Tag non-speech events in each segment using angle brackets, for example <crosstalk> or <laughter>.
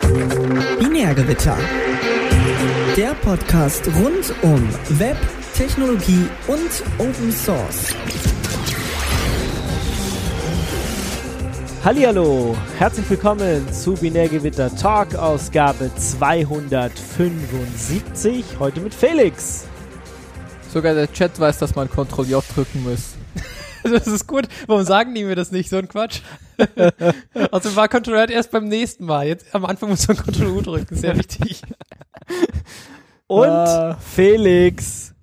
Binärgewitter. Der Podcast rund um Web, Technologie und Open Source. Hallihallo, herzlich willkommen zu Binärgewitter Talk Ausgabe 275. Heute mit Felix. Sogar der Chat weiß, dass man Ctrl J drücken muss. Das ist gut. Warum sagen die mir das nicht? So ein Quatsch. <laughs> also war Ctrl J erst beim nächsten Mal. Jetzt am Anfang muss man Ctrl U drücken. Sehr <laughs> wichtig. Und Ah. Felix.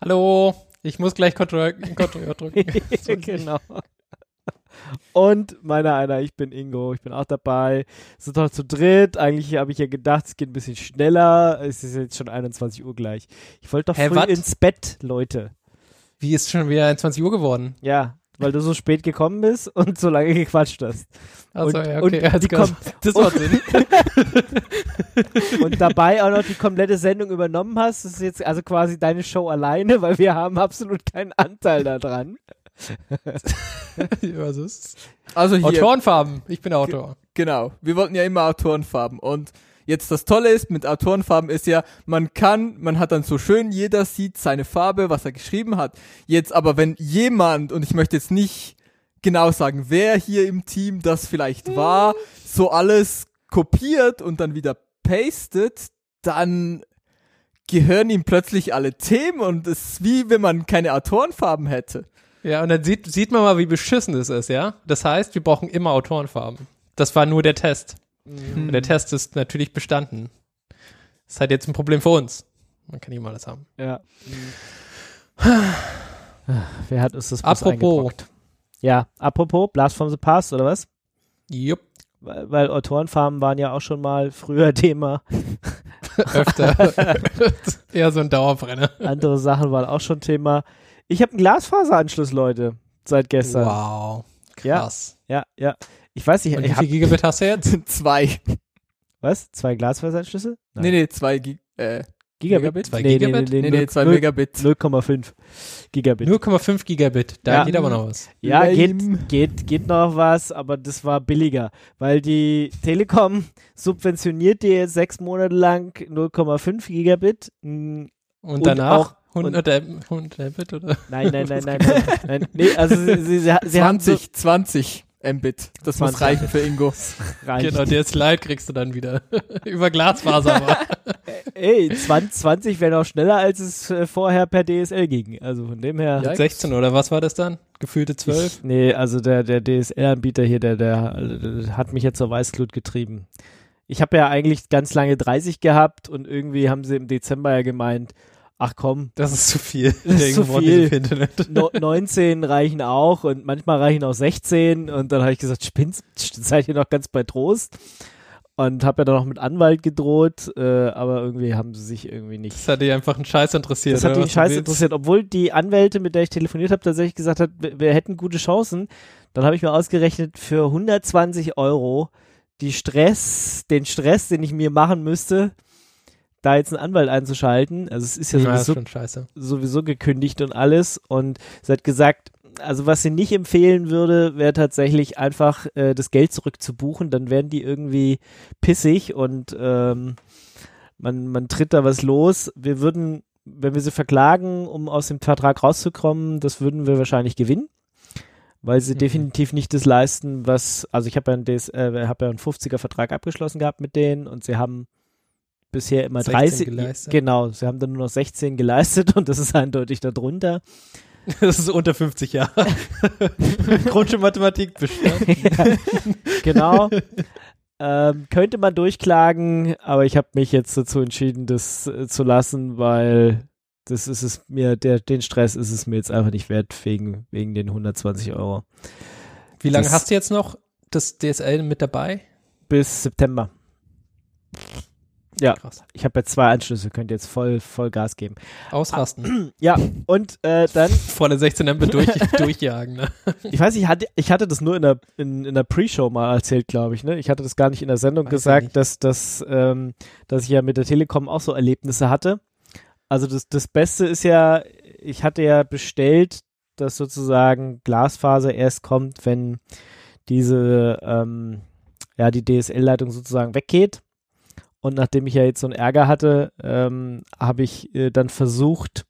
Hallo. Ich muss gleich Ctrl, Ctrl J drücken. <laughs> genau. Und meiner einer, ich bin Ingo, ich bin auch dabei. Sind doch zu dritt. Eigentlich habe ich ja gedacht, es geht ein bisschen schneller. Es ist jetzt schon 21 Uhr gleich. Ich wollte doch Hä, früh wat? ins Bett, Leute. Wie ist schon wieder 20 Uhr geworden? Ja, weil du so spät gekommen bist und so lange gequatscht hast. Also, Und- ja, und okay. die das, kommt- das macht Sinn. <laughs> und dabei auch noch die komplette Sendung übernommen hast. Das ist jetzt also quasi deine Show alleine, weil wir haben absolut keinen Anteil daran. <laughs> Was ist? Also hier, Autorenfarben. Ich bin Autor. genau. Wir wollten ja immer Autorenfarben. Und jetzt das Tolle ist mit Autorenfarben ist ja, man kann, man hat dann so schön, jeder sieht seine Farbe, was er geschrieben hat. Jetzt aber, wenn jemand, und ich möchte jetzt nicht genau sagen, wer hier im Team das vielleicht war, <laughs> so alles kopiert und dann wieder pastet, dann gehören ihm plötzlich alle Themen und es ist wie wenn man keine Autorenfarben hätte. Ja, und dann sieht, sieht man mal, wie beschissen das ist, ja? Das heißt, wir brauchen immer Autorenfarben. Das war nur der Test. Und der Test ist natürlich bestanden. Das ist halt jetzt ein Problem für uns. Man kann nicht immer alles haben. Ja. Wer hat uns das bloß Apropos. Ja, apropos, Blast from the Past oder was? Jupp. Weil, weil Autorenfarben waren ja auch schon mal früher <laughs> Thema. Öfter. <laughs> Eher so ein Dauerbrenner. Andere Sachen waren auch schon Thema. Ich habe einen Glasfaseranschluss, Leute, seit gestern. Wow. Ja. Krass. Ja, ja. Ich weiß nicht, Und ich wie viel Gigabit hast du jetzt? <laughs> Zwei. was? Zwei Glasfaseranschlüsse? Nee, nee, zwei Gig äh, Gigabit? Zwei nee, Gigabit? Nee, nee, nee, nee, zwei null- Megabit. 0,5 Gigabit. 0,5 Gigabit. Da Ja. geht aber noch was. Ja, geht, geht, geht noch was, aber das war billiger, weil die Telekom subventioniert dir jetzt sechs Monate lang 0,5 Gigabit. Mm, Und, Und danach auch- 100, Mbit- 100 Mbit oder? Nein, nein, <laughs> nein, nein, nein, nein. Nee, also sie, sie, sie, sie haben so 20, 20 Mbit. Das 20. muss reichen für Ingo. <laughs> reicht. Genau, der Slide kriegst du dann wieder. <laughs> Über Glasfaser aber. <laughs> Ey, 20, 20 wäre noch schneller, als es äh, vorher per DSL ging. Also von dem her. Ja. 16 oder was war das dann? Gefühlte 12? Ich, nee, also der, der DSL-Anbieter hier, der, der, äh, hat mich jetzt zur Weißglut getrieben. Ich habe ja eigentlich ganz lange 30 gehabt und irgendwie haben sie im Dezember ja gemeint, ach komm, Das ist zu viel. Das ist zu viel. im Internet. no, 19 reichen auch und manchmal reichen auch 16 und dann habe ich gesagt, spinnst, seid ihr noch ganz bei Trost? Und habe ja dann noch mit Anwalt gedroht, äh, aber irgendwie haben sie sich irgendwie nicht Das hat dich einfach einen Scheiß interessiert. Das hat die Scheiße willst. interessiert, obwohl die Anwälte, mit der ich telefoniert habe, tatsächlich gesagt hat, wir, wir hätten gute Chancen. Dann habe ich mir ausgerechnet, für 120 Euro die Stress, den Stress, den ich mir machen müsste, da jetzt einen Anwalt einzuschalten. Also es ist ja Ja, sowieso, sowieso gekündigt und alles. Und sie hat gesagt, also was sie nicht empfehlen würde, wäre tatsächlich einfach äh, das Geld zurückzubuchen. Dann wären die irgendwie pissig und ähm, man, man tritt da was los. Wir würden, wenn wir sie verklagen, um aus dem Vertrag rauszukommen, das würden wir wahrscheinlich gewinnen. Weil sie Mhm. definitiv nicht das leisten, was, also ich habe ja, einen DS, äh, hab ja einen 50er Vertrag abgeschlossen gehabt mit denen und sie haben bisher immer 16 30, geleistet. genau, sie haben dann nur noch 16 geleistet und das ist eindeutig darunter. <laughs> Das ist unter 50 Jahre. <laughs> Grundschulmathematik bestanden. <laughs> genau. ähm, könnte man durchklagen, aber ich habe mich jetzt dazu entschieden, das äh, zu lassen, weil das ist es mir, der, den Stress ist es mir jetzt einfach nicht wert, wegen, wegen den 120 Euro. Wie lange Das- hast du jetzt noch das DSL mit dabei? Bis September. Ja, Krass. ich habe jetzt zwei Anschlüsse, könnt jetzt voll, voll Gas geben. Ausrasten. Ja, und äh, dann Volle 16 Mbit durch, <laughs> durchjagen. Ne? Ich weiß nicht, ich hatte, ich hatte das nur in der, in, in der Pre-Show mal erzählt, glaube ich. Ne? Ich hatte das gar nicht in der Sendung Weiß gesagt, dass, dass, ähm, dass ich ja mit der Telekom auch so Erlebnisse hatte. Also das, das Beste ist ja, ich hatte ja bestellt, dass sozusagen Glasfaser erst kommt, wenn diese, ähm, ja, die DSL-Leitung sozusagen weggeht. Und nachdem ich ja jetzt so einen Ärger hatte, ähm, habe ich äh, dann versucht,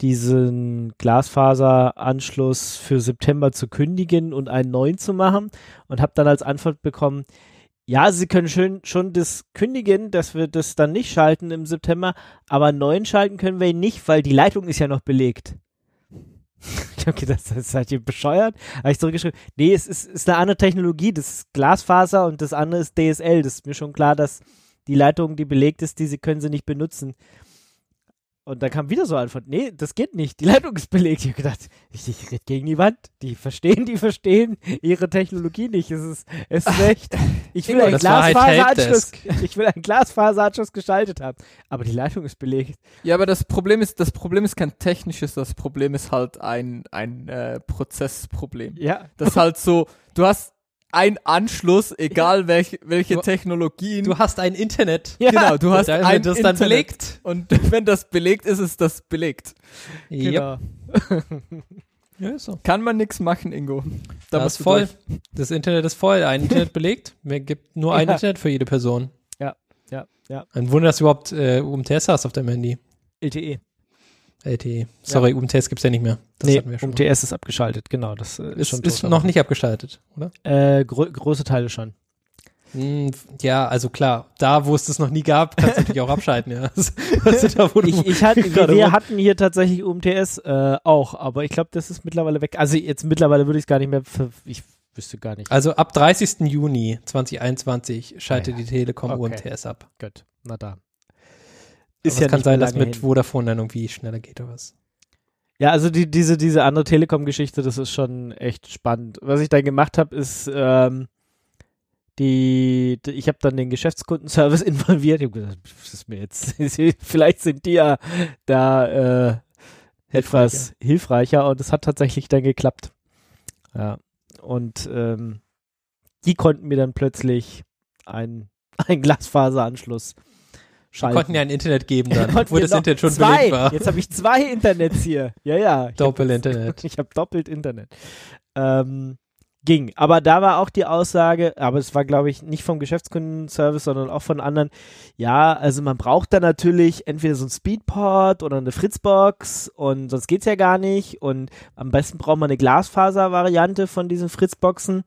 diesen Glasfaseranschluss für September zu kündigen und einen neuen zu machen und habe dann als Antwort bekommen, ja, Sie können schön schon das kündigen, dass wir das dann nicht schalten im September, aber einen neuen schalten können wir nicht, weil die Leitung ist ja noch belegt. <laughs> Ich habe gedacht, das seid ihr bescheuert? Habe ich zurückgeschrieben, nee, es ist, ist eine andere Technologie, das ist Glasfaser und das andere ist DSL. Das ist mir schon klar, dass die Leitung, die belegt ist, diese können sie nicht benutzen. Und dann kam wieder so eine Antwort, nee, das geht nicht, die Leitung ist belegt. Ich habe gedacht, ich, ich rede gegen die Wand. Die verstehen, die verstehen ihre Technologie nicht. Es ist, es ist echt, <laughs> ich will, einen Glasfaseranschluss, ich will einen Glasfaseranschluss geschaltet haben. Aber die Leitung ist belegt. Ja, aber das Problem ist, das Problem ist kein technisches, das Problem ist halt ein, ein äh, Prozessproblem. Ja. Das ist halt so, du hast einen Anschluss, egal welch, welche Du- Technologien. Du hast ein Internet. Ja. genau, du hast Da ein das dann Internet. belegt. Und <laughs> wenn das belegt ist, ist das belegt. Ja. Genau. <laughs> ja, ist so. Kann man nichts machen, Ingo. Da Das ist voll. durch. Das Internet ist voll. Ein Internet belegt. Mir gibt nur ein Ja. Internet für jede Person. Ja, ja, ja. Ein Wunder, dass du überhaupt äh, UMTS hast auf deinem Handy. LTE. LTE. Sorry, UMTS gibt's ja nicht mehr. Das nee, hatten wir schon. UMTS ist abgeschaltet, genau. Das äh, ist, Ist, schon ist tot, noch aber- nicht abgeschaltet, oder? Äh, gro große Teile schon. Hm, ja, also klar, da wo es das noch nie gab, kannst du natürlich auch abschalten, ja. <laughs> Da, Ich, ich hatte, <laughs> wir, wir hatten hier tatsächlich UMTS äh, auch, aber ich glaube, das ist mittlerweile weg. Also jetzt mittlerweile würde ich es gar nicht mehr, ich wüsste gar nicht. Also ab 30. Juni 2021 schaltet Ah ja. die Telekom Okay. UMTS ab. Gut, na da. Ist es ja kann nicht sein, dass mit hin. Vodafone dann irgendwie schneller geht oder was. Ja, also die, diese, diese andere Telekom-Geschichte, das ist schon echt spannend. Was ich dann gemacht habe, ist, ähm, die, die ich habe dann den Geschäftskundenservice <laughs> involviert. Ich habe gesagt, das ist mir jetzt, <laughs> vielleicht sind die ja da äh, etwas hilfreicher und es hat tatsächlich dann geklappt. Ja. Und ähm, die konnten mir dann plötzlich ein, <laughs> ein Glasfaseranschluss Wir schalten. konnten ja ein Internet geben dann, wo das noch Internet schon zwei. belegt war. Jetzt habe ich zwei Internets hier. Ja, ja. Doppel-Internet. ich habe <laughs> doppelt Internet. Ähm, ging. Aber da war auch die Aussage, aber es war, glaube ich, nicht vom Geschäftskundenservice, sondern auch von anderen. Ja, also man braucht da natürlich entweder so ein Speedport oder eine Fritzbox und sonst geht's ja gar nicht. Und am besten braucht man eine Glasfaser-Variante von diesen Fritzboxen.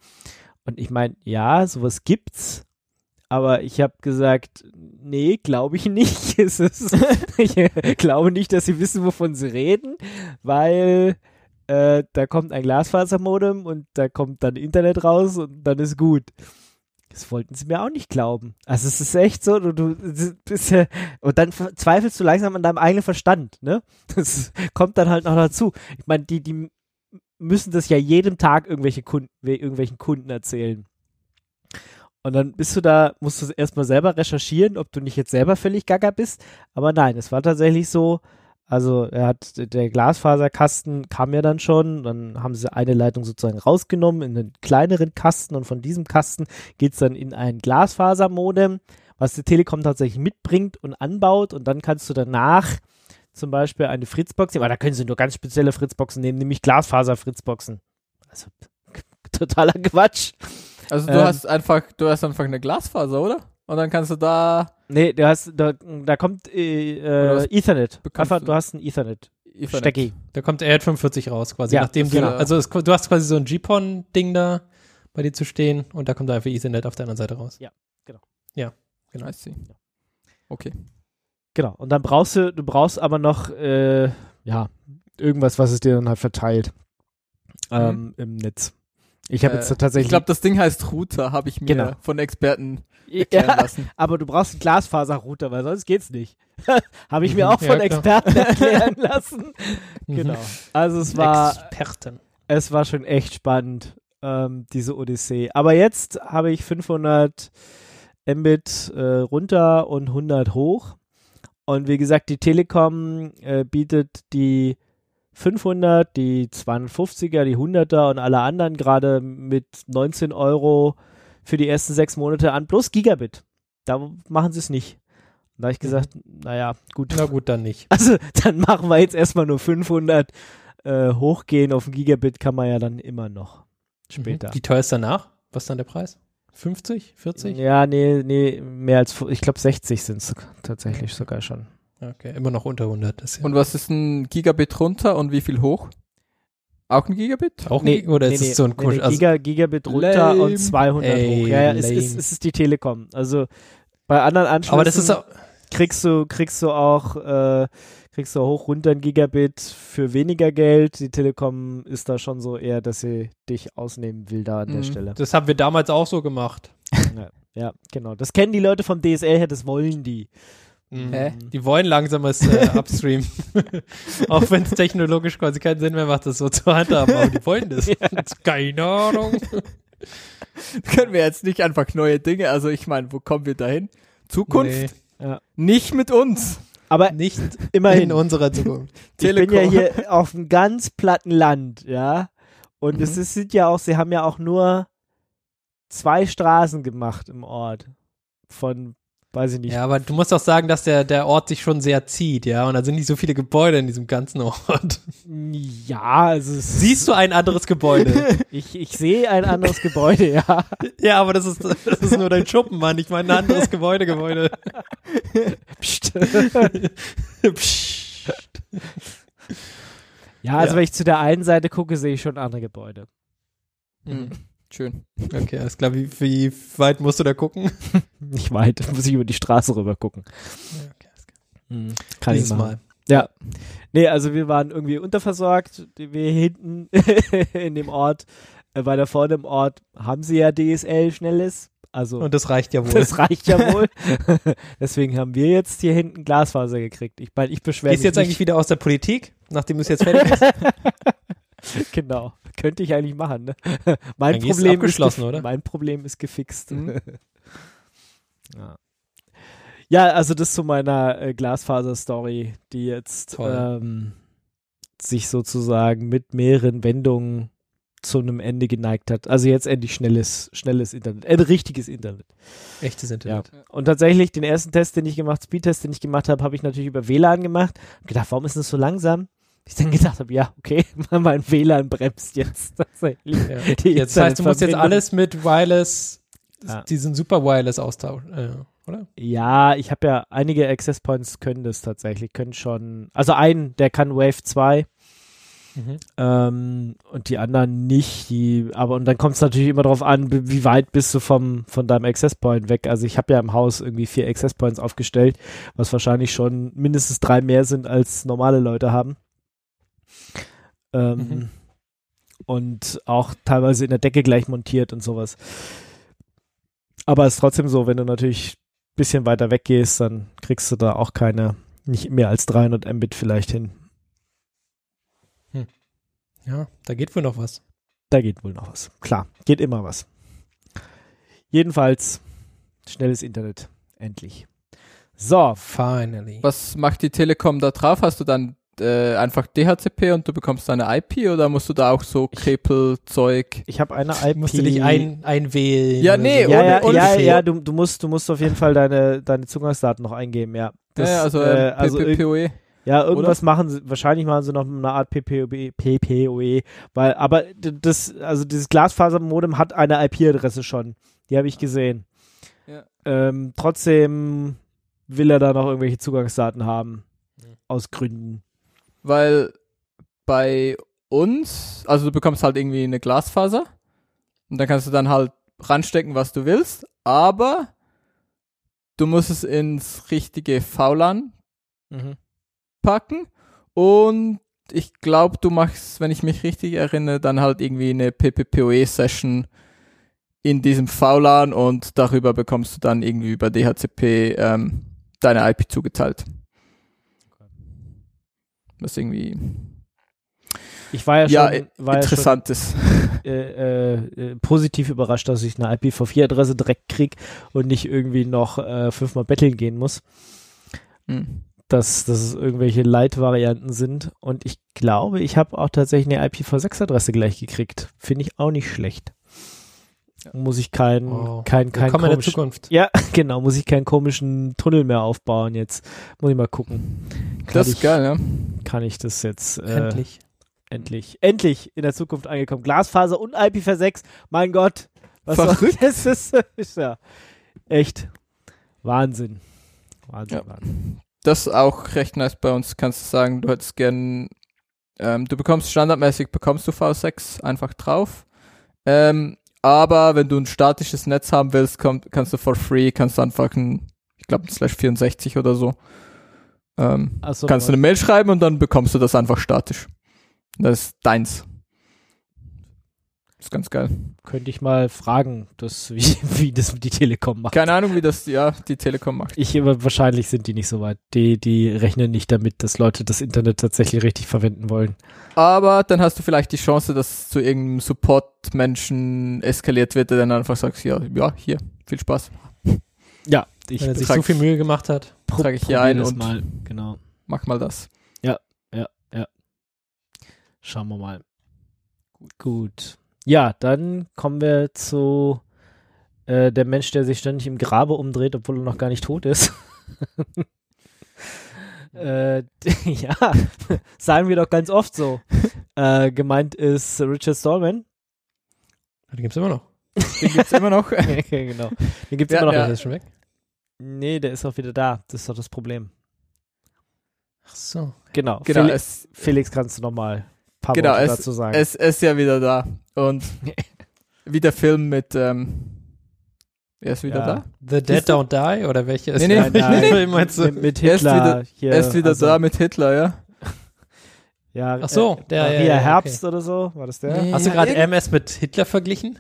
Und ich meine, ja, sowas gibt's. Aber ich habe gesagt, nee, glaube ich nicht. <laughs> Ich glaube nicht, dass sie wissen, wovon sie reden, weil äh, da kommt ein Glasfasermodem und da kommt dann Internet raus und dann ist gut. Das wollten sie mir auch nicht glauben. Also es ist echt so, du, du bist ja, und dann zweifelst du langsam an deinem eigenen Verstand, ne? Das kommt dann halt noch dazu. Ich meine, die, die müssen das ja jedem Tag irgendwelche Kunden, irgendwelchen Kunden erzählen. Und dann bist du da, musst du erstmal selber recherchieren, ob du nicht jetzt selber völlig gaga bist. Aber nein, es war tatsächlich so, also er hat, der Glasfaserkasten kam ja dann schon, dann haben sie eine Leitung sozusagen rausgenommen in einen kleineren Kasten und von diesem Kasten geht's dann in ein Glasfasermodem, was die Telekom tatsächlich mitbringt und anbaut und dann kannst du danach zum Beispiel eine Fritzbox nehmen, aber da können sie nur ganz spezielle Fritzboxen nehmen, nämlich Glasfaser-Fritzboxen. Also <laughs> totaler Quatsch. Also du Ähm. hast einfach, du hast einfach eine Glasfaser, oder? Und dann kannst du da Nee, du hast, da, da kommt äh, äh, Ethernet. Einfach, du? hast ein Ethernet. Ethernet. Stecki. Da kommt RJ45 raus, quasi, Ja, nachdem du, genau. also es, du hast quasi so ein GPON-Ding da bei dir zu stehen und da kommt einfach Ethernet auf der anderen Seite raus. Genau. I see. Okay. Genau. Und dann brauchst du, du brauchst aber noch, äh, ja, irgendwas, was es dir dann halt verteilt. Ähm, Im Netz. Ich habe Äh, jetzt tatsächlich. Ich glaube, das Ding heißt Router, habe ich mir Genau. von Experten erklären ja, lassen. <laughs> aber du brauchst einen Glasfaserrouter, weil sonst geht's nicht. <laughs> habe ich mir <laughs> auch Ja, von klar. Experten erklären lassen. Genau. Also es war, Experten. es war schon echt spannend, ähm, diese Odyssee. Aber jetzt habe ich 500 Mbit äh, runter und 100 hoch. Und wie gesagt, die Telekom äh, bietet die 500, die 250er, die 100er und alle anderen gerade mit 19 Euro für die ersten sechs Monate an, plus Gigabit. Da machen sie es nicht. Da habe ich gesagt, naja, gut. Na gut, dann nicht. <laughs> Also dann machen wir jetzt erstmal nur 500 äh, hochgehen. Auf ein Gigabit kann man ja dann immer noch später. Mhm. Wie teuer ist danach? Was ist dann der Preis? 50, 40? Ja, nee, nee, mehr als, ich glaube 60 sind es tatsächlich sogar schon. Okay, immer noch unter 100. Das ist ja Und was ist ein Gigabit runter und wie viel hoch? Auch ein Gigabit? auch Nee, ein, oder nee, ist nee, es so ein nee, Kusch? nee, also, Giga, Gigabit runter Lame. und 200 Ey, hoch. Ja, ja, es ist, es ist die Telekom. Also bei anderen Anschlüssen aber das ist auch, kriegst du, kriegst du auch, äh, kriegst du hoch runter ein Gigabit für weniger Geld. Die Telekom ist da schon so eher, dass sie dich ausnehmen will da an der Mhm. Stelle. das haben wir damals auch so gemacht. <laughs> Ja, ja, genau. Das kennen die Leute vom DSL her, das wollen die. Mhm. Hä? Die wollen langsames äh, <laughs> Upstream. <laughs> auch wenn es technologisch quasi keinen Sinn mehr macht, das so zu handhaben, aber die wollen das. <laughs> Keine Ahnung. Können wir jetzt nicht einfach neue Dinge, also ich meine, wo kommen wir dahin? Zukunft? Nee, Nicht mit uns. Aber nicht immerhin, in unserer Zukunft. ich bin Telekom. ja hier auf einem ganz platten Land, ja. Und es Mhm. ist, sind ja auch, sie haben ja auch nur zwei Straßen gemacht im Ort. Von, weiß ich nicht. Ja, aber du musst auch sagen, dass der, der Ort sich schon sehr zieht, ja, und da sind nicht so viele Gebäude in diesem ganzen Ort. Ja, also Siehst du ein anderes Gebäude? <laughs> Ich, ich sehe ein anderes Gebäude, ja. ja, aber das ist, das ist nur dein Schuppen, Mann. Ich meine ein anderes Gebäude, Gebäude. Psst. Psst. Ja, also Ja. wenn ich zu der einen Seite gucke, sehe ich schon andere Gebäude. Mhm. Schön. <laughs> Okay, alles klar. Wie, wie weit musst du da gucken? <laughs> Nicht weit, <laughs> muss ich über die Straße rüber gucken. Okay, alles klar. Hm, kann Dieses ich machen. Mal. Ja. Nee, also wir waren irgendwie unterversorgt. Wir hinten in dem Ort, äh, weiter vorne im Ort, haben sie ja DSL schnelles. Also Und das reicht ja wohl. das reicht ja wohl. Deswegen haben wir jetzt hier hinten Glasfaser gekriegt. Ich meine, ich beschwere mich du jetzt nicht. eigentlich wieder aus der Politik, nachdem du es jetzt fertig hast? Genau. Könnte ich eigentlich machen. Ne? <laughs> Mein, Eigentlich ist Problem ist gef- oder? mein Problem ist gefixt. Mhm. <laughs> ja. ja, also das zu meiner äh, Glasfaser-Story, die jetzt ähm, sich sozusagen mit mehreren Wendungen zu einem Ende geneigt hat. Also jetzt endlich schnelles, schnelles Internet. Ein richtiges Internet. Echtes Internet. Und tatsächlich, den ersten Test, den ich gemacht, Speedtest, den ich gemacht habe, habe ich natürlich über WLAN gemacht. Hab gedacht, warum ist das so langsam? Ich dann gedacht habe, ja, okay, <laughs> mein WLAN bremst jetzt tatsächlich. Ja. <laughs> Die Jetzt heißt, du musst jetzt alles mit Wireless, Ja. diesen Super Wireless austauschen, äh, oder? Ja, ich habe ja einige Access Points können das tatsächlich, können schon. Also einen, der kann Wave 2 ähm, und die anderen nicht. Die, aber und dann kommt es natürlich immer darauf an, wie weit bist du vom von deinem Access Point weg. Also ich habe ja im Haus irgendwie vier Access Points aufgestellt, was wahrscheinlich schon mindestens drei mehr sind als normale Leute haben. Ähm, Mhm. Und auch teilweise in der Decke gleich montiert und sowas. Aber es ist trotzdem so, wenn du natürlich ein bisschen weiter weg gehst, dann kriegst du da auch keine, nicht mehr als 300 Mbit vielleicht hin. Ja, da geht wohl noch was. Da geht wohl noch was. Klar, geht immer was. Jedenfalls schnelles Internet. Endlich. So, Finally. Was macht die Telekom da drauf? Hast du dann äh, einfach DHCP und du bekommst deine IP oder musst du da auch so Krepelzeug? ich habe eine IP. Musst du dich ein, einwählen? Ja, oder nee, so. ja, ja, ohne- ja, ja, du, du musst, du musst auf jeden Fall deine, deine Zugangsdaten noch eingeben, ja. Das, ja, also, äh, äh, also PPPoE. Ja, irgendwas machen sie, wahrscheinlich machen sie noch eine Art PPOE, PPOE weil, aber das, also dieses Glasfasermodem hat eine IP-Adresse schon. Die habe ich gesehen. Ja. Ähm, trotzdem will er da noch irgendwelche Zugangsdaten haben. Mhm. Aus Gründen. Weil bei uns, also du bekommst halt irgendwie eine Glasfaser und dann kannst du dann halt ranstecken, was du willst, aber du musst es ins richtige VLAN packen und ich glaube, du machst, wenn ich mich richtig erinnere, dann halt irgendwie eine PPPoE-Session in diesem VLAN und darüber bekommst du dann irgendwie über DHCP ähm, deine IP zugeteilt. Was irgendwie Ich war ja schon, ja, war ja schon ist. äh, äh, positiv überrascht, dass ich eine IPv4-Adresse direkt krieg und nicht irgendwie noch äh, fünfmal betteln gehen muss. Hm. dass, dass es irgendwelche Light-Varianten sind. Und ich glaube, ich habe auch tatsächlich eine IPv6-Adresse gleich gekriegt. Finde ich auch nicht schlecht. Muss ich keinen, Wow. kein, kein in der komischen, Zukunft. ja, <laughs> genau, muss ich keinen komischen Tunnel mehr aufbauen jetzt. Muss ich mal gucken. Kann Das ich, ist geil, ja. Kann ich das jetzt äh, Endlich. endlich, endlich in der Zukunft angekommen. Glasfaser und IPv6, mein Gott, Was Verrückt. <laughs> Das ist, ist ja echt Wahnsinn. Wahnsinn, Ja. Wahnsinn. Das ist auch recht nice bei uns. Kannst du sagen, du hättest gern, ähm, du bekommst standardmäßig, bekommst du V6 einfach drauf. Ähm, aber wenn du ein statisches Netz haben willst, kommt, kannst du for free, kannst du einfach ein, ich glaube, ein Slash 64 oder so. Ähm, Achso, kannst du eine Mail schreiben und dann bekommst du das einfach statisch. Das ist deins. Ist ganz geil. könnte ich mal fragen, das, <laughs> wie, wie das die Telekom macht. Keine Ahnung, wie das ja die Telekom macht. Ich, aber wahrscheinlich sind die nicht so weit. Die, die rechnen nicht damit, dass Leute das Internet tatsächlich richtig verwenden wollen. Aber dann hast du vielleicht die Chance, dass zu irgendeinem Support-Menschen eskaliert wird, der dann einfach sagt, ja, ja, hier, viel Spaß. Ja, ich Wenn er sich so viel Mühe gemacht hat. trage ich hier ein das und- mal. Genau. Mach mal das. Schauen wir mal. Gut. Ja, dann kommen wir zu äh, der Mensch, der sich ständig im Grabe umdreht, obwohl er noch gar nicht tot ist. <laughs> äh, <laughs> ja, <laughs> sagen wir doch ganz oft so. äh, gemeint ist Richard Stallman. Den gibt's immer noch. Den gibt's immer noch. genau. Den gibt's Ja, immer noch. ja. Der ist schon weg. Nee, der ist auch wieder da. Das ist doch das Problem. Ach so. Genau. Genau, Felix, es, Felix kannst du noch mal ein paar Genau, Worte es- dazu sagen. es ist ja wieder da. Und <laughs> wie der Film mit, ähm, er ist wieder Ja. da? The Dead? Don't Die? Oder welche ist <laughs> Nee, nee? Nein, meinst du? mit, mit Er ist Hitler wieder- hier. er ist wieder also, da mit Hitler, ja? Ja, Ach so, äh, der- Maria ja, ja, Herbst oder so, war das der? Nee. Hast du Ja, gerade MS mit Hitler verglichen?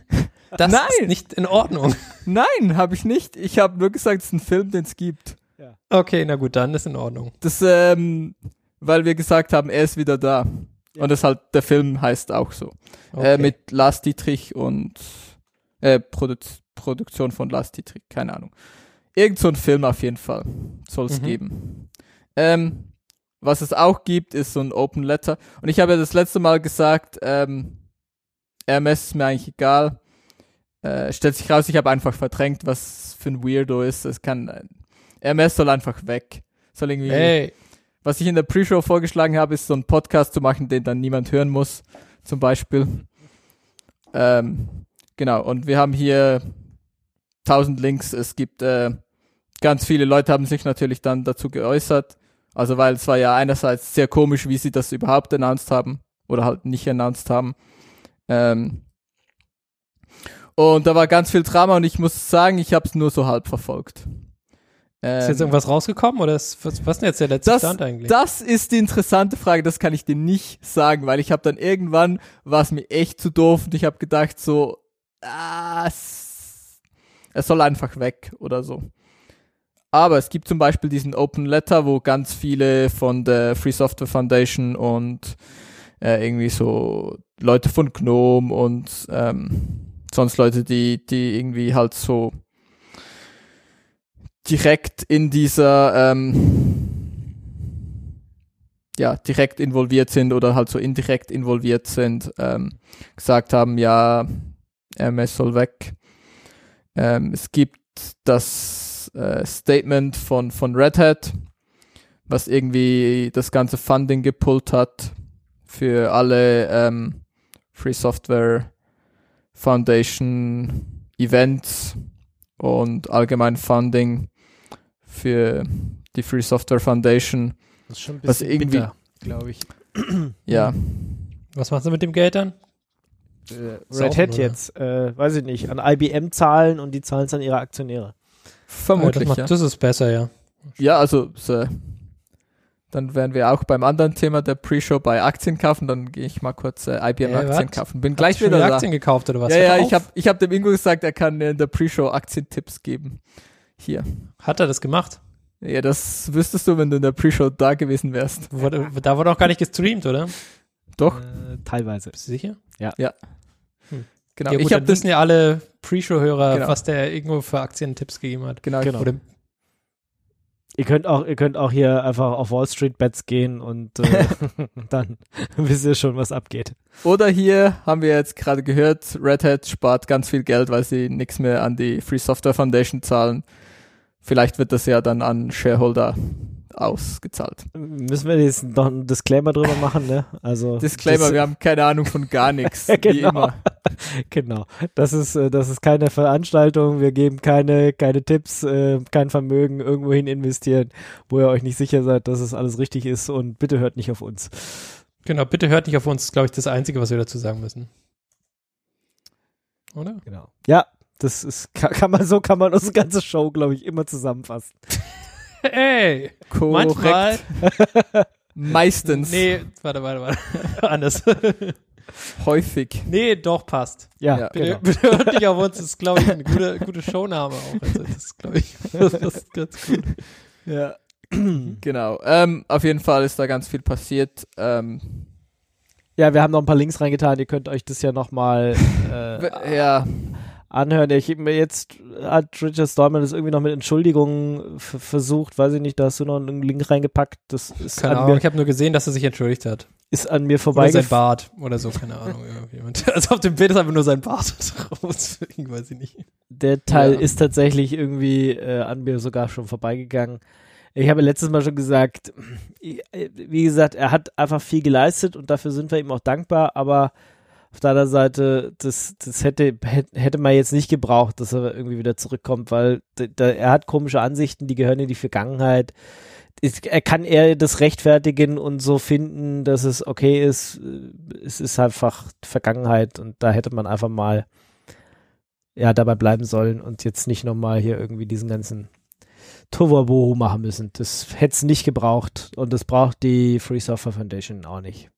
Das Nein. ist nicht in Ordnung. <laughs> Nein, habe ich nicht. Ich habe nur gesagt, es ist ein Film, den es gibt. Okay, na gut, dann ist in Ordnung. Das, ähm, weil wir gesagt haben, er ist wieder da. Ja. Und das halt, der Film heißt auch so. Okay. Äh, mit Lars Dietrich und äh, Produ Produktion von Lars Dietrich, keine Ahnung. Irgend so ein Film auf jeden Fall soll es Mhm. geben. Ähm, was es auch gibt, ist so ein Open Letter. Und ich habe ja das letzte Mal gesagt, ähm, RMS ist mir eigentlich egal. Äh, stellt sich raus, ich habe einfach verdrängt, was für ein Weirdo ist. Es kann, äh, RMS soll einfach weg. Soll irgendwie, Hey, was ich in der Pre-Show vorgeschlagen habe, ist so einen Podcast zu machen, den dann niemand hören muss, zum Beispiel. Ähm, genau, und wir haben hier 1000 Links. Es gibt äh, ganz viele Leute haben sich natürlich dann dazu geäußert. Also weil es war ja einerseits sehr komisch, wie sie das überhaupt announced haben oder halt nicht announced haben. Ähm, und da war ganz viel Drama und ich muss sagen, ich habe es nur so halb verfolgt. Ähm, ist jetzt irgendwas rausgekommen oder ist, was, was ist denn jetzt der letzte das, Stand eigentlich? das ist die interessante Frage, das kann ich dir nicht sagen, weil ich habe dann irgendwann, war es mir echt zu doof und ich habe gedacht so, ah, es, es soll einfach weg oder so. Aber es gibt zum Beispiel diesen Open Letter, wo ganz viele von der Free Software Foundation und äh, irgendwie so Leute von GNOME und ähm, sonst Leute, die, die irgendwie halt so direkt in dieser ähm, ja, direkt involviert sind oder halt so indirekt involviert sind, ähm, gesagt haben, ja, MS soll weg. Ähm, es gibt das äh, Statement von, von Red Hat, was irgendwie das ganze Funding gepullt hat für alle ähm, Free Software Foundation Events und allgemein Funding für die Free Software Foundation. Das ist schon ein was bisschen irgendwie- bitter, glaube ich. <clears throat> Ja, Was machst du mit dem Geld dann? Äh, Red Hat jetzt, äh, weiß ich nicht, an IBM zahlen und die zahlen es an ihre Aktionäre. vermutlich. Das, ja. macht, das ist besser, ja. Ja, also so, dann wären wir auch beim anderen Thema der Pre-Show bei Aktien kaufen. Dann gehe ich mal kurz äh, IBM Äh, Aktien wat? kaufen. Bin Hast gleich wieder da. Aktien gekauft oder was? ja, ja, auf. ich habe ich hab dem Ingo gesagt, er kann in der Pre-Show Aktientipps geben. Hier. Hat er das gemacht? Ja, das wüsstest du, wenn du in der Pre-Show da gewesen wärst. Wurde, da wurde auch gar nicht gestreamt, oder? Doch, Äh, teilweise. Bist du sicher? genau. Ja, ich gut, habe dann das wissen ja alle Pre-Show-Hörer, Genau. was der irgendwo für Aktientipps gegeben hat. genau, Genau. Oder Ihr könnt auch, ihr könnt auch hier einfach auf Wall Street Bets gehen und äh, <laughs> dann wisst ihr schon, was abgeht. Oder hier haben wir jetzt gerade gehört, Red Hat spart ganz viel Geld, weil sie nichts mehr an die Free Software Foundation zahlen. Vielleicht wird das ja dann an Shareholder ausgezahlt. Müssen wir jetzt noch einen Disclaimer drüber machen, ne? Also Disclaimer, das, wir haben keine Ahnung von gar nichts, <laughs> wie Genau. immer. <laughs> genau. Das ist äh, das ist keine Veranstaltung. Wir geben keine keine Tipps, äh, kein Vermögen irgendwohin investieren, wo ihr euch nicht sicher seid, dass es alles richtig ist. Und bitte hört nicht auf uns. Genau, bitte hört nicht auf uns, glaube ich, das Einzige, was wir dazu sagen müssen. Oder? Genau. Ja, das ist <laughs> kann, kann man so kann man unsere ganze Show, glaube ich, immer zusammenfassen. <laughs> Ey! Korrekt. Manchmal. <laughs> Meistens. Nee, warte, warte, warte. Anders. Häufig. nee, doch, passt. Ja, Ja. Bitte, genau. bitte hört nicht auf uns, das ist, glaube ich, eine gute, gute Showname auch. Also, das ist, glaube ich, das ist ganz gut. Ja. <clears throat> genau. Ähm, auf jeden Fall ist da ganz viel passiert. Ähm, Ja, wir haben noch ein paar Links reingetan. Ihr könnt euch das ja nochmal äh, ja, anhören. Ich mir jetzt hat Richard Stallman das irgendwie noch mit Entschuldigungen versucht. Weiß ich nicht, da hast du noch einen Link reingepackt. Das ist, Keine Ahnung, mir, ich habe nur gesehen, dass er sich entschuldigt hat. ist an mir Oder sein. Bart oder so, keine Ahnung. Irgendjemand. <laughs> Also auf dem Bild ist einfach nur sein Bart drauf. <laughs> Deswegen weiß ich nicht. Der Teil Ja. ist tatsächlich irgendwie äh, an mir sogar schon vorbeigegangen. Ich habe letztes Mal schon gesagt, <clears throat> äh, wie gesagt, er hat einfach viel geleistet und dafür sind wir ihm auch dankbar, aber auf der anderen Seite, das, das hätte, hätte man jetzt nicht gebraucht, dass er irgendwie wieder zurückkommt, weil da, er hat komische Ansichten, die gehören in die Vergangenheit. Es- Er kann eher das rechtfertigen und so finden, dass es okay ist. Es ist einfach Vergangenheit und da hätte man einfach mal ja, dabei bleiben sollen und jetzt nicht nochmal hier irgendwie diesen ganzen Tohuwabohu machen müssen. Das hätte es nicht gebraucht und das braucht die Free Software Foundation auch nicht.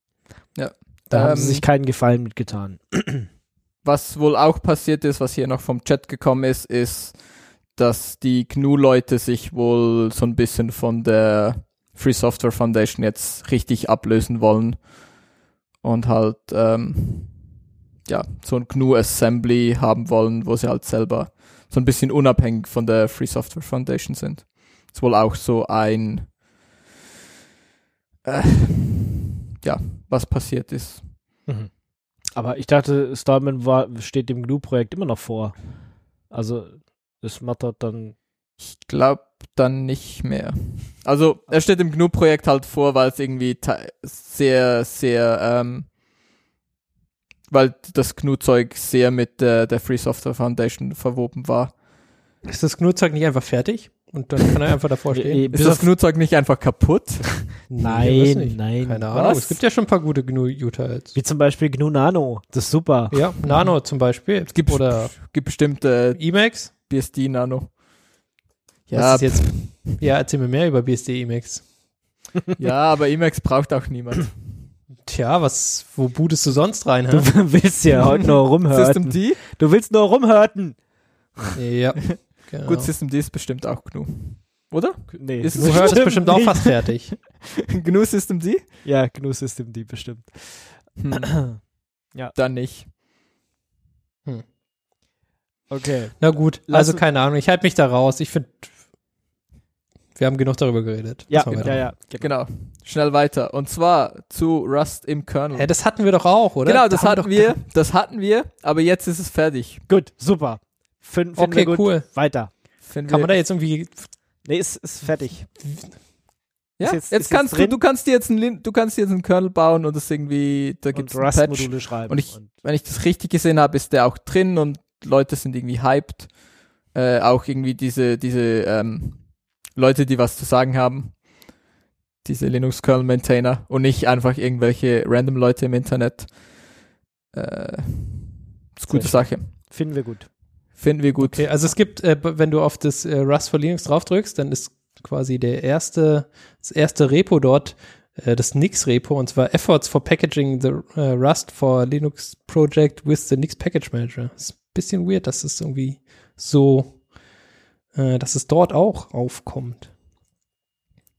Ja. Da haben Ähm, sie sich keinen Gefallen mitgetan. was wohl auch passiert ist, was hier noch vom Chat gekommen ist, ist, dass die GNU-Leute sich wohl so ein bisschen von der Free Software Foundation jetzt richtig ablösen wollen und halt ähm, ja so ein GNU Assembly haben wollen, wo sie halt selber so ein bisschen unabhängig von der Free Software Foundation sind. Ist wohl auch so ein äh, ja, was passiert ist. Aber ich dachte, Stallman war, steht dem GNU-Projekt immer noch vor. Also, das mattert dann. Ich glaube dann nicht mehr. Also er steht im GNU-Projekt halt vor, weil es irgendwie sehr, sehr, ähm, weil das GNU-Zeug sehr mit der, der Free Software Foundation verwoben war. Ist das GNU-Zeug nicht einfach fertig? Und dann kann er einfach davor <laughs> stehen? Äh, Ist das GNU-Zeug nicht einfach kaputt? <laughs> Nee, Nein, nicht. nein. Keine Ahnung. Was? Es gibt ja schon ein paar gute GNU-Utils. Wie zum Beispiel GNU Nano. Das ist super. Ja, Nano zum Beispiel. Es gibt, Oder gibt bestimmte Emacs. BSD Nano. Ja, jetzt, ja, erzähl mir mehr über BSD Emacs. <laughs> ja, aber Emacs braucht auch niemand. Tja, was, wo bootest du sonst rein, hä? Du <laughs> willst ja heute nur System rumhören. D? Du willst nur rumhören. Ja, <laughs> genau. Gut, System D ist bestimmt auch GNU. Oder? Nee, Ist Du hörst stimmt bestimmt auch nicht. fast <laughs> fertig. GNU System D? Ja, GNU System D bestimmt. Hm, <clears throat> Ja. dann nicht. Okay. Na gut, also uns- keine Ahnung. Ich halte mich da raus. Ich finde, wir haben genug darüber geredet. Ja, mal ja, ja. Genau. Schnell weiter. Und zwar zu Rust im Kernel. Hä, das hatten wir doch auch, oder? Genau, Da das haben hatten wir, das hatten wir, aber jetzt ist es fertig. Gut, super. Fin, finden Okay, gut. cool. Weiter. Finden Kann man da jetzt irgendwie, Nee, ist, ist fertig. ja, ist jetzt, jetzt- ist jetzt kannst du, drin? du kannst dir jetzt einen, du kannst dir jetzt einen Kernel bauen und das irgendwie, da Und einen Patch. Rust-Module schreiben. Und ich- Wenn ich das richtig gesehen habe, ist der auch drin und Leute sind irgendwie hyped. Äh, auch irgendwie diese, diese, ähm, Leute, die was zu sagen haben. Diese Linux Kernel Maintainer und nicht einfach irgendwelche random Leute im Internet. Äh, ist gute Sehr Sache. finden wir gut. Finden wir gut. okay, also es gibt, äh, wenn du auf das äh, Rust for Linux draufdrückst, dann ist quasi der erste, das erste Repo dort, äh, das Nix-Repo, und zwar Efforts for Packaging the äh, Rust for Linux Project with the Nix Package Manager. Ist ein bisschen weird, dass es irgendwie so, äh, dass es dort auch aufkommt.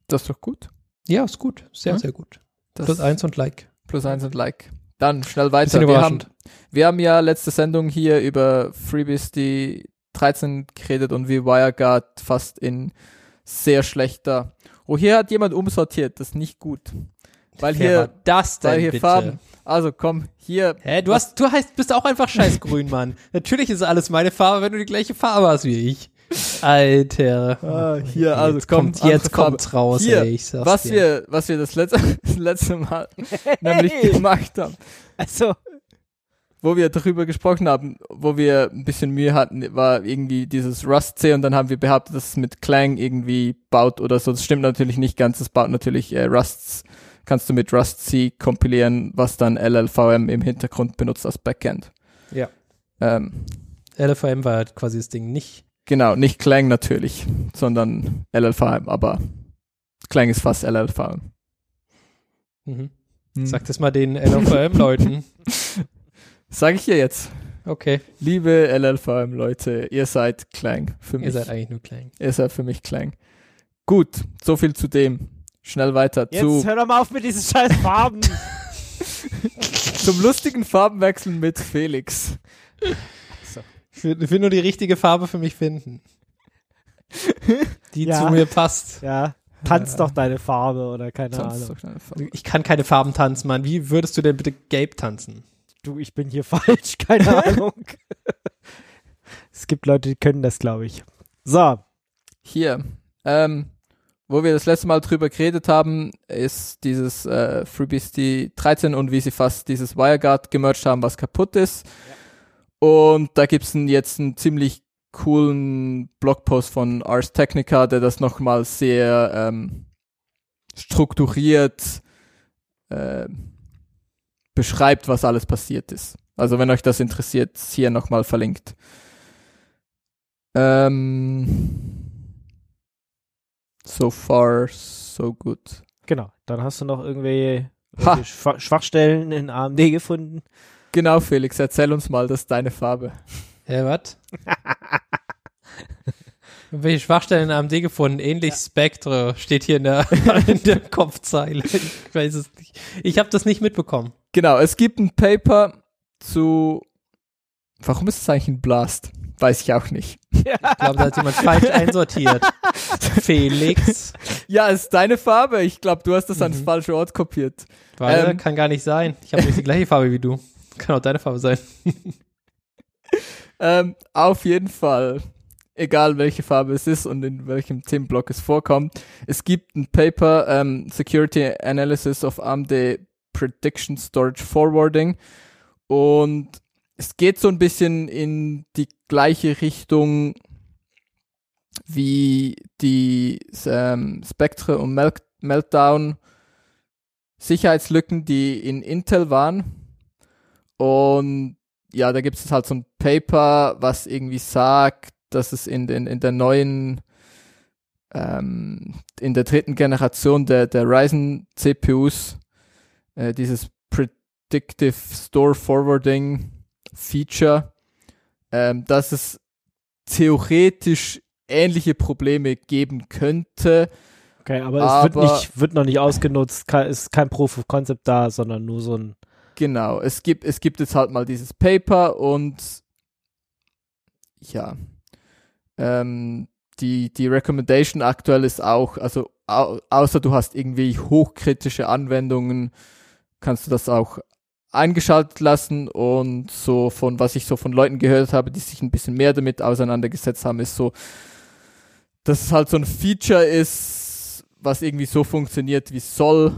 Das ist doch gut. Ja, ist gut. Sehr, Ja. sehr gut. Das Plus eins und Like. Plus eins und Like. Dann schnell weiter. Wir haben, wir haben ja letzte Sendung hier über FreeBSD 13 geredet und wie WireGuard fast in sehr schlechter. Oh, hier hat jemand umsortiert. Das ist nicht gut. Weil Wer hier, das denn weil hier bitte? Farben. Also komm, hier. Hä, du hast, du heißt, bist auch einfach scheißgrün, Mann. <laughs> Natürlich ist alles meine Farbe, wenn du die gleiche Farbe hast wie ich. Alter. Ah, hier, also jetzt kommt, kommt, jetzt Farbe. kommt's raus, Hier, ey, ich sag's was dir. wir, was wir das letzte, <laughs> das letzte Mal nämlich Hey. gemacht haben, Also, wo wir darüber gesprochen haben, wo wir ein bisschen Mühe hatten, war irgendwie dieses Rust C und dann haben wir behauptet, dass es mit Clang irgendwie baut oder so. Das stimmt natürlich nicht ganz. Es baut natürlich äh, Rusts, kannst du mit Rust C kompilieren, was dann LLVM im Hintergrund benutzt als Backend. Ja. Ähm, LFM war halt quasi das Ding nicht. Genau, nicht Clang natürlich, sondern LLVM, aber Clang ist fast LLVM. Mhm. Hm. Sag das mal den LFM-Leuten. <laughs> Sag ich dir jetzt. Okay, Liebe LLVM-Leute, ihr seid Clang für mich. ihr seid eigentlich nur klein. Ihr seid für mich Clang. Gut, so viel zu dem. Schnell weiter jetzt zu, hör doch mal auf mit diesen scheiß Farben. <laughs> zum lustigen Farbenwechsel mit Felix. Ich will, ich will nur die richtige Farbe für mich finden. Die Ja. zu mir passt. ja, tanz doch deine Farbe oder keine Tanz Ahnung. doch schnell Farbe. Ich kann keine Farben tanzen, Mann. Wie würdest du denn bitte gelb tanzen? Du, ich bin hier <laughs> falsch, keine <laughs> Ahnung. es gibt Leute, die können das, glaube ich. So, Hier, ähm, wo wir das letzte Mal drüber geredet haben, ist dieses äh, FreeBSD 13 und wie sie fast dieses WireGuard gemerged haben, was kaputt ist. Und da gibt's einen, jetzt einen ziemlich coolen Blogpost von Ars Technica, der das nochmal sehr ähm, strukturiert äh, beschreibt, was alles passiert ist. Also wenn euch das interessiert, hier nochmal verlinkt. Ähm, so far, so good. genau. Dann hast du noch irgendwie Ha. Schwachstellen in AMD gefunden. Genau, Felix, erzähl uns mal, das ist deine Farbe. Hä, was? Welche Schwachstellen in AMD gefunden? Ähnlich Spectre steht hier in der, <laughs> in der Kopfzeile. Ich weiß es nicht. Ich habe das nicht mitbekommen. Genau, es gibt ein Paper zu. Warum ist es eigentlich ein Blast? Weiß ich auch nicht. Ich glaube, da hat jemand falsch <laughs> einsortiert. Felix. Ja, es ist deine Farbe. Ich glaube, du hast das ans Mhm. falsche Ort kopiert. Warte, Ähm. kann gar nicht sein. Ich habe nicht die gleiche Farbe wie du. Kann auch deine Farbe sein. <laughs> Ähm, auf jeden Fall, egal welche Farbe es ist und in welchem Themenblock es vorkommt, es gibt ein Paper, ähm, Security Analysis of AMD Prediction Storage Forwarding und es geht so ein bisschen in die gleiche Richtung wie die ähm, Spectre und Melt Meltdown Sicherheitslücken, die in Intel waren. Und ja, da gibt es halt so ein Paper, was irgendwie sagt, dass es in, den, in der neuen, ähm, in der dritten Generation der, der Ryzen CPUs äh, dieses Predictive Store Forwarding Feature, ähm, dass es theoretisch ähnliche Probleme geben könnte. Okay, aber, es wird, Aber- nicht, wird noch nicht ausgenutzt, ist kein Proof of Concept da, sondern nur so ein. Genau, es gibt, es gibt jetzt halt mal dieses Paper und ja, ähm, die, die Recommendation aktuell ist auch, also au außer du hast irgendwie hochkritische Anwendungen, kannst du das auch eingeschaltet lassen und so von was ich so von Leuten gehört habe, die sich ein bisschen mehr damit auseinandergesetzt haben, ist so, dass es halt so ein Feature ist, was irgendwie so funktioniert, wie es soll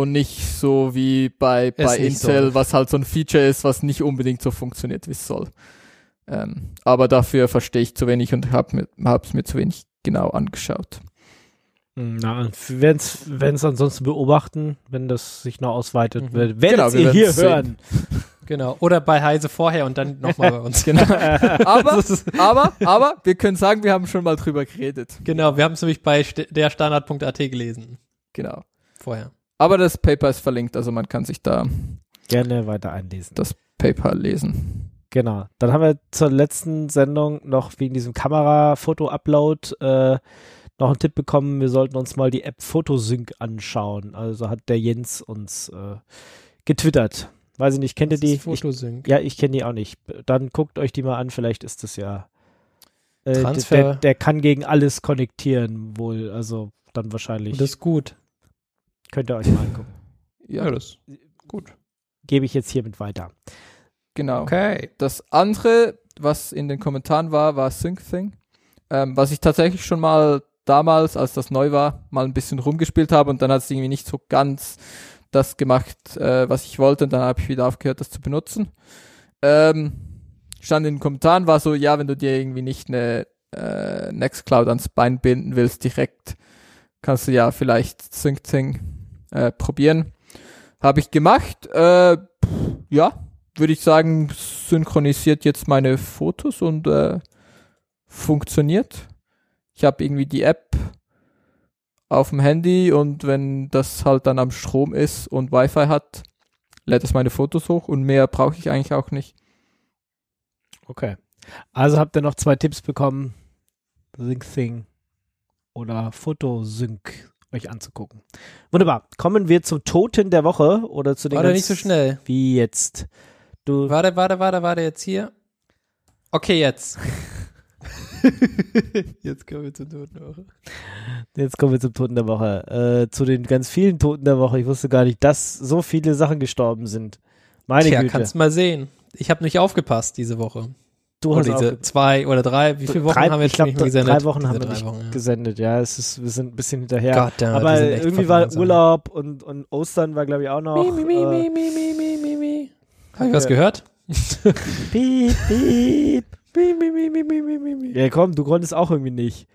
und nicht so wie bei, bei Intel, soll. was halt so ein Feature ist, was nicht unbedingt so funktioniert, wie es soll. Ähm, aber dafür verstehe ich zu wenig und habe es mir zu wenig genau angeschaut. Na, wenn es ansonsten beobachten, wenn das sich noch ausweitet, Mhm. werdet Genau, wir ihr hier werden's sehen. hören. <laughs> Genau. Oder bei Heise vorher und dann nochmal bei uns. <laughs> Genau. aber, <laughs> aber, aber, wir können sagen, wir haben schon mal drüber geredet. Genau, wir haben es nämlich bei st- derstandard.at gelesen. Genau. Vorher. Aber das Paper ist verlinkt, also man kann sich da Gerne weiter einlesen. das Paper lesen. Genau. Dann haben wir zur letzten Sendung noch wegen diesem Kamera-Foto-Upload äh, noch einen Tipp bekommen. Wir sollten uns mal die App Photosync anschauen. Also hat der Jens uns äh, getwittert. Weiß ich nicht, kennt ihr die? Photosync. Ich, ja, ich kenne die auch nicht. Dann guckt euch die mal an, vielleicht ist das ja. Äh, Transfer. Der, der kann gegen alles konnektieren, wohl. Also dann wahrscheinlich. Und das ist gut. Könnt ihr euch mal angucken. Ja, das ist gut. Gebe ich jetzt hiermit weiter. genau. Okay. Das andere, was in den Kommentaren war, war SyncThing. Ähm, was ich tatsächlich schon mal damals, als das neu war, mal ein bisschen rumgespielt habe und dann hat es irgendwie nicht so ganz das gemacht, äh, was ich wollte und dann habe ich wieder aufgehört, das zu benutzen. Ähm, stand in den Kommentaren, war so, ja, wenn du dir irgendwie nicht eine äh, Nextcloud ans Bein binden willst direkt, kannst du ja vielleicht SyncThing äh, probieren. Habe ich gemacht. Äh, ja, würde ich sagen, synchronisiert jetzt meine Fotos und äh, funktioniert. Ich habe irgendwie die App auf dem Handy und wenn das halt dann am Strom ist und Wi-Fi hat, lädt es meine Fotos hoch und mehr brauche ich eigentlich auch nicht. Okay. Also habt ihr noch zwei Tipps bekommen, SyncThing oder Photosync euch anzugucken. Wunderbar. Kommen wir zum Toten der Woche oder zu den Warte nicht so schnell. Wie jetzt? Du Warte, warte, warte, warte, jetzt hier. Okay, jetzt. <laughs> jetzt kommen wir zur Toten der Woche. Jetzt kommen wir zum Toten der Woche. Äh, zu den ganz vielen Toten der Woche. Ich wusste gar nicht, dass so viele Sachen gestorben sind. Meine Tja, Güte. kannst mal sehen. Ich habe nicht aufgepasst diese Woche. Du Oder hast diese zwei oder drei. Wie viele Wochen drei, haben wir ich jetzt glaub, nicht mehr gesendet? Drei Wochen Diese haben wir nicht Wochen, ja. gesendet. Ja, es ist, wir sind ein bisschen hinterher. Goddammit, wir Aber irgendwie war. Urlaub und, und Ostern war, glaube ich, auch noch. Mi, mi, mi, äh, mi, mi, mi, mi, mi, mi. Hab ich was gehört? <laughs> piep, piep. Mi, mi, mi, mi, mi, mi, mi, mi. Ja, komm, du konntest auch irgendwie nicht.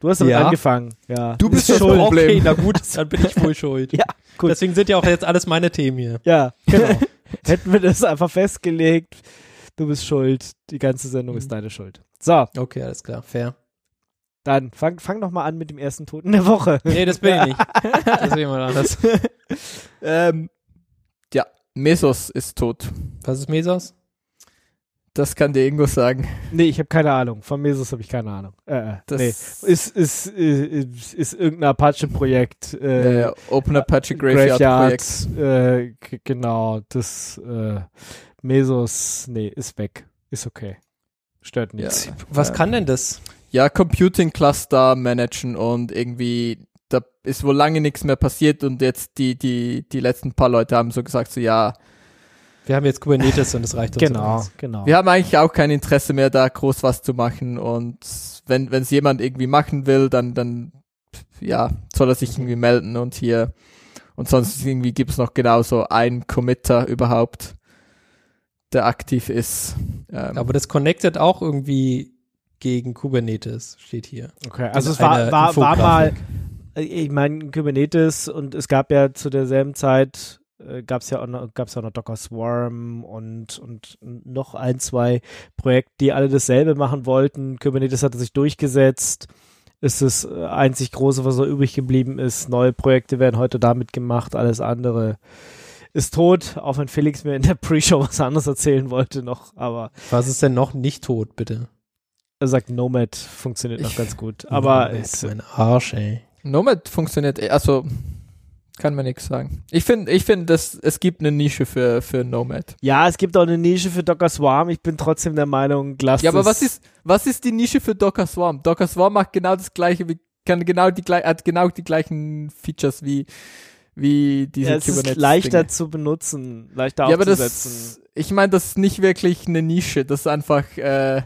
Du hast damit Ja. angefangen. Ja. Du bist Ist das schuld. Problem. Okay, na gut, <laughs> dann bin ich wohl schuld. Ja, gut. Deswegen sind ja auch jetzt alles meine Themen hier. Ja, genau. <laughs> Hätten wir das einfach festgelegt. Du bist schuld. Die ganze Sendung Mhm. ist deine Schuld. So, Okay, alles klar, fair. dann fang, fang doch mal an mit dem ersten Toten der Woche. Nee, das bin ich nicht. <laughs> Das ist jemand anders. Ähm, ja, Mesos ist tot. Was ist Mesos? Das kann dir Ingo sagen. Nee, ich habe keine Ahnung. Von Mesos habe ich keine Ahnung. Äh, äh, Das nee. Ist, ist, ist, ist irgendein Apache-Projekt. Äh, äh, Open Apache Graveyard, Projekt. äh, g- genau, das äh, Mesos, nee, ist weg. Ist okay. Stört Ja. nicht. Was kann denn das? Ja, Computing Cluster managen und irgendwie da ist wohl lange nichts mehr passiert und jetzt die die die letzten paar Leute haben so gesagt so ja, Wir haben jetzt Kubernetes und das reicht uns Genau, aus. genau. wir haben eigentlich auch kein Interesse mehr da groß was zu machen und wenn wenn es jemand irgendwie machen will, dann dann ja, soll er sich irgendwie melden und hier und sonst irgendwie gibt's noch genauso einen Committer überhaupt, der aktiv ist. Ähm, Aber das connectet auch irgendwie gegen Kubernetes, steht hier. Okay, also es war, war, war mal, äh, ich meine, Kubernetes und es gab ja zu derselben Zeit, äh, gab es ja auch noch, gab's auch noch Docker Swarm und, und noch ein, zwei Projekte, die alle dasselbe machen wollten. Kubernetes hatte sich durchgesetzt. Ist das äh, einzig große, was noch übrig geblieben ist. Neue Projekte werden heute damit gemacht, alles andere ist tot, auch wenn Felix mir in der Pre-Show was anderes erzählen wollte noch, aber Was ist denn noch nicht tot, bitte? er sagt Nomad funktioniert noch Ich- ganz gut. Aber Nomad, es, mein Arsch, ey. Nomad funktioniert, eh- also kann man nichts sagen. Ich finde, ich finde, dass es gibt eine Nische für für Nomad. Ja, es gibt auch eine Nische für Docker Swarm. Ich bin trotzdem der Meinung, lasst Ja, aber was ist was ist die Nische für Docker Swarm? Docker Swarm macht genau das gleiche, wie kann genau die hat genau die gleichen Features wie wie diese ja, es ist Kubernetes leichter Dinge. zu benutzen, leichter Ja, aber aufzusetzen. das ich meine, das ist nicht wirklich eine Nische, das ist einfach äh,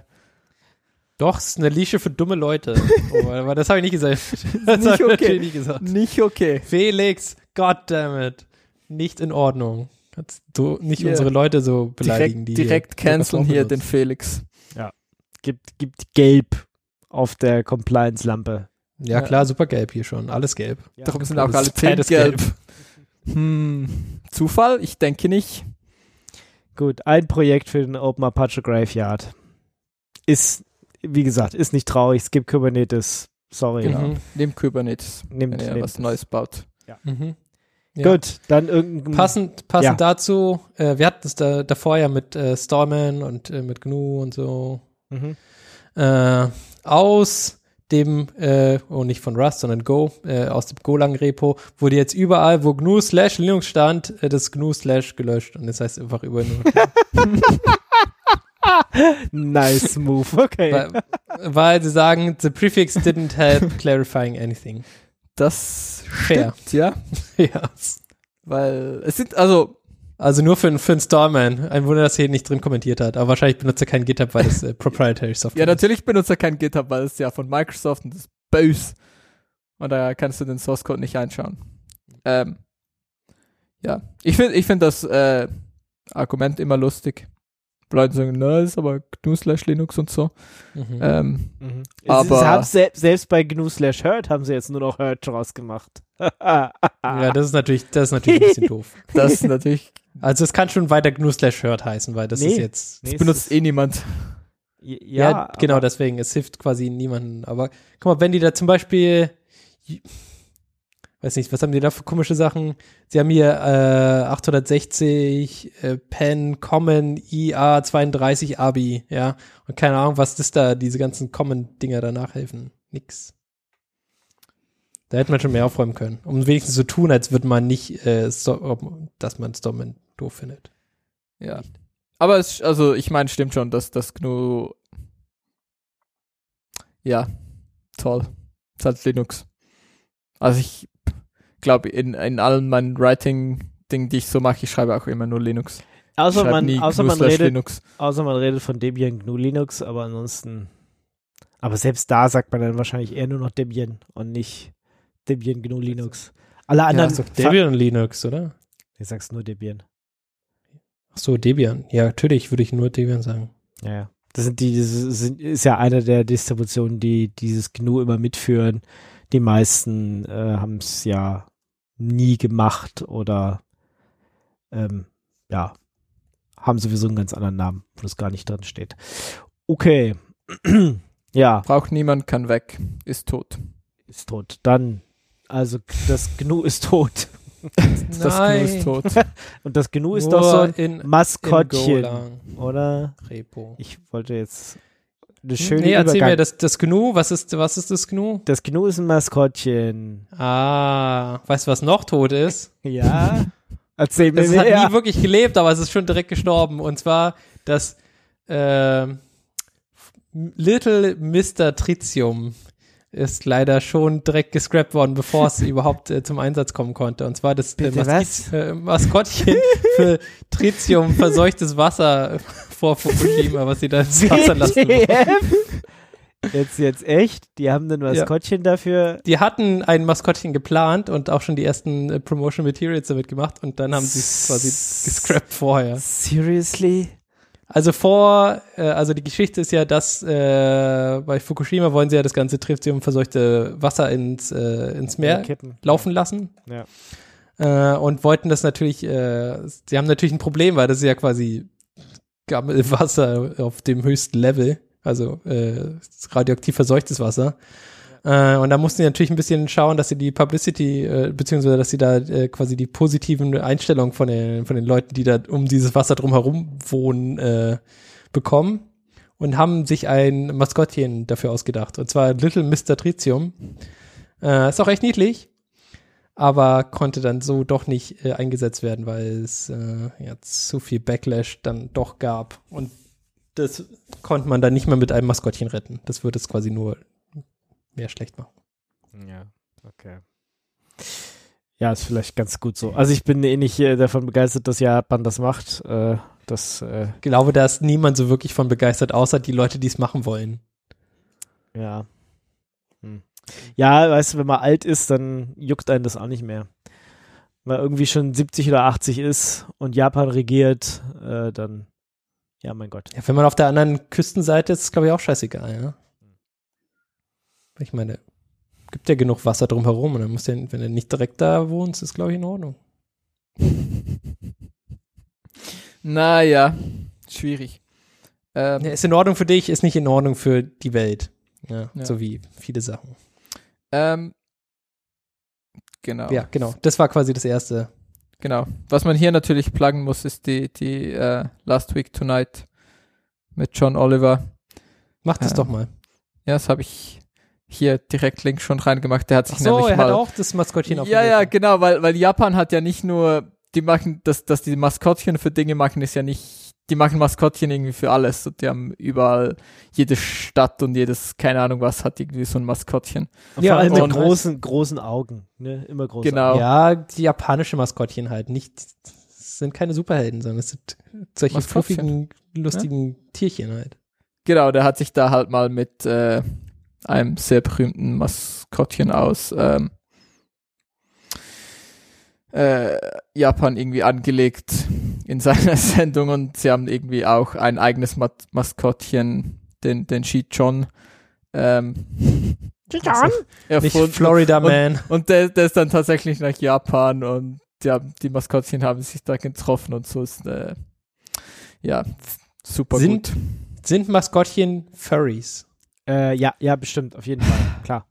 Doch, es ist eine Nische für dumme Leute. <laughs> Oh, aber das habe ich nicht gesagt. Das Nicht ich okay. natürlich nicht gesagt. nicht okay. Felix, goddammit. Nicht in Ordnung. Kannst du nicht Hier. unsere Leute so beleidigen, Direkt, die direkt hier canceln hier den Felix. Gibt, gibt gelb auf der Compliance-Lampe. Ja klar, super gelb hier schon. Alles gelb. Ja, Darum sind das auch alle ist zehn gelb. Gelb. <laughs> Hm, Zufall? Ich denke nicht. Gut, ein Projekt für den Open Apache Graveyard. Ist, wie gesagt, ist nicht traurig. Es gibt Kubernetes. Sorry. Genau. Mhm. Nehmt Kubernetes, Nehmt, wenn ihr was es. Neues baut. Mhm. Ja. Gut, dann irgendein. Passend, passend Ja. dazu, äh, wir hatten es da, davor ja mit äh, Stallman und äh, mit GNU und so. Mhm. Äh, aus dem, äh, oh nicht von Rust, sondern Go, äh, aus dem Golang-Repo, wurde jetzt überall, wo GNU slash Linux stand, äh, das GNU slash gelöscht. Und das heißt einfach über nur. <laughs> Nice move. Okay. weil, weil sie sagen, the prefix didn't help clarifying anything. Das Fair. stimmt, ja. <laughs> ja. Weil es sind, also, Also nur für, für einen Starman. Ein Wunder, dass er hier nicht drin kommentiert hat. Aber wahrscheinlich benutzt er kein GitHub, weil das äh, <laughs> Proprietary Software Ja, natürlich benutzt er kein GitHub, weil es ja von Microsoft und das ist böse. Und da kannst du den Source Code nicht einschauen. Ähm, ja, ich finde ich find das äh, Argument immer lustig. Leute sagen, na, ist aber GNU slash Linux und so. ist. Mhm. Ähm, Mhm. Aber- sie haben selbst, selbst bei GNU slash Hurt haben sie jetzt nur noch Hurt draus gemacht. ja, das ist natürlich, das ist natürlich ein bisschen <laughs> doof. das ist natürlich, Also es kann schon weiter GNU slash Hurt heißen, weil das Nee. ist jetzt. Nee, das benutzt eh niemand. Ja, Ja, genau, deswegen. Es hilft quasi niemandem. Aber guck mal, wenn die da zum Beispiel, weiß nicht, was haben die da für komische Sachen? Sie haben hier äh, 860 äh, Pen Common IA 32 Abi, ja. Und keine Ahnung, was das da, diese ganzen Common-Dinger danach helfen. Nix. Da hätte man schon mehr aufräumen können. Um wenigstens so tun, als würde man nicht, äh, so, dass man Stormen doof findet. Ja. Aber es, also ich meine, stimmt schon, dass das GNU ja, toll. Es hat Linux. Also ich glaube, in, in allen meinen Writing-Dingen, die ich so mache, ich schreibe auch immer nur Linux. Außer man, außer, GNU man redet, Linux. außer man redet von Debian GNU Linux, aber ansonsten. Aber selbst da sagt man dann wahrscheinlich eher nur noch Debian und nicht Debian GNU Linux. Alle Ja, anderen. ist doch Debian und Linux, oder? Ich sag's nur Debian. Ach so, Debian. Ja, natürlich würde ich nur Debian sagen. Ja, ja. Das sind die, das sind, ist ja eine der Distributionen, die dieses GNU immer mitführen. Die meisten äh, haben es ja nie gemacht oder ähm, ja, haben sowieso einen ganz anderen Namen, wo das gar nicht drin steht. Okay. <clears throat> ja, Braucht niemand, kann weg. Ist tot. ist tot. Dann, also das GNU ist tot. Das GNU ist tot. <laughs> Und das GNU ist doch so ein in, in Maskottchen, Golang oder? Repo. Ich wollte jetzt eine schöne nee, erzähl Übergang. mir, das, das GNU, was ist, was ist das GNU? Das GNU ist ein Maskottchen. Ah, weißt du, was noch tot ist? <laughs> Ja. Erzähl mir Es hat mehr. nie wirklich gelebt, aber es ist schon direkt gestorben. Und zwar das ähm, Little Mr. Tritium ist leider schon direkt gescrapt worden, bevor es <laughs> überhaupt äh, zum Einsatz kommen konnte. Und zwar das äh? Maskit- äh, Maskottchen für Tritium <laughs> verseuchtes Wasser vor Fukushima, was sie da ins Wasser lassen. Jetzt, jetzt echt? Die haben ein Maskottchen dafür. Die hatten ein Maskottchen geplant und auch schon die ersten äh, Promotion Materials damit gemacht und dann haben sie es quasi gescrapt vorher. Seriously? Also vor, äh, also die Geschichte ist ja, dass äh, bei Fukushima wollen sie ja das ganze Tritium verseuchte Wasser ins, äh, ins Meer Kippen. laufen lassen. Ja. Äh, und wollten das natürlich, äh, sie haben natürlich ein Problem, weil das ist ja quasi Gammelwasser auf dem höchsten Level, also äh, radioaktiv verseuchtes Wasser. Äh, und da mussten sie natürlich ein bisschen schauen, dass sie die Publicity, äh, beziehungsweise dass sie da äh, quasi die positiven Einstellungen von den, von den Leuten, die da um dieses Wasser drumherum wohnen, äh, bekommen. Und haben sich ein Maskottchen dafür ausgedacht. Und zwar Little Mr. Tritium. Äh, ist auch echt niedlich aber konnte dann so doch nicht äh, eingesetzt werden, weil es äh, ja, zu viel Backlash dann doch gab. Und das konnte man dann nicht mehr mit einem Maskottchen retten. Das würde es quasi nur mehr schlecht machen. Ja, okay. Ja, ist vielleicht ganz gut so. Also ich bin eh nicht äh, davon begeistert, dass Japan das macht. Äh, das, äh, Ich glaube, da ist niemand so wirklich von begeistert, außer die Leute, die es machen wollen. ja. Hm. Ja, weißt du, wenn man alt ist, dann juckt einen das auch nicht mehr. Wenn man irgendwie schon 70 oder 80 ist und Japan regiert, äh, dann, ja, mein Gott. Ja, wenn man auf der anderen Küstenseite ist, ist glaube ich auch scheißegal, ja. Ich meine, gibt ja genug Wasser drumherum und dann muss der, wenn du nicht direkt da wohnst, ist glaube ich in Ordnung. <laughs> Naja, schwierig. Ähm, Ja, ist in Ordnung für dich, ist nicht in Ordnung für die Welt. Ja, Ja. so wie viele Sachen. ähm, genau. Ja, genau. Das war quasi das erste. Genau. Was man hier natürlich pluggen muss, ist die, die äh, Last Week Tonight mit John Oliver. Mach das Ja. doch mal. Ja, das habe ich hier direkt Link schon reingemacht. Der hat sich Ach so, nämlich er mal hat auch das Maskottchen auf Ja, ja, genau, weil, weil Japan hat ja nicht nur, die machen, dass, dass die Maskottchen für Dinge machen, ist ja nicht, die machen Maskottchen irgendwie für alles. Und die haben überall, jede Stadt und jedes, keine Ahnung was, hat irgendwie so ein Maskottchen. Und Ja, vor allem mit und- großen, großen Augen. Ne? Immer große Genau. Augen. Ja, die japanische Maskottchen halt, nicht es sind keine Superhelden, sondern es sind solche fluffigen, lustigen Tierchen halt. Genau, der hat sich da halt mal mit äh, einem sehr berühmten Maskottchen aus ähm, äh, Japan irgendwie angelegt in <laughs> seiner Sendung und sie haben irgendwie auch ein eigenes Mat Maskottchen, den, den Shi-Chon, ähm, <laughs> <laughs> Nicht erfunden. Florida und, Man. Und der, der ist dann tatsächlich nach Japan und ja, die Maskottchen haben sich da getroffen und so ist äh, ja super Sind- gut. Sind Maskottchen Furries? Äh, ja, ja, bestimmt, auf jeden Fall, klar.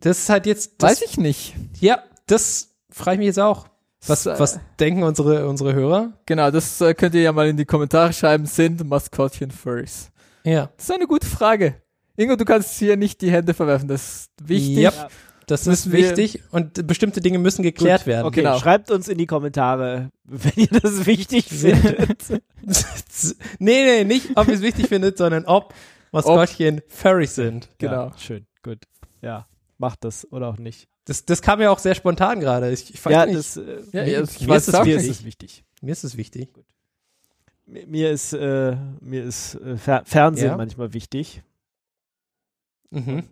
Das ist halt jetzt. Das, Weiß ich nicht. Ja, das frage ich mich jetzt auch. Was, äh, was denken unsere, unsere Hörer? Genau, das äh, könnt ihr ja mal in die Kommentare schreiben. Sind Maskottchen Furries? Ja. Das ist eine gute Frage. Ingo, du kannst hier nicht die Hände verwerfen. Das ist wichtig. Yep. Das ist Müssen wichtig und bestimmte Dinge müssen geklärt Gut, werden. Okay, Genau. schreibt uns in die Kommentare, <laughs> wenn ihr das wichtig <laughs> findet. nee, nee, nicht, ob ihr es wichtig findet, sondern ob Maskottchen Furries sind. Genau. Ja, schön, gut. Ja, macht das oder auch nicht. Das, das kam ja auch sehr spontan gerade. Ich, ich weiß ja, nicht. das, äh, Ja, Mir- ich mir weiß ist mir ist es wichtig. mir ist es wichtig. Mir mir ist, äh, mir ist äh, Fer Fernsehen Ja? manchmal wichtig. Mhm.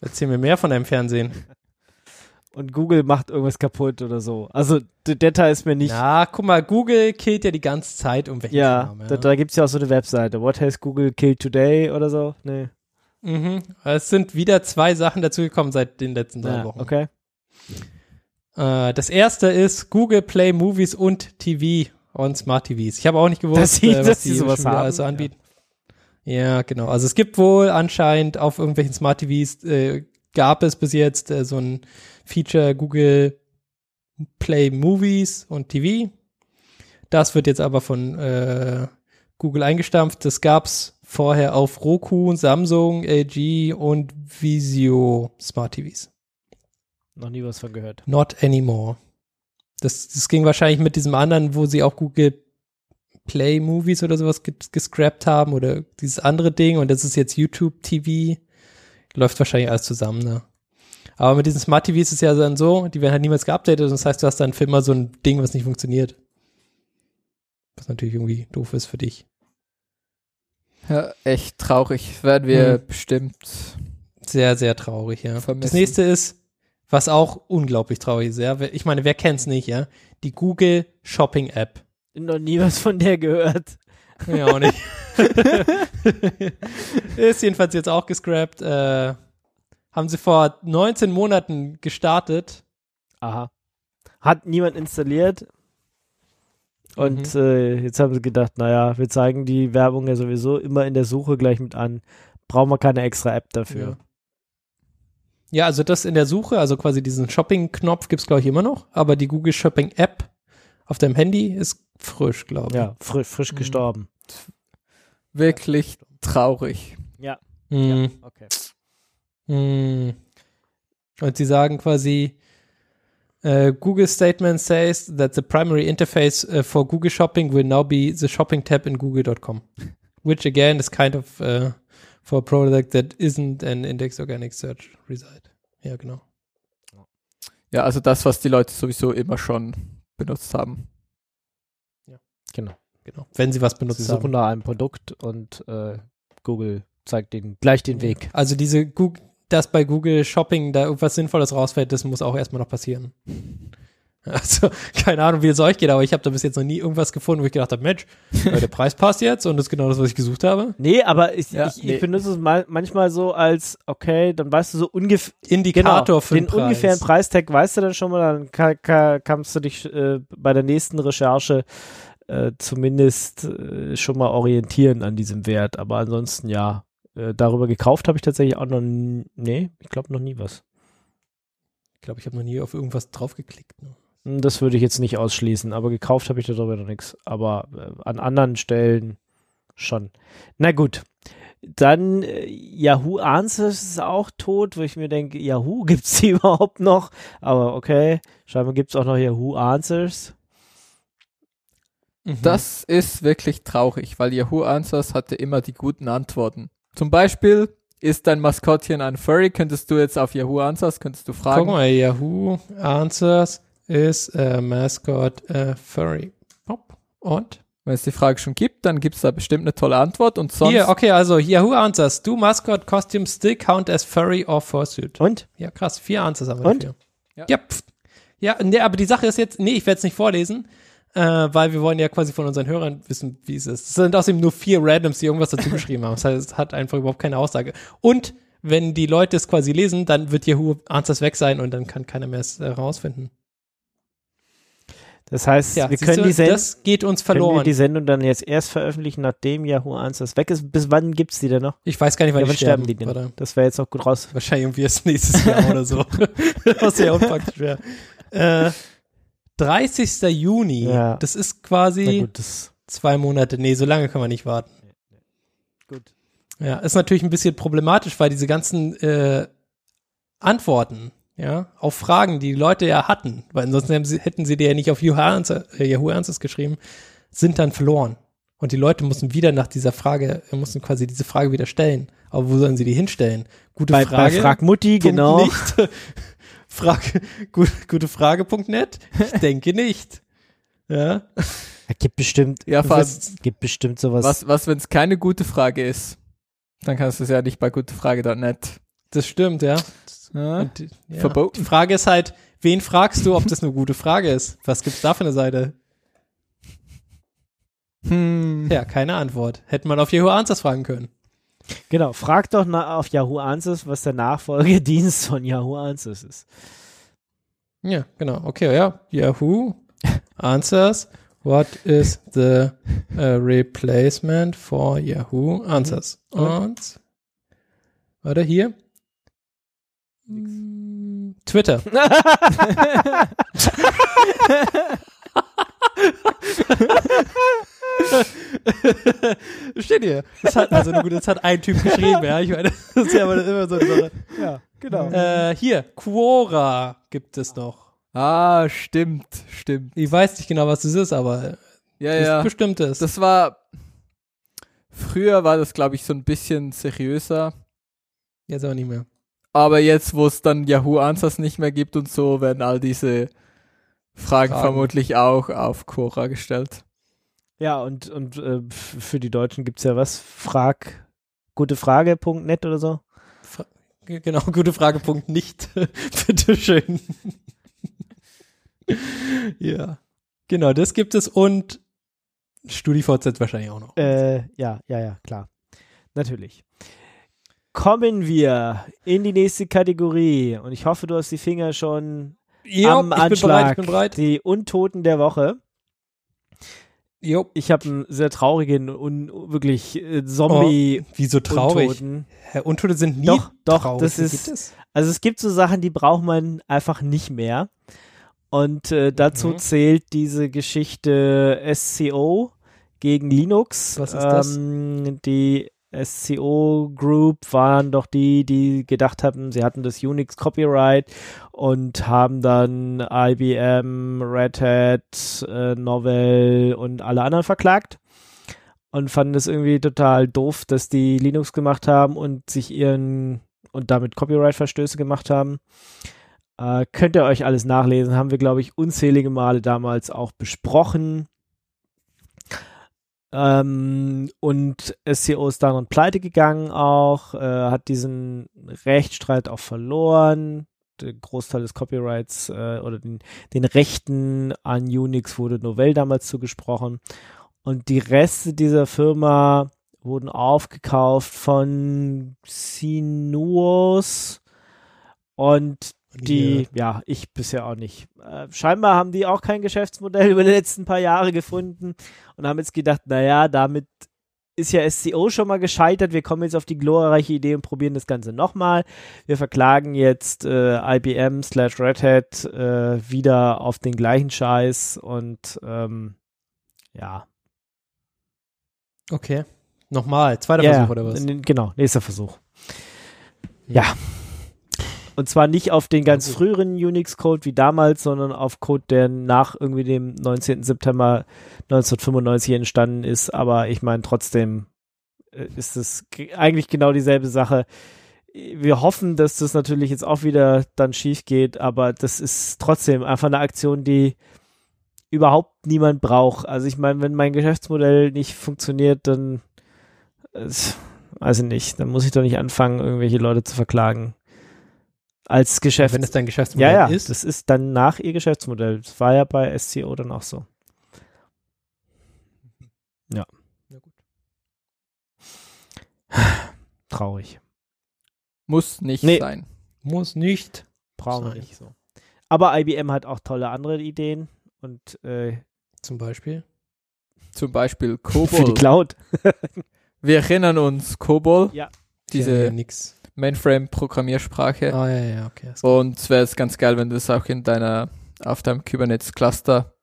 Erzähl mir mehr von deinem Fernsehen. <laughs> Und Google macht irgendwas kaputt oder so. Also, der Detail ist mir nicht. Na, guck mal, Google killt ja die ganze Zeit um ja, Kram, da, da gibt es ja auch so eine Webseite. What has Google killed today oder so? Nee. Mhm. Es sind wieder zwei Sachen dazugekommen seit den letzten drei Ja, Wochen. okay. Äh, das erste ist Google Play Movies und TV und Smart TVs. Ich habe auch nicht gewusst, Dass sie- äh, was dass die sowas haben, also ja. anbieten. Ja. genau. Also es gibt wohl anscheinend auf irgendwelchen Smart TVs äh, gab es bis jetzt äh, so ein Feature Google Play Movies und TV. Das wird jetzt aber von äh, Google eingestampft. Das gab's vorher auf Roku, Samsung, LG und Visio Smart TVs. Noch nie was von gehört. Not anymore. Das, das ging wahrscheinlich mit diesem anderen, wo sie auch Google Play Movies oder sowas ges- gescrapt haben oder dieses andere Ding und das ist jetzt YouTube TV. Läuft wahrscheinlich alles zusammen, ne? Aber mit diesen Smart TVs ist es ja dann so, die werden halt niemals geupdatet und das heißt, du hast dann für immer so ein Ding, was nicht funktioniert. Was natürlich irgendwie doof ist für dich. Ja, echt traurig. Werden wir Mhm. bestimmt. Sehr, sehr traurig, ja. Vermissen. Das nächste ist, was auch unglaublich traurig ist, ja. Ich meine, wer kennt's nicht, ja? Die Google Shopping App. Noch nie was von der gehört. Ja, auch nicht. <laughs> <laughs> ist jedenfalls jetzt auch gescrapped. Äh, haben sie vor 19 Monaten gestartet. Aha. Hat niemand installiert. Und äh, jetzt haben sie gedacht, naja, wir zeigen die Werbung ja sowieso immer in der Suche gleich mit an. Brauchen wir keine extra App dafür. Ja, also das in der Suche, also quasi diesen Shopping-Knopf gibt's glaube ich, immer noch. Aber die Google Shopping App auf deinem Handy ist frisch, glaube ich. Ja, fri frisch Mhm. gestorben. Wirklich traurig. Mhm. okay. Mm. Und sie sagen quasi, äh, Google Statement says that the primary interface uh, for Google Shopping will now be the shopping tab in google.com, which again is kind of uh, for a product that isn't an index organic search result. Ja, genau. Ja, also das, was die Leute sowieso immer schon benutzt haben. Genau. genau. Wenn sie was Sie benutzt suchen haben. nach einem Produkt und äh, Google zeigt ihnen gleich den Weg. Also diese Google, dass bei Google Shopping da irgendwas Sinnvolles rausfällt, das muss auch erstmal noch passieren. <laughs> Also, keine Ahnung, wie es euch geht, aber ich habe da bis jetzt noch nie irgendwas gefunden, wo ich gedacht habe, Mensch, der Preis passt jetzt und das ist genau das, was ich gesucht habe. Nee, aber ich, Ja, ich, nee. ich benutze es mal, manchmal so als, okay, dann weißt du so ungefähr, Indikator für den den Preis. ungefähren Preistag weißt du dann schon mal, dann ka ka kannst du dich äh, bei der nächsten Recherche äh, zumindest äh, schon mal orientieren an diesem Wert. Aber ansonsten ja, äh, darüber gekauft habe ich tatsächlich auch noch, nee, ich glaube noch nie was. Ich glaube, ich habe noch nie auf irgendwas draufgeklickt. Ne? Hm, Das würde ich jetzt nicht ausschließen, aber gekauft habe ich darüber noch nichts. Aber äh, an anderen Stellen schon. Na gut. Dann äh, Yahoo Answers ist auch tot, wo ich mir denke, Yahoo <laughs> gibt's die überhaupt noch? Aber okay, scheinbar gibt's auch noch Yahoo Answers. Mhm. Das ist wirklich traurig, weil Yahoo Answers hatte immer die guten Antworten. Zum Beispiel, ist dein Maskottchen ein Furry? Könntest du jetzt auf Yahoo Answers, könntest du Guck fragen. mal, Yahoo Answers is a mascot a furry. Und? Wenn es die Frage schon gibt, dann gibt es da bestimmt eine tolle Antwort und sonst. Hier, okay, also Yahoo Answers. Do Mascot Costume still count as Furry or Fursuit? Und? Ja, krass. Vier Answers haben wir Und? dafür. Ja. Ja, pff. ja nee, aber die Sache ist jetzt, nee, ich werde es nicht vorlesen, äh, weil wir wollen ja quasi von unseren Hörern wissen, wie es ist. Es sind außerdem nur vier Randoms, die irgendwas dazu geschrieben haben. Das heißt, es hat einfach überhaupt keine Aussage. Und wenn die Leute es quasi lesen, dann wird Yahoo Answers weg sein und dann kann keiner mehr es herausfinden. Das heißt, Ja, wir können du, die, Send das geht uns können wir verloren. die Sendung dann jetzt erst veröffentlichen, nachdem Yahoo Answers weg ist. Bis wann gibt's die denn noch? ich weiß gar nicht, wann ja, die wann sterben die denn? Warte. Das wäre jetzt noch gut raus. Wahrscheinlich irgendwie erst <laughs> nächstes Jahr oder so. <laughs> Was <laughs> ja unpraktisch wäre. Äh, 30. Juni. Ja. Das ist quasi gut, das zwei Monate. Nee, so lange können wir nicht warten. gut. Ja, ist natürlich ein bisschen problematisch, weil diese ganzen äh, Antworten, ja, auf Fragen, die die Leute ja hatten, weil ansonsten sie, hätten sie die ja nicht auf Yahoo Answer, äh, Yahoo Answers geschrieben, sind dann verloren. Und die Leute mussten wieder nach dieser Frage, äh, mussten quasi diese Frage wieder stellen. Aber wo sollen sie die hinstellen? Gute Bei, Frage. bei Frag Mutti, Punkt genau. Nicht. <laughs> Frage, <laughs> gut, gute Frage.net? Ich <laughs> denke nicht. Ja. Gibt bestimmt, Ja, vor allem, gibt bestimmt sowas. was, was wenn es keine gute Frage ist? Dann kannst du es ja nicht bei gutefrage.net. Das stimmt, ja. Ja? Und, die- ja. Verboten. Die Frage ist halt, wen fragst du, ob das eine gute Frage ist? Was gibt's da für eine Seite? Hm. Ja, keine Antwort. Hätte man auf Yahoo Answers fragen können. Genau, frag doch na, auf Yahoo Answers, was der Nachfolgedienst von Yahoo Answers ist. Ja, genau. Okay, ja. Yahoo Answers. What is the uh, replacement for Yahoo Answers? Und, warte, hier. Mm, Twitter. <laughs> <laughs> <laughs> Steht hier. Das hat, also, gut, das hat ein Typ geschrieben, ja. Ich meine, das ist ja immer, immer so eine Sache. Ja, genau. Äh, hier, Quora gibt es noch. Ah, stimmt, stimmt. Ich weiß nicht genau, was das ist, aber Ja, es ja. bestimmt ist. Das war. Früher war das, glaube ich, so ein bisschen seriöser. Jetzt aber nicht mehr. Aber jetzt, wo es dann Yahoo Answers nicht mehr gibt und so, werden all diese Fragen, Fragen. vermutlich auch auf Quora gestellt. Ja, und, und äh, für die Deutschen gibt's ja was? Frag, gutefrage.net oder so? G- Genau, <laughs> gute Frage, Punkt nicht. <laughs> Bitteschön. <laughs> ja. Genau, das gibt es und StudiVZ wahrscheinlich auch noch. Äh, ja, ja, ja, klar. Natürlich. Kommen wir in die nächste Kategorie. Und ich hoffe, du hast die Finger schon Jo, am ich bin Anschlag. bereit, ich bin bereit. Die Untoten der Woche. Jo. Ich habe einen sehr traurigen und wirklich äh, Zombie Wieso traurig? Untoten. Herr Untote sind nie Doch, doch, traurig. das ist- das? Also es gibt so Sachen, die braucht man einfach nicht mehr. Und äh, dazu Mhm. zählt diese Geschichte SCO gegen Linux. Was ist das? Ähm, die SCO Group waren doch die, die gedacht haben, sie hatten das Unix Copyright und haben dann IBM, Red Hat, äh, Novell und alle anderen verklagt und fanden es irgendwie total doof, dass die Linux gemacht haben und sich ihren und damit Copyright-Verstöße gemacht haben. Äh, könnt ihr euch alles nachlesen, haben wir, glaube ich, unzählige Male damals auch besprochen. Ähm, und SEO ist dann pleite gegangen auch, äh, hat diesen Rechtsstreit auch verloren. Der Großteil des Copyrights äh, oder den, den Rechten an Unix wurde Novell damals zugesprochen. Und die Reste dieser Firma wurden aufgekauft von Sinuos und die, ja, ich bisher auch nicht. Äh, scheinbar haben die auch kein Geschäftsmodell <laughs> über die letzten paar Jahre gefunden und haben jetzt gedacht, naja, damit ist ja SCO schon mal gescheitert. Wir kommen jetzt auf die glorreiche Idee und probieren das Ganze nochmal. Wir verklagen jetzt äh, IBM slash Red Hat äh, wieder auf den gleichen Scheiß und ähm, ja. Okay. Nochmal, zweiter Ja, Versuch oder was? Genau, nächster Versuch. Ja. Und zwar nicht auf den ganz gut. früheren Unix-Code wie damals, sondern auf Code, der nach irgendwie dem 19. September 1995 entstanden ist. Aber ich meine, trotzdem äh, ist es eigentlich genau dieselbe Sache. Wir hoffen, dass das natürlich jetzt auch wieder dann schief geht, aber das ist trotzdem einfach eine Aktion, die überhaupt niemand braucht. Also ich meine, wenn mein Geschäftsmodell nicht funktioniert, dann äh, weiß ich nicht, dann muss ich doch nicht anfangen, irgendwelche Leute zu verklagen. Als Geschäft. Wenn es dein Geschäftsmodell ja, ja, ist. das ist dann nach ihr Geschäftsmodell. Das war ja bei SCO dann auch so. Ja. Ja, gut. <sighs> Traurig. Muss nicht Nee. sein. Muss nicht. Brauchen wir nicht so. Aber IBM hat auch tolle andere Ideen und äh, Zum Beispiel. Zum Beispiel <laughs> für die COBOL. Cloud. Wir erinnern uns, COBOL, Ja. diese Ja, nix. Mainframe-Programmiersprache. Ah, ja, ja, okay. Und es wäre jetzt ganz geil, wenn du es auch in deiner, auf deinem Kubernetes-Cluster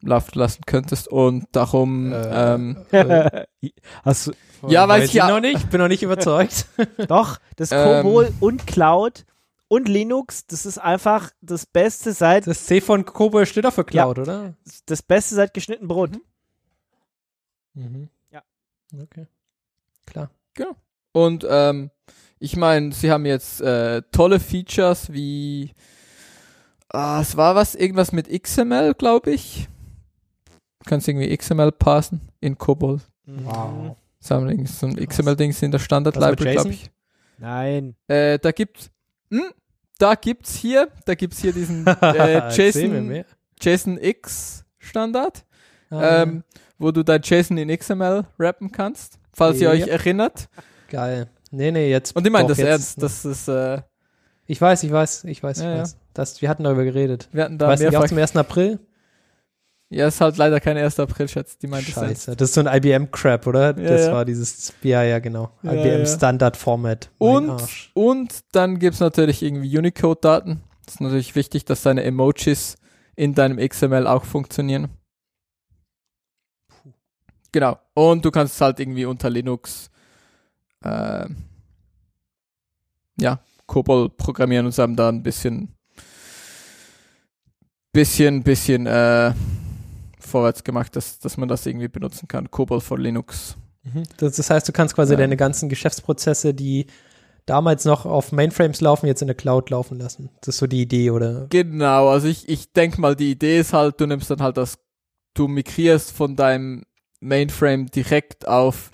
laufen lassen könntest. Und darum, Äh, ähm, äh, <laughs> Hast du Ja, weiß ich ja. noch nicht. Bin noch nicht überzeugt. <laughs> doch das Ähm. Kobol und Cloud und Linux, das ist einfach das Beste seit Das C von Kobo steht auch für Cloud, oder? das Beste seit geschnitten Brot. Mhm. Ja. Okay. Klar. Und ähm, ich meine, sie haben jetzt äh, tolle Features wie ah, es war was, irgendwas mit XML, glaube ich. Du kannst irgendwie XML parsen in COBOL. Mhm. Sie haben irgendwie so ein XML-Dings in der Standard Was mit Library, glaube JSON? ich. Nein. Äh, da gibt's hm, da gibt's hier, da gibt's hier diesen <laughs> äh, JSON. JSON X Standard, Ah, ähm, wo du dein JSON in XML rappen kannst, falls ihr euch erinnert. Geil. Nee, nee, jetzt. Und ich meine das jetzt- ernst, das ist äh, Ich weiß, ich weiß, ich weiß, ich Ja, ja. weiß. Das, wir hatten darüber geredet. wir hatten da weißt du, mehrfach zum 1. April? Ja, ist halt leider kein 1. April, Schatz. Die meint es Scheiße. Das ist so ein IBM-Crap, oder? das ja. war dieses, ja, ja, genau. Ja, IBM ja. Standard Format. Mein Und, Arsch. und dann gibt's natürlich irgendwie Unicode-Daten. Es ist natürlich wichtig, dass deine Emojis in deinem XML auch funktionieren. Genau. Und du kannst es halt irgendwie unter Linux äh, ja, COBOL programmieren und haben da ein bisschen bisschen, bisschen äh, vorwärts gemacht, dass, dass man das irgendwie benutzen kann. COBOL for Linux. Mhm. Das, das heißt, du kannst quasi Ja. deine ganzen Geschäftsprozesse, die damals noch auf Mainframes laufen, jetzt in der Cloud laufen lassen. Das ist so die Idee, oder? Genau, also ich, ich denke mal, die Idee ist halt, du nimmst dann halt das, du migrierst von deinem Mainframe direkt auf,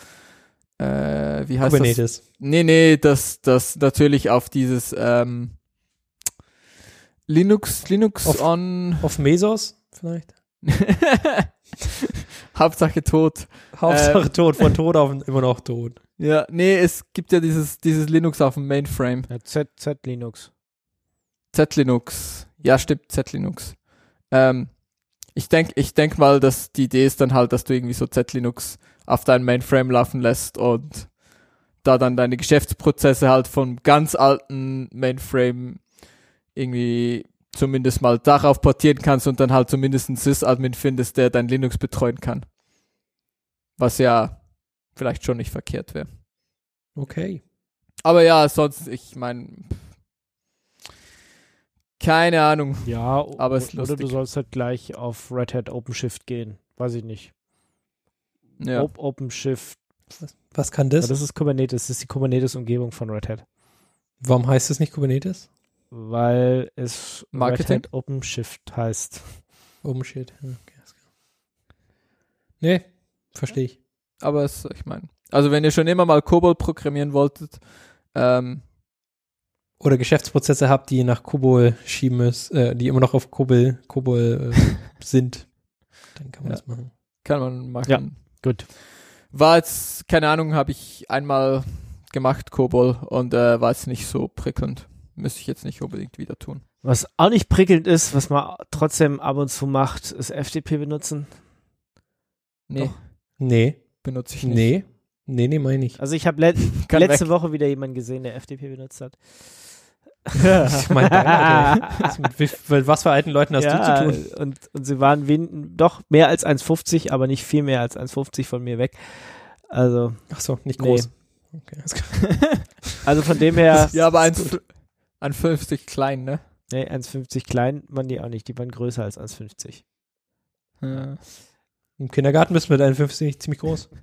äh, wie heißt das? Kubernetes. Nee, nee, das, das natürlich auf dieses ähm, Linux, Linux Auf- on Auf Mesos vielleicht? <laughs> Hauptsache tot. Hauptsache tot, von tot auf immer noch tot. Ja, nee, es gibt ja dieses, dieses Linux auf dem Mainframe. Ja, Z, Z Linux. Z-Linux. Ja, stimmt, Z-Linux. Ähm, ich denke ich denk mal, dass die Idee ist dann halt, dass du irgendwie so Z-Linux auf deinem Mainframe laufen lässt und da dann deine Geschäftsprozesse halt vom ganz alten Mainframe irgendwie zumindest mal darauf portieren kannst und dann halt zumindest einen Sys-Admin findest, der dein Linux betreuen kann. Was ja vielleicht schon nicht verkehrt wäre. Okay. Aber ja, sonst, ich meine, keine Ahnung. Ja, Aber ist oder du lustig. sollst halt gleich auf Red Hat OpenShift gehen. Weiß ich nicht. Ja. Op OpenShift. Was kann Ja, das? das ist Kubernetes. Das ist die Kubernetes-Umgebung von Red Hat. Warum heißt es nicht Kubernetes? Weil es Marketing? Red Hat OpenShift heißt. OpenShift. Ja, okay, klar. Nee, verstehe ich. Aber es, ich meine, also wenn ihr schon immer mal COBOL programmieren wolltet, ähm, Oder Geschäftsprozesse habt, die nach Kobol schieben müssen, äh, die immer noch auf Kobol, Kobol äh, <laughs> sind, dann kann man Ja. das machen. kann man machen. Ja. Gut. War jetzt, keine Ahnung, habe ich einmal gemacht, COBOL, und äh, war jetzt nicht so prickelnd. Müsste ich jetzt nicht unbedingt wieder tun. Was auch nicht prickelnd ist, was man trotzdem ab und zu macht, ist FTP benutzen. Nee, Doch. Nee, benutze ich nicht. nee, nee, nee, meine ich. Also ich habe le <laughs> letzte weg. Woche wieder jemanden gesehen, der FTP benutzt hat. <laughs> mein Beileid, ey. Was mit, was für alten Leuten hast ja, du zu tun? Und, und sie waren wen, doch mehr als 1,50, aber nicht viel mehr als 1,50 von mir weg. Also, Ach so, nicht Nee. groß. Okay, ist klar. <laughs> also von dem her, Ja, aber ein, ein 50 klein, ne? nee, 1,50 klein waren die auch nicht, die waren größer als 1,50. Ja. Im Kindergarten bist du mit 51 ziemlich groß. <laughs>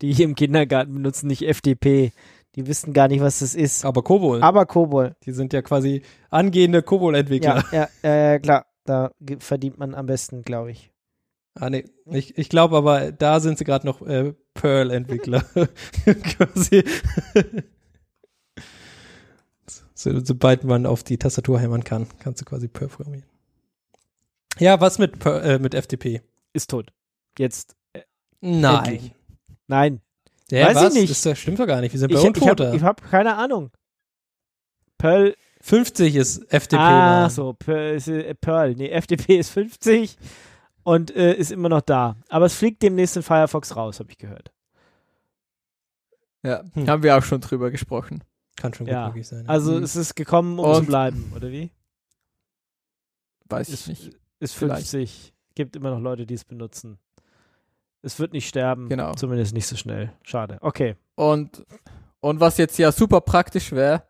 Die hier im Kindergarten benutzen nicht FTP. Die wissen gar nicht, was das ist. Aber Kobol, Aber Kobol. die sind ja quasi angehende Kobol-Entwickler. Ja, ja, äh, klar. Da verdient man am besten, glaube ich. Ah, nee. Ich, ich glaube aber, da sind sie gerade noch äh, Perl-Entwickler. <laughs> <laughs> Quasi. so, sobald man auf die Tastatur hämmern kann, kannst du quasi Perl programmieren. Ja, was mit, Perl, äh, mit FTP? Ist tot. Jetzt. Nein. Endlich. Nein. Ja, Weiß ich was? nicht. Das, das stimmt doch gar nicht. Wir sind bei Ich, ich habe Untoter. ich hab keine Ahnung. Perl. 50 ist FTP. ah, war. so. Perl, ist, äh, Perl. Nee, FTP <laughs> ist 50 und äh, ist immer noch da. Aber es fliegt demnächst in Firefox raus, habe ich gehört. Ja, Hm. haben wir auch schon drüber gesprochen. Kann schon Ja. gut möglich sein. ja. Also Mhm. es ist gekommen, um zu Und- bleiben, oder wie? Weiß ich Ist, nicht. ist Vielleicht. 50. Gibt immer noch Leute, die es benutzen. Es wird nicht sterben. Genau. Zumindest nicht so schnell. Schade. Okay. Und, und was jetzt ja super praktisch wäre,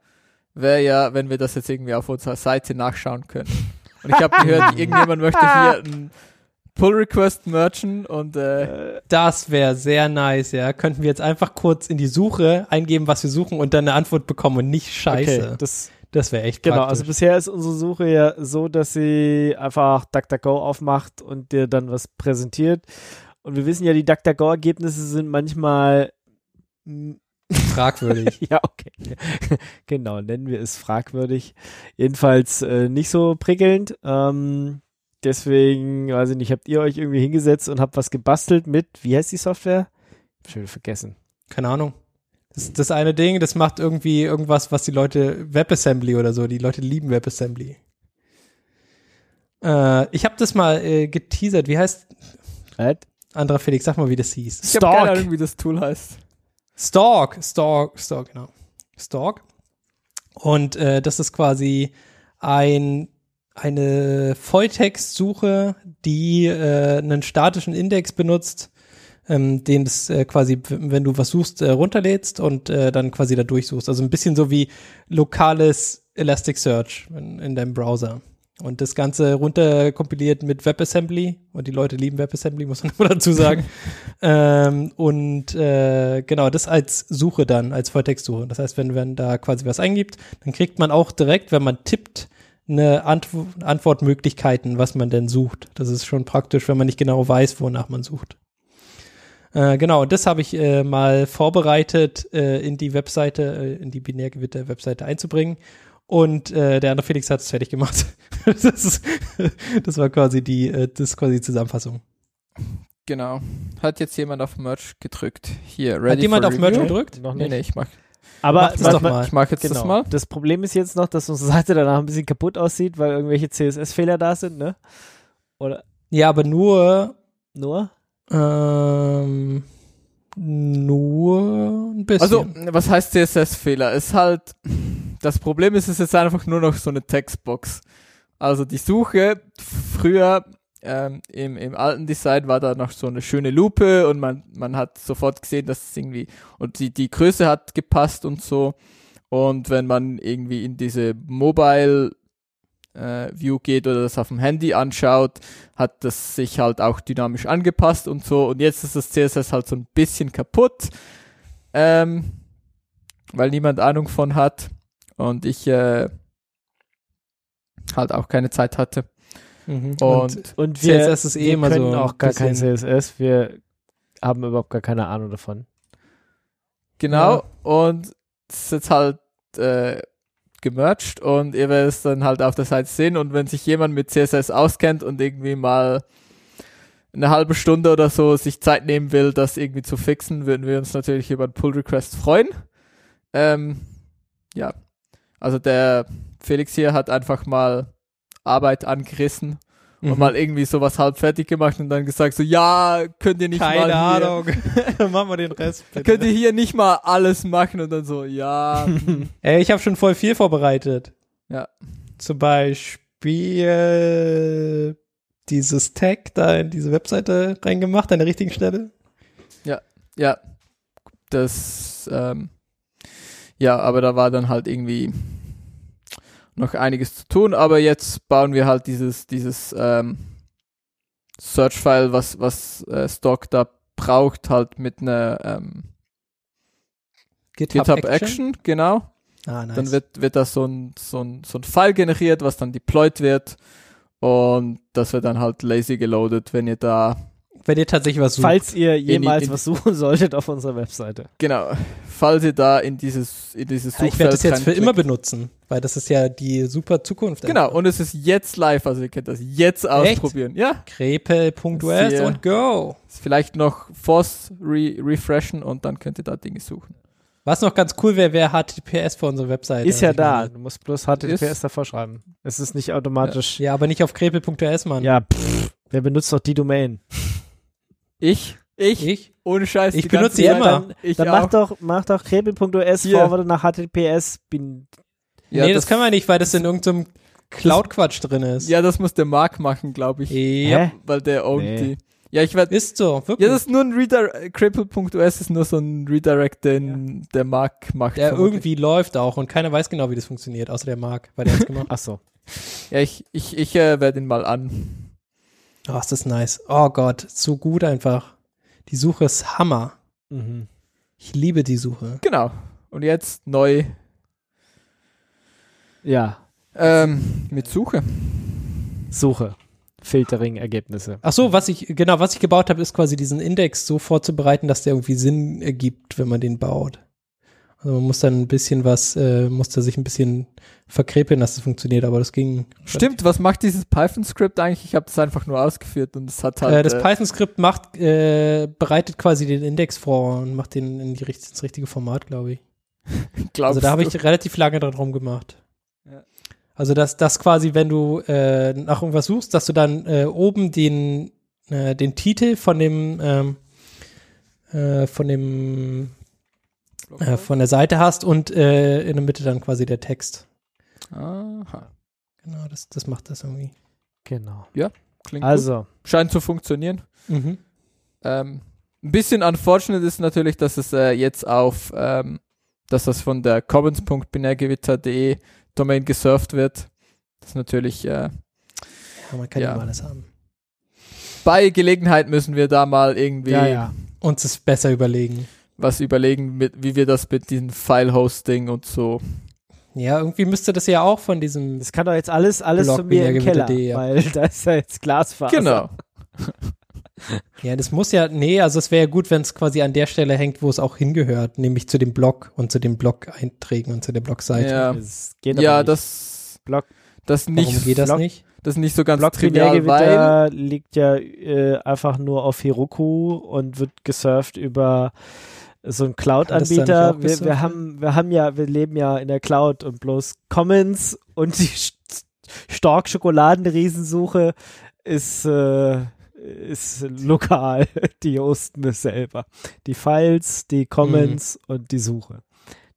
wäre ja, wenn wir das jetzt irgendwie auf unserer Seite nachschauen können. Und ich habe gehört, <laughs> irgendjemand möchte hier einen Pull-Request merchen und äh, Äh, Das wäre sehr nice, ja. Könnten wir jetzt einfach kurz in die Suche eingeben, was wir suchen und dann eine Antwort bekommen und nicht scheiße. okay. Das, Das wäre echt genau. praktisch. Also bisher ist unsere Suche ja so, dass sie einfach DuckDuckGo aufmacht und dir dann was präsentiert. Und wir wissen ja, die DuckDuckGo-Ergebnisse sind manchmal fragwürdig. <laughs> Ja, okay. genau, nennen wir es fragwürdig. Jedenfalls äh, nicht so prickelnd. Ähm, deswegen, weiß ich nicht, habt ihr euch irgendwie hingesetzt und habt was gebastelt mit, wie heißt die Software? Hab schon wieder vergessen. Keine Ahnung. Das ist das eine Ding, das macht irgendwie irgendwas, was die Leute WebAssembly oder so, die Leute lieben WebAssembly. Äh, ich habe das mal äh, geteasert. Wie heißt Right? Andra Felix? Sag mal, wie das hieß. ich habe keine Stalk. Ahnung, wie das Tool heißt. Stalk, Stalk, Stalk, genau. Stalk. Und äh, das ist quasi ein, eine Volltextsuche, die äh, einen statischen Index benutzt, ähm, den das äh, quasi, wenn du was suchst, äh, runterlädst und äh, dann quasi da durchsuchst. Also ein bisschen so wie lokales Elasticsearch in, in deinem Browser. Und das Ganze runterkompiliert mit WebAssembly. Und die Leute lieben WebAssembly, muss man <laughs> immer dazu sagen. <laughs> ähm, und äh, genau, das als Suche dann, als Volltextsuche. Das heißt, wenn man da quasi was eingibt, dann kriegt man auch direkt, wenn man tippt, eine Antw Antwortmöglichkeiten, was man denn sucht. Das ist schon praktisch, wenn man nicht genau weiß, wonach man sucht. Äh, genau, und das habe ich äh, mal vorbereitet, äh, in die Webseite, äh, in die Binärgewitter-Webseite einzubringen. Und äh, der andere Felix hat es fertig gemacht. <laughs> das, ist, das war quasi die, äh, das ist quasi die Zusammenfassung. Genau. Hat jetzt jemand auf Merch gedrückt? Hier, ready Hat jemand for auf Merch gedrückt? Noch Nee, nicht. nee, ich mach, Aber es was doch mal. ich mach jetzt Genau. das mal. Das Problem ist jetzt noch, dass unsere Seite danach ein bisschen kaputt aussieht, weil irgendwelche CSS-Fehler da sind, ne? Oder Ja, aber nur, nur? ähm, nur ein bisschen. Also, was heißt CSS-Fehler? Ist halt, das Problem ist, es ist einfach nur noch so eine Textbox. Also die Suche früher ähm, im, im alten Design war da noch so eine schöne Lupe und man, man hat sofort gesehen, dass es irgendwie, und die, die Größe hat gepasst und so. Und wenn man irgendwie in diese Mobile äh, View geht oder das auf dem Handy anschaut, hat das sich halt auch dynamisch angepasst und so. Und jetzt ist das CSS halt so ein bisschen kaputt, ähm, weil niemand Ahnung von hat und ich äh, halt auch keine Zeit hatte. Mhm. Und, Und wir, CSS ist eh immer so auch gar kein CSS. Wir haben überhaupt gar keine Ahnung davon. genau, Ja. und es ist jetzt halt äh, gemerged und ihr werdet es dann halt auf der Seite sehen und wenn sich jemand mit CSS auskennt und irgendwie mal eine halbe Stunde oder so sich Zeit nehmen will, das irgendwie zu fixen, würden wir uns natürlich über einen Pull-Request freuen. Ähm, ja, also der Felix hier hat einfach mal Arbeit angerissen Mhm. und mal irgendwie sowas halb fertig gemacht und dann gesagt so, ja, könnt ihr nicht Keine mal hier, Ahnung. <laughs> Machen wir den Rest. Bitte. könnt ihr hier nicht mal alles machen und dann so, ja, <laughs> Ey, ich habe schon voll viel vorbereitet. Ja. Zum Beispiel dieses Tag da in diese Webseite reingemacht, an der richtigen Stelle. ja, das, ähm, ja, aber da war dann halt irgendwie noch einiges zu tun, aber jetzt bauen wir halt dieses, dieses, ähm, Search-File, was, was äh, Stock da braucht, halt mit einer ähm, GitHub Action, genau. Ah, nice. Dann wird, wird da so ein, so, ein, so ein File generiert, was dann deployed wird. Und das wird dann halt lazy geloadet, wenn ihr da, Wenn ihr tatsächlich was sucht. Falls ihr jemals in- was suchen solltet auf unserer Webseite. genau, falls ihr da in dieses, in dieses Ja, ich werde das jetzt für immer benutzen, weil das ist ja die super Zukunft. Genau, und es ist jetzt live, also ihr könnt das jetzt ausprobieren. Ja, Krepel.us und go. vielleicht noch Force re refreshen und dann könnt ihr da Dinge suchen. Was noch ganz cool wäre, wäre HTTPS für unsere Webseite. Ist ja Ich da. meine- Du musst bloß HTTPS Ist- davor schreiben. Es ist nicht automatisch. Ja, aber nicht auf krepel.us, Mann. Ja, pff, wer benutzt doch die Domain? Ich, ich, Ich? ohne Scheiß. Ich benutze Zeit. immer. Dann, Ich dann auch. mach doch, mach doch krebel.us Hier. forward nach HTTPS. Bin, Ja, nee, das, können wir nicht, weil das in irgendeinem Cloud-Quatsch drin ist. Ja, das muss der Mark machen, glaube ich. Ja. Hä? Weil der ownt Nee. die. Ja, ich werde. Ist so, wirklich. Ja, das ist nur ein Redirect. Cripple.us ist nur so ein Redirect, den der Mark macht. der irgendwie läuft auch und keiner weiß genau, wie das funktioniert, außer der Marc, weil der hat's gemacht. ach so. Ja, ich, ich, ich äh, werde ihn mal an. Oh, ist das nice. Oh Gott, so gut einfach. Die Suche ist Hammer. Mhm. Ich liebe die Suche. Genau. Und jetzt neu Ja, ähm, mit Suche. Suche. Filtering-Ergebnisse. Ach so, was ich, genau, was ich gebaut habe, ist quasi diesen Index so vorzubereiten, dass der irgendwie Sinn ergibt, wenn man den baut. Also man muss dann ein bisschen was, äh, muss da sich ein bisschen verkrepeln, dass das funktioniert, aber das ging. Stimmt, was macht dieses Python-Skript eigentlich? Ich habe das einfach nur ausgeführt und es hat halt. Äh, das äh, Python-Skript macht, äh, bereitet quasi den Index vor und macht den in die, ins richtige Format, glaube ich. <laughs> Also da habe ich relativ lange dran gemacht. Ja. Also dass das quasi, wenn du äh, nach irgendwas suchst, dass du dann äh, oben den äh, den Titel von dem ähm, äh, von dem äh, von der Seite hast und äh, in der Mitte dann quasi der Text. Aha. Genau, das das macht das irgendwie. Genau. Klingt gut. Also, Scheint zu funktionieren. Mhm. Ähm, ein bisschen unfortunate ist natürlich, dass es äh, jetzt auf, ähm, dass das von der commons.binärgewitter.de Domain gesurft wird. Das ist natürlich, äh, Ja, man kann ja Ja. immer alles haben. bei Gelegenheit müssen wir da mal irgendwie ja, ja. Uns es besser überlegen. Was überlegen, mit, wie wir das mit diesem File-Hosting und so. Ja, irgendwie müsste das ja auch von diesem Das kann doch jetzt alles, alles Blog zu mir im Keller, binärgewitter.de, ja. weil da ist ja jetzt Glasfaser. Genau. <laughs> Ja, das muss ja, nee, also es wäre ja gut, wenn es quasi an der Stelle hängt, wo es auch hingehört, nämlich zu dem Blog und zu den Blog-Einträgen und zu der Blogseite. Ja, Das geht aber ja nicht. das, Block- das Warum nicht, geht das Blog- nicht? das ist nicht so ganz Block trivial, weil liegt ja äh, einfach nur auf Heroku und wird gesurft über so nicht Cloud-Anbieter. Wir, wir haben, wir haben ja, wir leben ja in der Cloud und bloß Commons und die St- Stork Schokoladenriesensuche ist äh, ist lokal. <laughs> Die hosten es selber. Die Files, die Commons Mhm. und die Suche.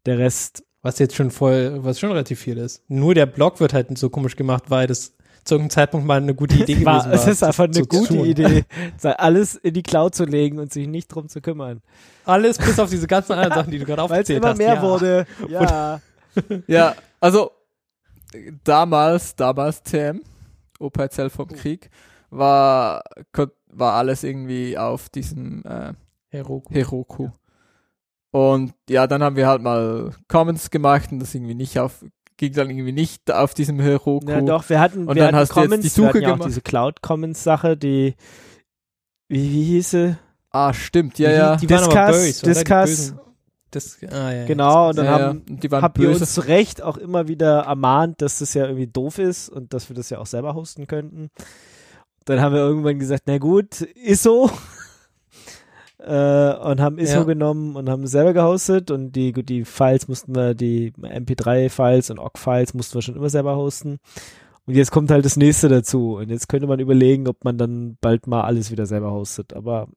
Der Rest Was jetzt schon voll, was schon relativ viel ist. Nur der Blog wird halt so komisch gemacht, weil das zu irgendeinem Zeitpunkt mal eine gute Idee <laughs> gewesen war, war. es ist einfach eine zu gute tun. Idee, <laughs> alles in die Cloud zu legen und sich nicht drum zu kümmern. Alles bis auf diese ganzen anderen <laughs> Sachen, die du gerade Weil es aufgezählt immer hast. mehr ja. wurde. Ja. Ja, also damals, damals TM, Operzell vom Krieg, war, war alles irgendwie auf diesem äh, Heroku. Heroku. Und ja, dann haben wir halt mal Commons gemacht und das irgendwie nicht auf, ging dann irgendwie nicht auf diesem Heroku. ja, doch, wir hatten, Und wir dann hatten hast du jetzt Commons, die Suche wir ja auch gemacht. diese Cloud Commons Sache, die, wie, wie hieß sie? Ah, stimmt, ja, Die- ja. Die waren aber Discuss, böse, oder? Die Discuss. Das, ah, ja, Genau, und dann ja, ja. haben, die waren habt ihr böse. uns zu Recht auch immer wieder ermahnt, dass das ja irgendwie doof ist und dass wir das ja auch selber hosten könnten. Dann haben wir irgendwann gesagt, na gut, ISO. Äh, und haben ISO Ja. genommen und haben selber gehostet und die, die Files mussten wir, die MP3-Files und OGG-Files mussten wir schon immer selber hosten. Und jetzt kommt halt das nächste dazu. Und jetzt könnte man überlegen, ob man dann bald mal alles wieder selber hostet. Aber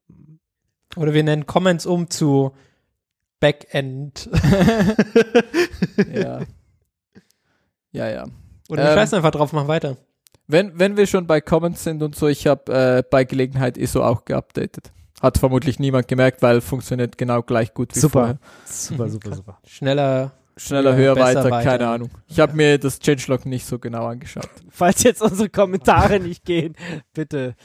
Oder wir nennen Comments um zu Backend. <laughs> ja. ja, ja. Oder wir Ähm, scheißen einfach drauf, machen weiter. Wenn, wenn wir schon bei Commons sind und so, ich habe äh, bei Gelegenheit ISO auch geupdatet. Hat vermutlich niemand gemerkt, weil funktioniert genau gleich gut wie Super. vorher. super, super, super. Schneller. Schneller, Ja, höher, weiter, weiter. keine Ahnung. Ich habe mir das Changelog nicht so genau angeschaut. Falls jetzt unsere Kommentare nicht gehen, bitte.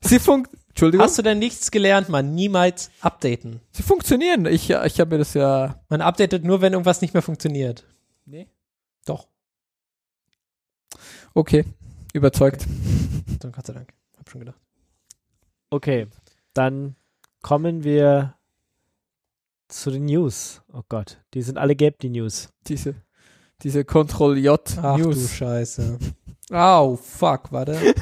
Sie, fun Entschuldigung, Hast du denn nichts gelernt, man? Niemals updaten. sie funktionieren. Ich, ich habe mir das ja. Man updatet nur, wenn irgendwas nicht mehr funktioniert. Nee. Doch. Okay. Überzeugt. Dann Gott sei Dank. Hab schon gedacht. Okay, dann kommen wir zu den News. Oh Gott, die sind alle gelb, die News. Diese, diese Ctrl-J Ach du News. Scheiße. Au, fuck, warte.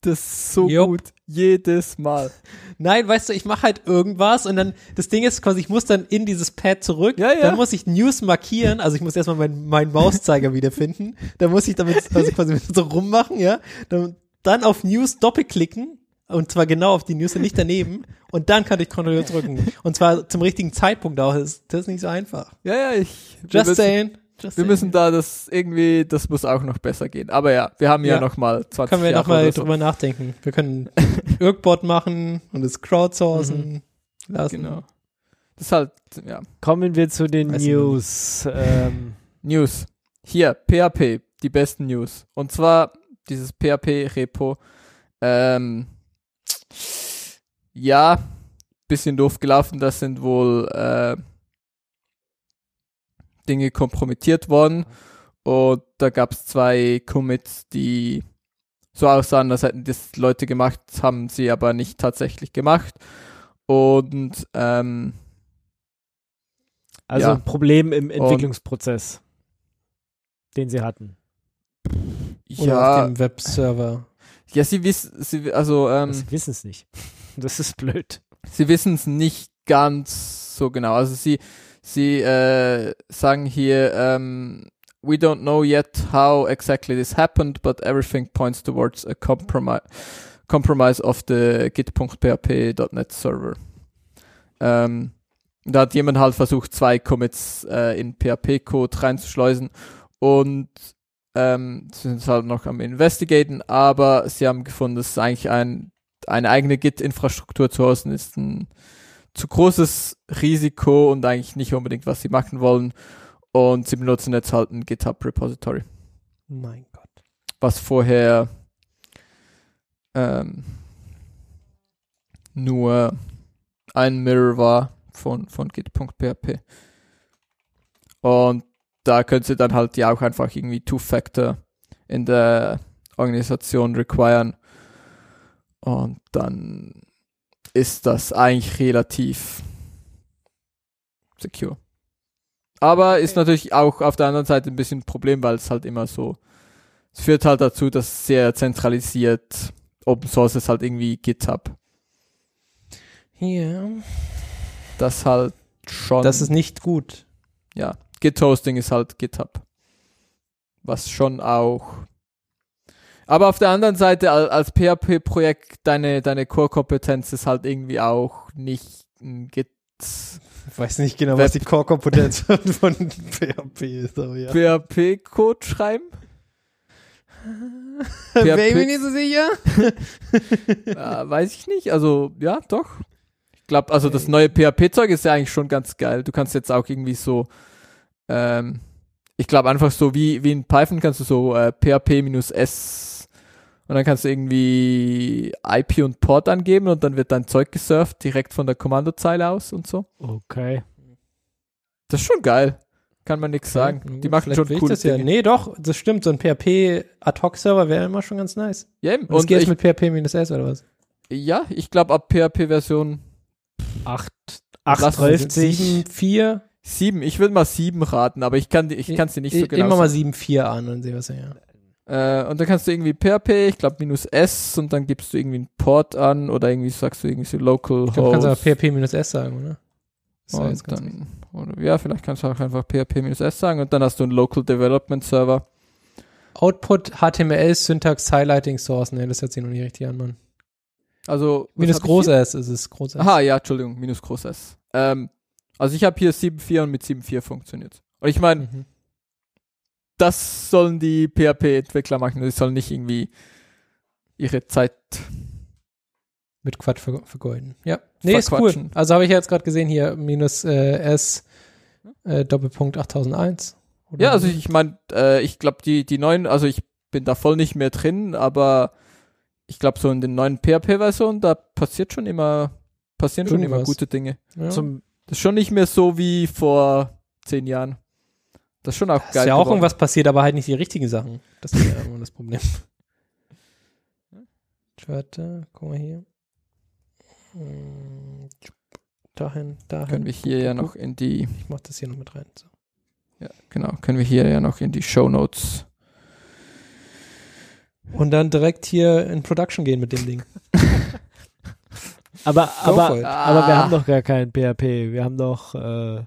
Das ist so Jupp. gut. Jedes Mal. Nein, weißt du, ich mache halt irgendwas und dann, das Ding ist quasi, ich muss dann in dieses Pad zurück, Ja, ja. dann muss ich News markieren, also ich muss erstmal meinen mein Mauszeiger wiederfinden, dann muss ich damit also quasi so rummachen, ja, dann, dann auf News doppelklicken und zwar genau auf die News und nicht daneben <laughs> und dann kann ich Ctrl drücken und zwar zum richtigen Zeitpunkt auch, das, das ist nicht so einfach. Ja, ja, ich. wir Just müssen, saying. Just Wir saying. müssen da das irgendwie, das muss auch noch besser gehen. Aber ja, wir haben ja, Ja. noch mal 20 können wir Jahre nochmal so. drüber nachdenken. Wir können <laughs> Irkbot machen und es crowdsourcen lassen. Genau. Das ist halt, ja. Kommen wir zu den Weiß News. Ähm, <laughs> News. Hier, PHP, die besten News. Und zwar dieses PHP-Repo. Ähm, ja, bisschen doof gelaufen. Das sind wohl äh, Dinge kompromittiert worden. Und da gab es zwei Commits, die so aussahen, als hätten das Leute gemacht, haben sie aber nicht tatsächlich gemacht. Und ähm, also Ja. ein Problem im Entwicklungsprozess, den sie hatten. Oder ja, auf dem Webserver. Ja, sie wissen, sie, also, ähm, Sie wissen es nicht. <laughs> Das ist blöd. sie wissen es nicht ganz so genau. Also sie, sie äh, sagen hier, ähm, we don't know yet how exactly this happened, but everything points towards a compromise, compromise of the git.php.net server. Ähm, da hat jemand halt versucht, zwei Commits äh, in PHP-Code reinzuschleusen und ähm, sie sind halt noch am Investigaten, aber sie haben gefunden, dass eigentlich ein, eine eigene Git-Infrastruktur zu hosten ist ein zu großes Risiko und eigentlich nicht unbedingt, was sie machen wollen. Und sie benutzen jetzt halt ein GitHub-Repository, Mein Gott. was vorher ähm, nur ein Mirror war von, von git.php. Und da könnt ihr dann halt ja auch einfach irgendwie Two-Factor in der Organisation requiren. Und dann ist das eigentlich relativ secure. Aber ist natürlich auch auf der anderen Seite ein bisschen ein Problem, weil es halt immer so, es führt halt dazu, dass es sehr zentralisiert Open Source ist halt irgendwie GitHub. Ja. Das halt schon. Das ist nicht gut. ja, Git-Hosting ist halt GitHub. Was schon auch. Aber auf der anderen Seite, al- als PHP-Projekt, deine, deine Core-Kompetenz ist halt irgendwie auch nicht ein Git. Ich weiß nicht genau, Web- was die Core-Kompetenz von PHP ist, aber ja. PHP-Code schreiben? <laughs> Wäre ich nicht so sicher. <laughs> äh, weiß ich nicht. Also, ja, doch. Ich glaube, also das neue PHP-Zeug ist ja eigentlich schon ganz geil. Du kannst jetzt auch irgendwie so, ähm, ich glaube einfach so wie, wie in Python kannst du so äh, PHP-S und dann kannst du irgendwie IP und Port angeben und dann wird dein Zeug gesurft direkt von der Kommandozeile aus und so. Okay. Das ist schon geil. Kann man nichts sagen. Ja, Die machen vielleicht schon das ja. Nee, doch, das stimmt. So ein PHP-Ad-Hoc-Server wäre immer schon ganz nice. Ja, eben. Und und geht ich, mit PHP-S oder was? ja, ich glaube ab PHP-Version 8, Lass uns 850. 7.4. 7. Ich würde mal 7 raten, aber ich kann ich kann es dir nicht so genau Immer mal sagen. 7.4 an und sehen was ja. Äh, und dann kannst du irgendwie PHP, ich glaube minus S und dann gibst du irgendwie einen Port an oder irgendwie sagst du irgendwie so Local Ich glaube, kannst Host. aber PHP-S sagen, oder? Das und jetzt ganz dann, oder, ja, vielleicht kannst du auch einfach PHP-S sagen und dann hast du einen Local Development Server. Output, HTML, Syntax, Highlighting, Source. Nee, das hört sich noch nicht richtig an, Mann. Also Minus ich groß? S ist es, groß S. Aha, ja, Entschuldigung, minus groß S. Ähm, also ich habe hier 7.4 und mit 7.4 funktioniert. Und ich meine, Mhm. das sollen die PHP-Entwickler machen. Die sollen nicht irgendwie ihre Zeit Mit Quatsch ver vergeuden. Ja. Nee, ist cool. Verquatschen. Also habe ich ja jetzt gerade gesehen hier, minus äh, S, äh, Doppelpunkt 8001. Oder Ja, also ich meine, äh, ich glaube, die, die neuen, also ich bin da voll nicht mehr drin, aber ich glaube, so in den neuen PHP-Versionen, da passiert schon immer, passieren schon immer Irgendwas. gute Dinge. ja. Zum, Das ist schon nicht mehr so wie vor zehn Jahren. Das ist schon auch Da ist geil. ja auch geworden. irgendwas passiert, aber halt nicht die richtigen Sachen. Das ist ja <laughs> immer das Problem. Warte, guck mal hier. Hm, Dahin, dahin. Können wir hier ja noch in die, Ich mach das hier noch mit rein. So. ja, genau, können wir hier ja noch in die Show Notes. Und dann direkt hier in Production gehen mit dem Ding. <laughs> Aber, aber, aber wir Ah. haben doch gar kein PHP. Wir haben doch äh,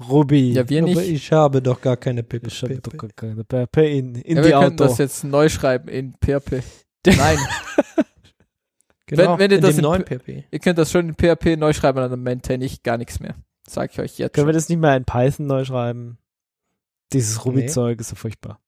Ruby. Ja, wir Aber nicht. ich habe doch gar keine PHP. Ich habe doch gar keine PHP in, in Ja, die wir können Auto. das jetzt neu schreiben in PHP. <laughs> Nein, <laughs> Genau, wenn- wenn ihr in das dem in neuen PHP. ihr könnt das schon in PHP neu schreiben, dann maintain ich gar nichts mehr. Sag ich euch jetzt Können wir schon. das nicht mal in Python neu schreiben? Dieses Ruby-Zeug ist so furchtbar.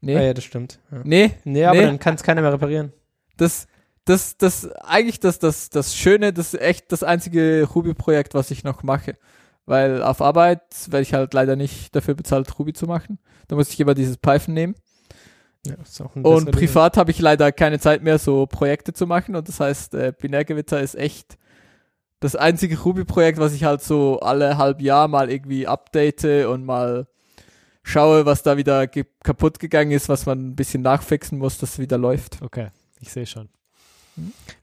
Nee, Ah ja, das stimmt. Ja. nee, Nee, aber Nee. dann kann es keiner mehr reparieren. das, das, das, eigentlich das, das, das Schöne, das ist echt das einzige Ruby-Projekt, was ich noch mache. Weil auf Arbeit werde ich halt leider nicht dafür bezahlt, Ruby zu machen. Da muss ich immer dieses Python nehmen. Ja, Und privat habe ich leider keine Zeit mehr, so Projekte zu machen. Und das heißt, äh, Binärgewitter ist echt das einzige Ruby-Projekt, was ich halt so alle halb Jahr mal irgendwie update und mal schaue, was da wieder kaputt gegangen ist, was man ein bisschen nachfixen muss, dass es wieder läuft. Okay, ich sehe schon.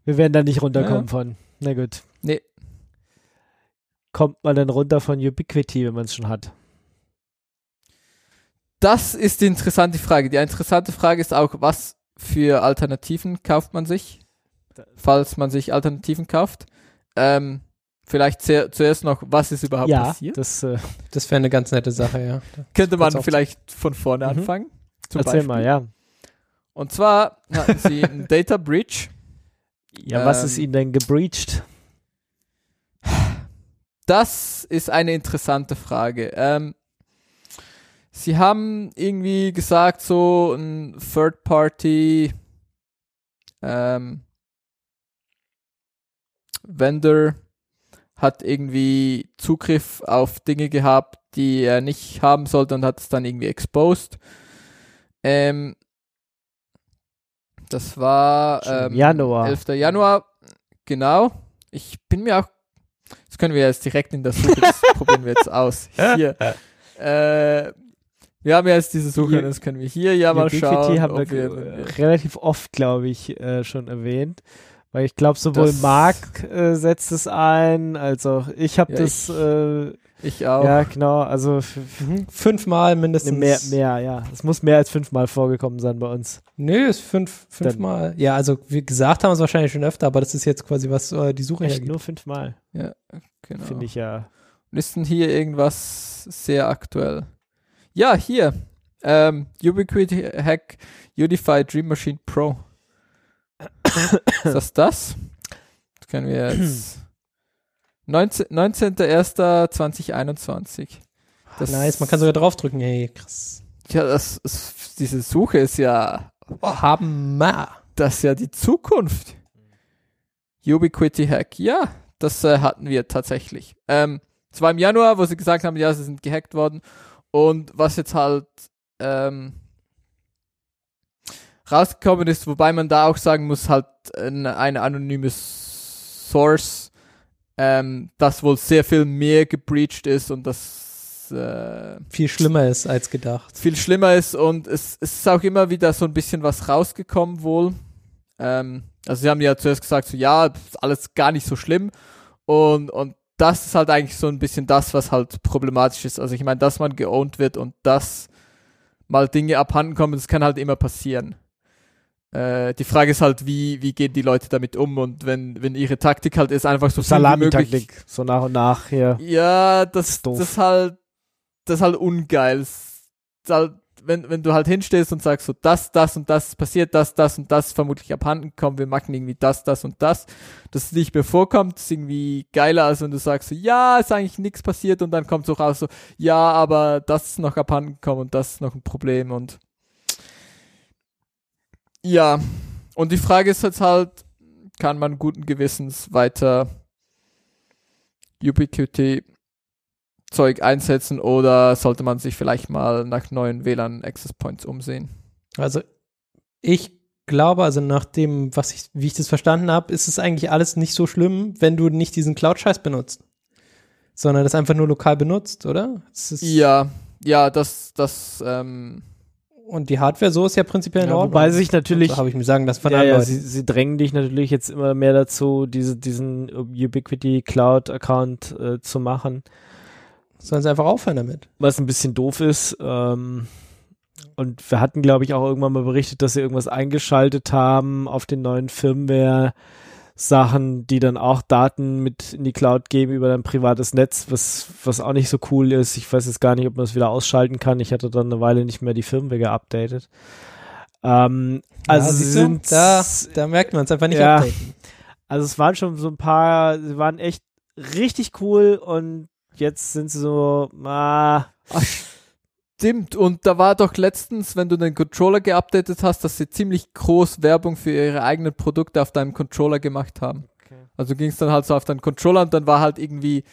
Wir werden da nicht runterkommen Ja. von. Na gut. Nee. Kommt man denn runter von Ubiquity, wenn man es schon hat? Das ist die interessante Frage. Die interessante Frage ist auch, was für Alternativen kauft man sich, falls man sich Alternativen kauft. Ähm, vielleicht sehr, zuerst noch, was ist überhaupt ja, passiert? das äh, Das wäre eine ganz nette Sache, ja. Könnte man vielleicht von vorne Mhm. anfangen. Zum erzähl Beispiel. mal, ja. Und zwar hatten sie einen <laughs> Data Breach. Ja, was Ähm, ist ihnen denn gebreached? Das ist eine interessante Frage. Ähm, sie haben irgendwie gesagt, so ein Third Party ähm, Vendor hat irgendwie Zugriff auf Dinge gehabt, die er nicht haben sollte und hat es dann irgendwie exposed. Ähm, das war ähm, Januar. 11. Januar, genau. Ich bin mir auch, das können wir jetzt direkt in der Suche, das <laughs> probieren wir jetzt aus. Hier. Äh, wir haben ja jetzt diese Suche, Hier- das können wir hier ja mal schauen. haben wir, wir, relativ oft, glaube ich, äh, schon erwähnt. Weil ich glaube, sowohl Marc äh, setzt es ein, als auch ich habe Ja, das, ich äh, ich auch. ja genau, also Mhm. Fünfmal mindestens. mehr, mehr, ja. Es muss mehr als fünfmal vorgekommen sein bei uns. Nö, ist fünf, fünfmal. Ja, also wie gesagt haben wir es wahrscheinlich schon öfter, aber das ist jetzt quasi, was äh, die Suche Echt hergibt. nur fünfmal, Ja, genau. finde ich ja. Und ist denn hier irgendwas sehr aktuell? Ja, hier. Ähm, Ubiquiti Hack Unify Dream Machine Pro. ist das das? Das können wir jetzt. <clears throat> 19 19.01.2021. Das- nice, man kann sogar draufdrücken, hey, krass. Ja, das ist, diese Suche ist ja, Haben wir. das ist ja die Zukunft. Ubiquiti Hack, ja, das äh, hatten wir tatsächlich. Ähm, es war im Januar, wo sie gesagt haben, ja, sie sind gehackt worden. Und was jetzt halt ähm, rausgekommen ist, wobei man da auch sagen muss, halt eine, eine anonyme Source, ähm, das wohl sehr viel mehr gebreached ist und das äh, Viel schlimmer ist als gedacht. viel schlimmer ist und es, es ist auch immer wieder so ein bisschen was rausgekommen wohl. Ähm, also sie haben ja zuerst gesagt, so ja, alles gar nicht so schlimm und, und das ist halt eigentlich so ein bisschen das, was halt problematisch ist. Also ich meine, dass man geowned wird und dass mal Dinge abhanden kommen, das kann halt immer passieren. Äh, die Frage ist halt, wie, wie gehen die Leute damit um und wenn, wenn ihre Taktik halt ist, einfach so Salami-Taktik, so nach und nach hier. ja, das, ist doof. das halt, das halt ungeil. Ist halt, wenn, wenn du halt hinstehst und sagst so, das, das und das passiert, das, das und das vermutlich abhanden gekommen, wir machen irgendwie das, das und das, dass es nicht mehr vorkommt, ist irgendwie geiler, als wenn du sagst so, ja, ist eigentlich nichts passiert und dann kommt so raus so, ja, aber das ist noch abhanden gekommen und das ist noch ein Problem und ja, und die Frage ist jetzt halt, kann man guten Gewissens weiter Ubiquity Zeug einsetzen oder sollte man sich vielleicht mal nach neuen WLAN Access Points umsehen? Also ich glaube, also nach dem, was ich, wie ich das verstanden habe, ist es eigentlich alles nicht so schlimm, wenn du nicht diesen Cloud-Scheiß benutzt. Sondern das einfach nur lokal benutzt, oder? Ja, ja, das, das, ähm, Und die Hardware so ist ja prinzipiell in Ja, Ordnung. wobei sich natürlich- So habe ich mir sagen lassen von ja, ja, sie, sie drängen dich natürlich jetzt immer mehr dazu, diese, diesen Ubiquity Cloud Account äh, zu machen, Sollen sie einfach aufhören damit. was ein bisschen doof ist. Ähm, und wir hatten, glaube ich, auch irgendwann mal berichtet, dass sie irgendwas eingeschaltet haben auf den neuen Firmware. Sachen, die dann auch Daten mit in die Cloud geben über dein privates Netz, was, was auch nicht so cool ist. Ich weiß jetzt gar nicht, ob man das wieder ausschalten kann. Ich hatte dann eine Weile nicht mehr die Firmware geupdatet. Ähm, also ja, sind da, da merkt man es einfach nicht Ja. updaten. Also es waren schon so ein paar, sie waren echt richtig cool und jetzt sind sie so, ah, Stimmt, und da war doch letztens, wenn du den Controller geupdatet hast, dass sie ziemlich groß Werbung für ihre eigenen Produkte auf deinem Controller gemacht haben. Okay. Also ging es dann halt so auf deinen Controller und dann war halt irgendwie,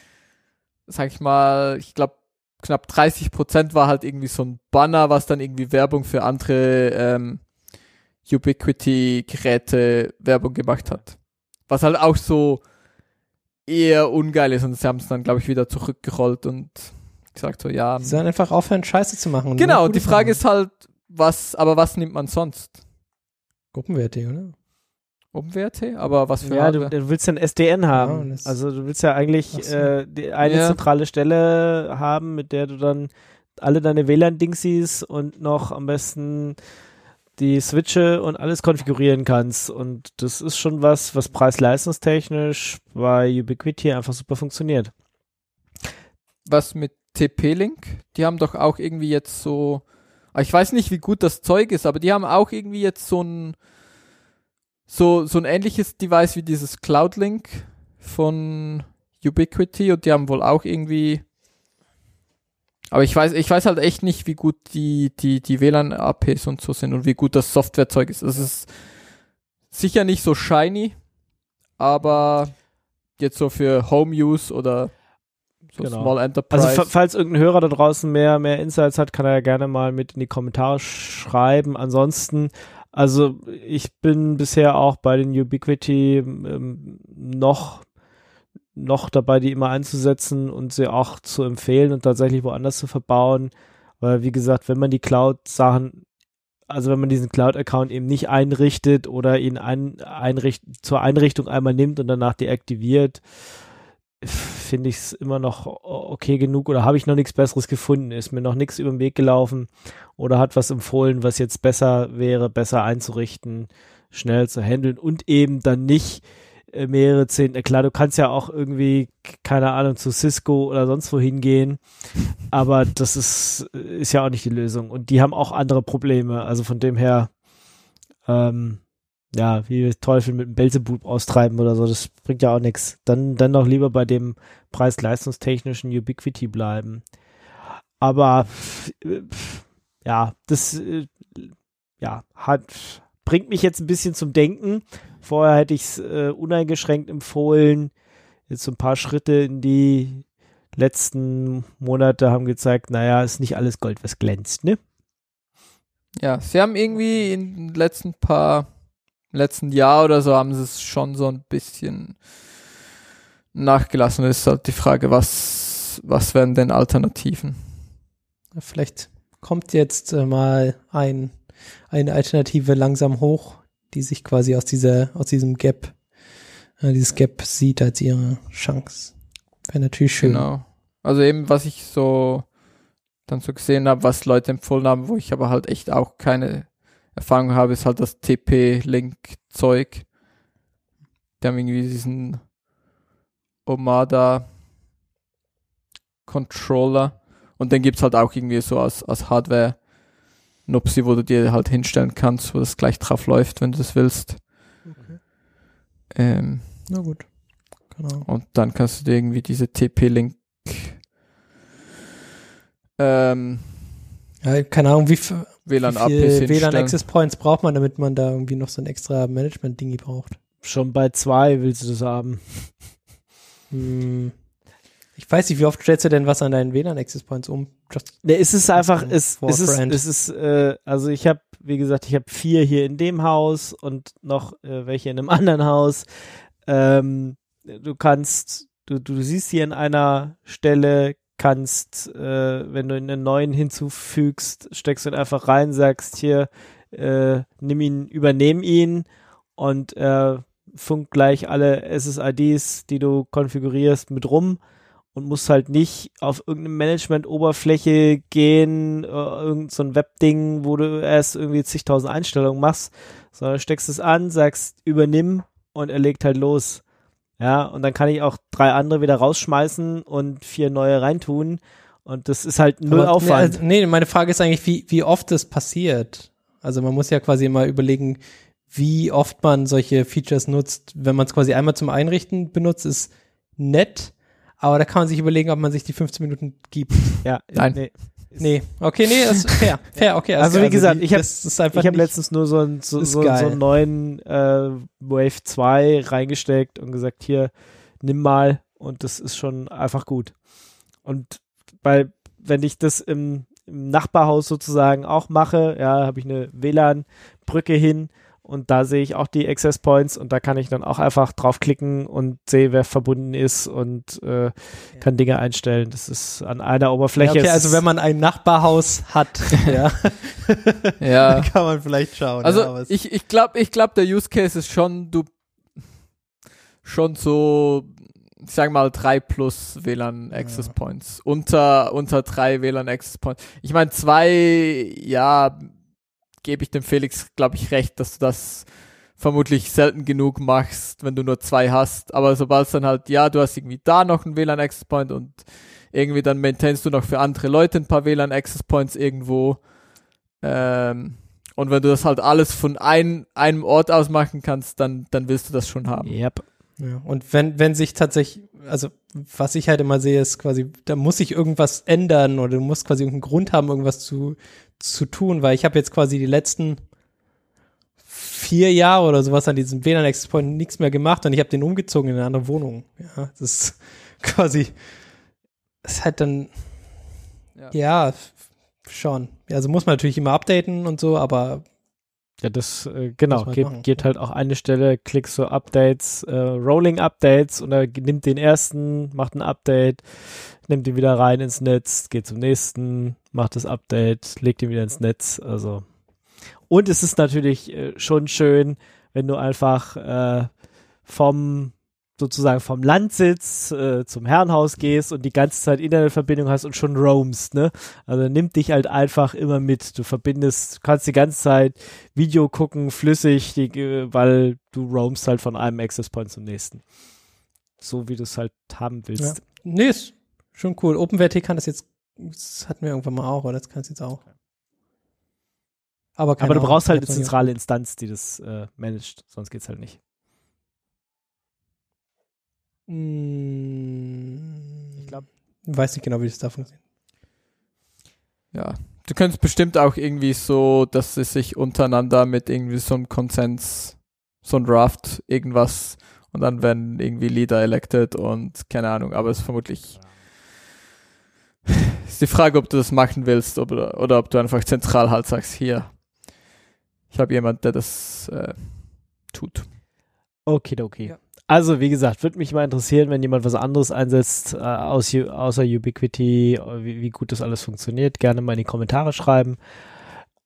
sag ich mal, ich glaube knapp 30 Prozent war halt irgendwie so ein Banner, was dann irgendwie Werbung für andere ähm, Ubiquity-Geräte Werbung gemacht hat. Was halt auch so eher ungeil ist und sie haben es dann, glaube ich, wieder zurückgerollt und gesagt so, ja. Sie sollen einfach aufhören, Scheiße zu machen. Genau, die Frage machen. ist halt, was, aber was nimmt man sonst? Gruppenwerte, oder? Umwerte? Aber was für ja, du, du willst ja ein SDN haben. das- also du willst ja eigentlich so. äh, die, eine Ja. zentrale Stelle haben, mit der du dann alle deine WLAN-Dingsies und noch am besten die Switche und alles konfigurieren kannst. Und das ist schon was, was preis-leistungstechnisch bei Ubiquiti einfach super funktioniert. was mit TP-Link? Die haben doch auch irgendwie jetzt so, ah, ich weiß nicht, wie gut das Zeug ist, aber die haben auch irgendwie jetzt so ein, so, so ein ähnliches Device wie dieses Cloud-Link von Ubiquiti und die haben wohl auch irgendwie, aber ich weiß, ich weiß halt echt nicht, wie gut die, die, die WLAN-APs und so sind und wie gut das Softwarezeug ist. Es ist sicher nicht so shiny, aber jetzt so für Home-Use oder Genau. Small Enterprise. Also fa- falls irgendein Hörer da draußen mehr, mehr Insights hat, kann er ja gerne mal mit in die Kommentare schreiben. Ansonsten, also ich bin bisher auch bei den Ubiquity ähm, noch noch dabei, die immer einzusetzen und sie auch zu empfehlen und tatsächlich woanders zu verbauen. Weil, wie gesagt, wenn man die Cloud-Sachen, also wenn man diesen Cloud-Account eben nicht einrichtet oder ihn ein, einricht, zur Einrichtung einmal nimmt und danach deaktiviert, finde ich es immer noch okay genug oder habe ich noch nichts Besseres gefunden? Ist mir noch nichts über den Weg gelaufen oder hat was empfohlen, was jetzt besser wäre, besser einzurichten, schnell zu handeln und eben dann nicht äh, mehrere zehn. äh, Klar, du kannst ja auch irgendwie, keine Ahnung, zu Cisco oder sonst wo hingehen, aber das ist, ist ja auch nicht die Lösung und die haben auch andere Probleme. Also von dem her, ähm, ja, wie Teufel mit dem Belzebub austreiben oder so, das bringt ja auch nichts. Dann, dann doch lieber bei dem preis-leistungstechnischen Ubiquity bleiben. Aber ja, das äh, ja, hat, bringt mich jetzt ein bisschen zum Denken. Vorher hätte ich es äh, uneingeschränkt empfohlen. Jetzt so ein paar Schritte in die letzten Monate haben gezeigt, naja, ist nicht alles Gold, was glänzt, ne? Ja, sie haben irgendwie in den letzten paar, letzten Jahr oder so haben sie es schon so ein bisschen nachgelassen. Es ist halt die Frage, was, was wären denn Alternativen? Vielleicht kommt jetzt äh, mal ein, eine Alternative langsam hoch, die sich quasi aus dieser, aus diesem Gap, äh, dieses Gap sieht als ihre Chance. Wäre natürlich schön. Genau. Also eben, was ich so dann so gesehen habe, was Leute empfohlen haben, wo ich aber halt echt auch keine Erfahrung habe, ist halt das TP-Link-Zeug. Die haben irgendwie diesen Omada Controller und den gibt's halt auch irgendwie so als, als Hardware Nupsi, wo du dir halt hinstellen kannst, wo das gleich drauf läuft, wenn du das willst. Ähm, Na gut. Genau. und dann kannst du dir irgendwie diese TP-Link ähm, Ja, keine Ahnung, wie, WLAN-APs viel WLAN. Access Points braucht man, damit man da irgendwie noch so ein extra Management-Dingi braucht. Schon bei zwei willst du das haben. Hm. Ich weiß nicht, wie oft stellst du denn was an deinen WLAN Access Points um? Just Ne, es ist einfach, ein es, ist, es ist, äh, also ich habe, wie gesagt, ich habe vier hier in dem Haus und noch äh, welche in einem <laughs> anderen Haus. Ähm, du kannst, du, du siehst hier an einer Stelle, kannst, äh, wenn du einen neuen hinzufügst, steckst du ihn einfach rein, sagst hier, äh, nimm ihn, übernehm ihn und äh, funkt gleich alle SSIDs, die du konfigurierst, mit rum und musst halt nicht auf irgendeine Management-Oberfläche gehen, äh, irgend so ein Webding, wo du erst irgendwie zigtausend Einstellungen machst, sondern steckst es an, sagst übernimm und er legt halt los. Ja, und dann kann ich auch drei andere wieder rausschmeißen und vier neue reintun. Und das ist halt null Aber, Aufwand. Nee, also, nee, meine Frage ist eigentlich, wie, wie oft das passiert. Also man muss ja quasi immer überlegen, wie oft man solche Features nutzt. Wenn man es quasi einmal zum Einrichten benutzt, ist nett. Aber da kann man sich überlegen, ob man sich die 15 Minuten gibt. ja, Nein. Nee. Nee, okay, nee, das <laughs> ist fair, fair, okay. Also, wie gesagt, die- ich habe hab letztens nur so, ein, so, so, so einen neuen äh, Wave 2 reingesteckt und gesagt, hier, nimm mal. Und das ist schon einfach gut. Und bei, wenn ich das im, im Nachbarhaus sozusagen auch mache, ja, habe ich eine WLAN-Brücke hin und da sehe ich auch die Access Points und da kann ich dann auch einfach draufklicken und sehe, wer verbunden ist und äh, kann Dinge einstellen. Das ist an einer ja, Oberfläche. okay, Es also wenn man ein Nachbarhaus hat, <laughs> ja, Ja. <laughs> dann kann man vielleicht schauen. ja, Also es- ich, ich glaube, ich glaub, der Use Case ist schon, du schon so, ich sag mal, drei plus WLAN Access Ja. Points. Unter, unter drei WLAN Access Points. Ich meine, zwei, ja, gebe ich dem Felix, glaube ich, recht, dass du das vermutlich selten genug machst, wenn du nur zwei hast. Aber sobald es dann halt, ja, du hast irgendwie da noch einen WLAN Access Point und irgendwie dann maintainst du noch für andere Leute ein paar WLAN Access Points irgendwo. Ähm, und wenn du das halt alles von ein, einem Ort aus machen kannst, dann, dann willst du das schon haben. Yep. Ja, und wenn, wenn sich tatsächlich, also was ich halt immer sehe, ist quasi, da muss sich irgendwas ändern oder du musst quasi irgendeinen Grund haben, irgendwas zu, zu tun, weil ich habe jetzt quasi die letzten vier Jahre oder sowas an diesem WLAN Access Point nichts mehr gemacht und ich habe den umgezogen in eine andere Wohnung. Ja, das ist <laughs> quasi, das ist halt dann, Ja. ja, schon. Ja, also muss man natürlich immer updaten und so, aber Ja, das, äh, genau, man geht, geht halt auch eine Stelle, klickst so Updates, äh, Rolling Updates und er nimmt den ersten, macht ein Update, nimmt ihn wieder rein ins Netz, geht zum nächsten, macht das Update, legt ihn wieder ins Netz, also. Und es ist natürlich äh, schon schön, wenn du einfach äh, vom sozusagen vom Landsitz äh, zum Herrenhaus gehst und die ganze Zeit Internetverbindung hast und schon roamst, ne? Also nimmt dich halt einfach immer mit. Du verbindest, kannst die ganze Zeit Video gucken, flüssig, die, äh, weil du roamst halt von einem Access Point zum nächsten. So wie du es halt haben willst. nee, ist schon cool. OpenWrt kann das jetzt, das hatten wir irgendwann mal auch, oder das kann es jetzt auch. Aber, Aber du brauchst halt eine zentrale Instanz, die das äh, managt, sonst geht's halt nicht. Ich glaub- Weiß nicht genau, wie das da funktioniert. Ja. Du könntest bestimmt auch irgendwie so, dass sie sich untereinander mit irgendwie so einem Konsens, so ein Draft, irgendwas und dann werden irgendwie Leader elected und keine Ahnung, aber es ist vermutlich ist die Frage, ob du das machen willst oder, oder ob du einfach zentral halt sagst, hier, ich habe jemand, der das äh, tut. Okay, okay. Ja. Also, wie gesagt, würde mich mal interessieren, wenn jemand was anderes einsetzt, äh, aus, außer Ubiquity, wie, wie gut das alles funktioniert. Gerne mal in die Kommentare schreiben.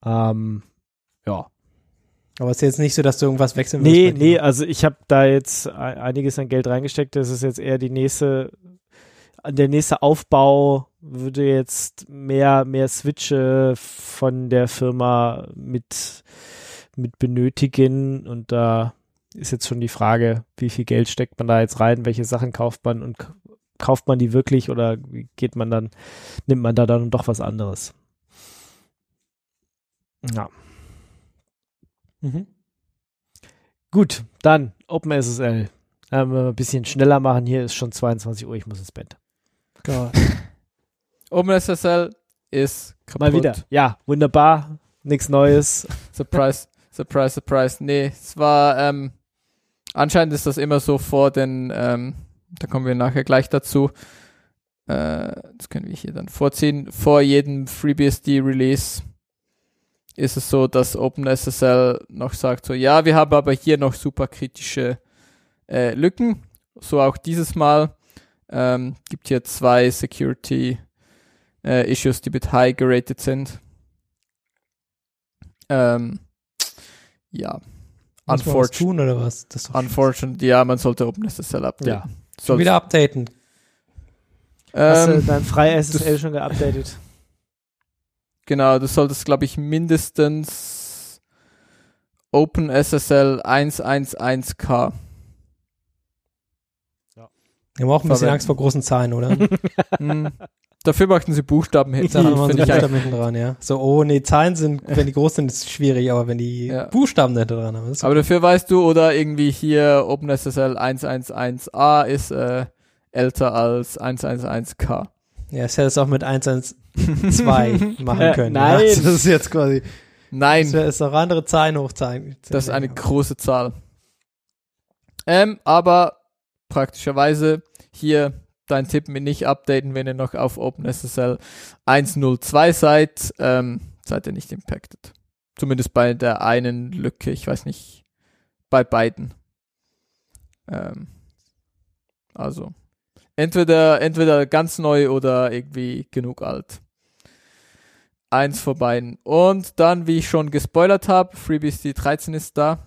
Ähm, ja. Aber es ist jetzt nicht so, dass du irgendwas wechseln Nee, willst. nee, dir. also ich habe da jetzt ei- einiges an Geld reingesteckt. Das ist jetzt eher die nächste, der nächste Aufbau würde jetzt mehr, mehr Switche von der Firma mit, mit benötigen und da ist jetzt schon die Frage, wie viel Geld steckt man da jetzt rein, welche Sachen kauft man und kauft man die wirklich oder geht man dann, nimmt man da dann doch was anderes? Ja. Mhm. Gut, dann OpenSSL. Ähm, ein bisschen schneller machen, hier ist schon 22 Uhr, ich muss ins Bett. Gott. <laughs> OpenSSL ist kaputt. Mal wieder. Ja, wunderbar. Nichts Neues. <laughs> Surprise, surprise, surprise. Nee, es war, ähm, anscheinend ist das immer so vor den, ähm, da kommen wir nachher gleich dazu. Äh, das können wir hier dann vorziehen. Vor jedem FreeBSD-Release ist es so, dass OpenSSL noch sagt, so, ja, wir haben aber hier noch super kritische äh, Lücken. So auch dieses Mal. Ähm, gibt hier zwei Security äh, Issues, die mit High geratet sind. Ähm, ja. Muss man was tun oder was? Das ist doch Unfortunately, ja, man sollte OpenSSL updaten. Ja. Schon wieder updaten. Hast du ähm, dein FreiSSL schon geupdatet? Genau, du solltest, glaube ich, mindestens OpenSSL 111K. Wir haben auch ein bisschen Verwenden. Angst vor großen Zahlen, oder? <laughs> <laughs> Hm. Dafür möchten sie Buchstaben hin. Da haben wir so Finde ich Buchstaben hinten dran, ja. So, oh nee, Zahlen sind, wenn die groß sind, ist es schwierig, aber wenn die Ja. Buchstaben hinten dran haben, ist Aber dafür weißt du, oder irgendwie hier OpenSSL 111a ist äh, älter als 111K. ja, ich hätte es auch mit 112 <laughs> machen können. nein. Ja. Das ist jetzt quasi, Nein, das ist auch andere Zahlen hochzahlen. das ist eine große Zahl. Ähm, aber praktischerweise hier dein Tipp mit nicht updaten, wenn ihr noch auf OpenSSL 1.02 seid, ähm, seid ihr nicht impacted. Zumindest bei der einen Lücke, ich weiß nicht, bei beiden. Ähm, also, entweder, entweder ganz neu oder irgendwie genug alt. Eins von beiden. Und dann, wie ich schon gespoilert habe, FreeBSD 13 ist da.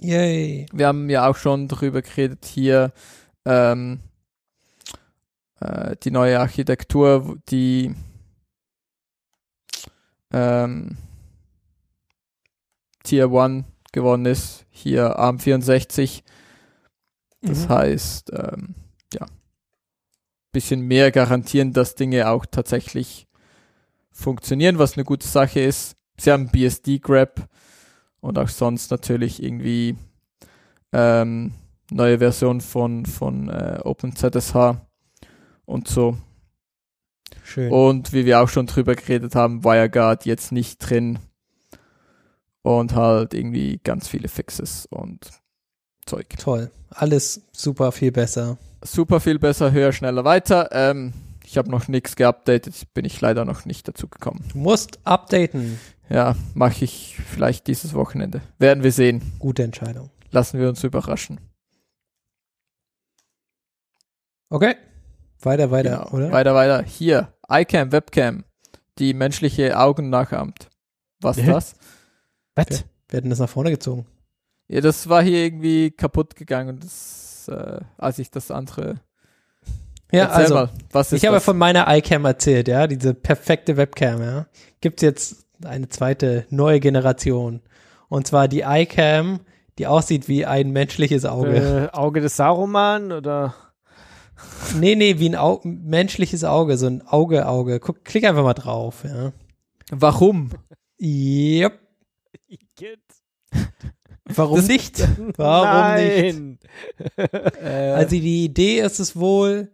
Yay. Wir haben ja auch schon drüber geredet hier, ähm, äh, die neue Architektur, die ähm, Tier 1 geworden ist, hier ARM64. Das Mhm. heißt, ähm, ja, bisschen mehr garantieren, dass Dinge auch tatsächlich funktionieren, was eine gute Sache ist. Sie haben BSD-Grab und auch sonst natürlich irgendwie ähm, neue Version von, von äh, OpenZSH und so. Schön. Und wie wir auch schon drüber geredet haben, WireGuard jetzt nicht drin und halt irgendwie ganz viele Fixes und Zeug. Toll. Alles super viel besser. Super viel besser, höher, schneller, weiter. Ähm, ich habe noch nichts geupdatet, bin ich leider noch nicht dazu gekommen. Du musst updaten. Ja, mache ich vielleicht dieses Wochenende. Werden wir sehen. Gute Entscheidung. Lassen wir uns überraschen. Okay. Weiter, weiter, Genau. oder? Weiter, weiter. Hier, iCam, Webcam, die menschliche Augen nachahmt. Was Hä? das? Was? Wir hätten das nach vorne gezogen. Ja, das war hier irgendwie kaputt gegangen, das, äh, als ich das andere. Ja, Erzähl also, mal, was ist ich habe ja das? von meiner iCam erzählt, ja, diese perfekte Webcam, ja. Gibt jetzt eine zweite neue Generation. Und zwar die iCam, die aussieht wie ein menschliches Auge. Äh, Auge des Saruman oder? Nee, nee, wie ein Au menschliches Auge, so ein Auge-Auge. Guck, klick einfach mal drauf, ja. Warum? Yep. Warum nicht? <laughs> Warum nicht? Nein. Äh, Also die Idee ist es wohl,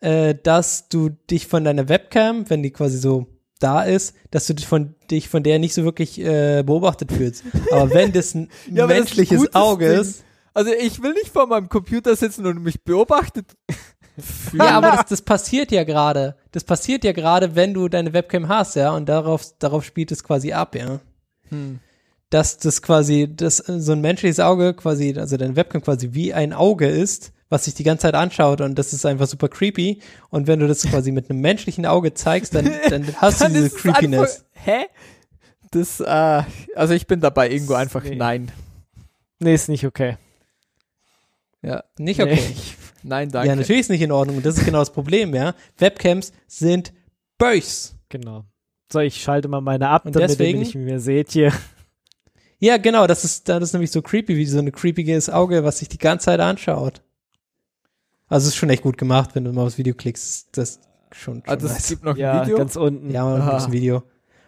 äh, dass du dich von deiner Webcam, wenn die quasi so da ist, dass du dich von, dich von der nicht so wirklich äh, beobachtet fühlst. Aber wenn das ein <laughs> Ja, das menschliches gutes Auge Ding. ist, also ich will nicht vor meinem Computer sitzen und mich beobachtet. Ja, aber das, das passiert ja gerade. Das passiert ja gerade, wenn du deine Webcam hast, ja, und darauf, darauf spielt es quasi ab, ja. Hm. Dass das quasi, dass äh, so ein menschliches Auge quasi, also deine Webcam quasi wie ein Auge ist, was sich die ganze Zeit anschaut und das ist einfach super creepy. Und wenn du das quasi mit einem menschlichen Auge zeigst, dann, <laughs> dann hast Dann du diese Creepiness. Einfach, hä? Das, äh, also ich bin dabei irgendwo einfach Nee. nein. Nee, ist nicht okay. Ja, Nicht okay. Nee. Nein, danke. Ja, natürlich ist nicht in Ordnung. Und das ist genau das Problem, ja. Webcams sind bös. Genau. So, ich schalte mal meine ab, Und damit deswegen- ihr mich nicht mehr seht hier. Ja, genau, das ist, das ist nämlich so creepy, wie so ein creepiges Auge, was sich die ganze Zeit anschaut. Also es ist schon echt gut gemacht, wenn du mal aufs Video klickst. Das ist schon, schon Also es nice. gibt noch ein Ja, Video. ganz unten. Ja, man ein Video.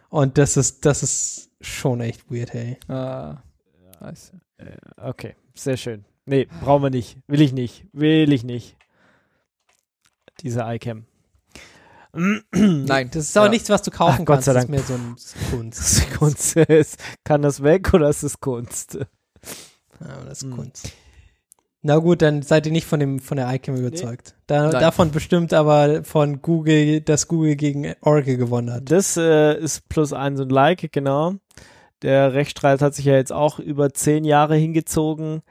Und das ist, das ist schon echt weird, hey. Ah, nice. Okay, sehr schön. Nee, brauchen wir nicht. Will ich nicht. Will ich nicht. Diese iCam. Nein. Das ist aber Ja. nichts, was du kaufen Ach, Gott kannst. sei Das Dank. ist mehr so ein Kunst. <laughs> Das ist Kunst. Ist- Kann das weg oder ist es Kunst? Ja, das ist Hm. Kunst. Na gut, dann seid ihr nicht von dem von der iCam überzeugt. Da, Nein. davon bestimmt aber von Google, dass Google gegen Oracle gewonnen hat. Das äh, ist plus eins und Like, genau. Der Rechtsstreit hat sich ja jetzt auch über zehn Jahre hingezogen.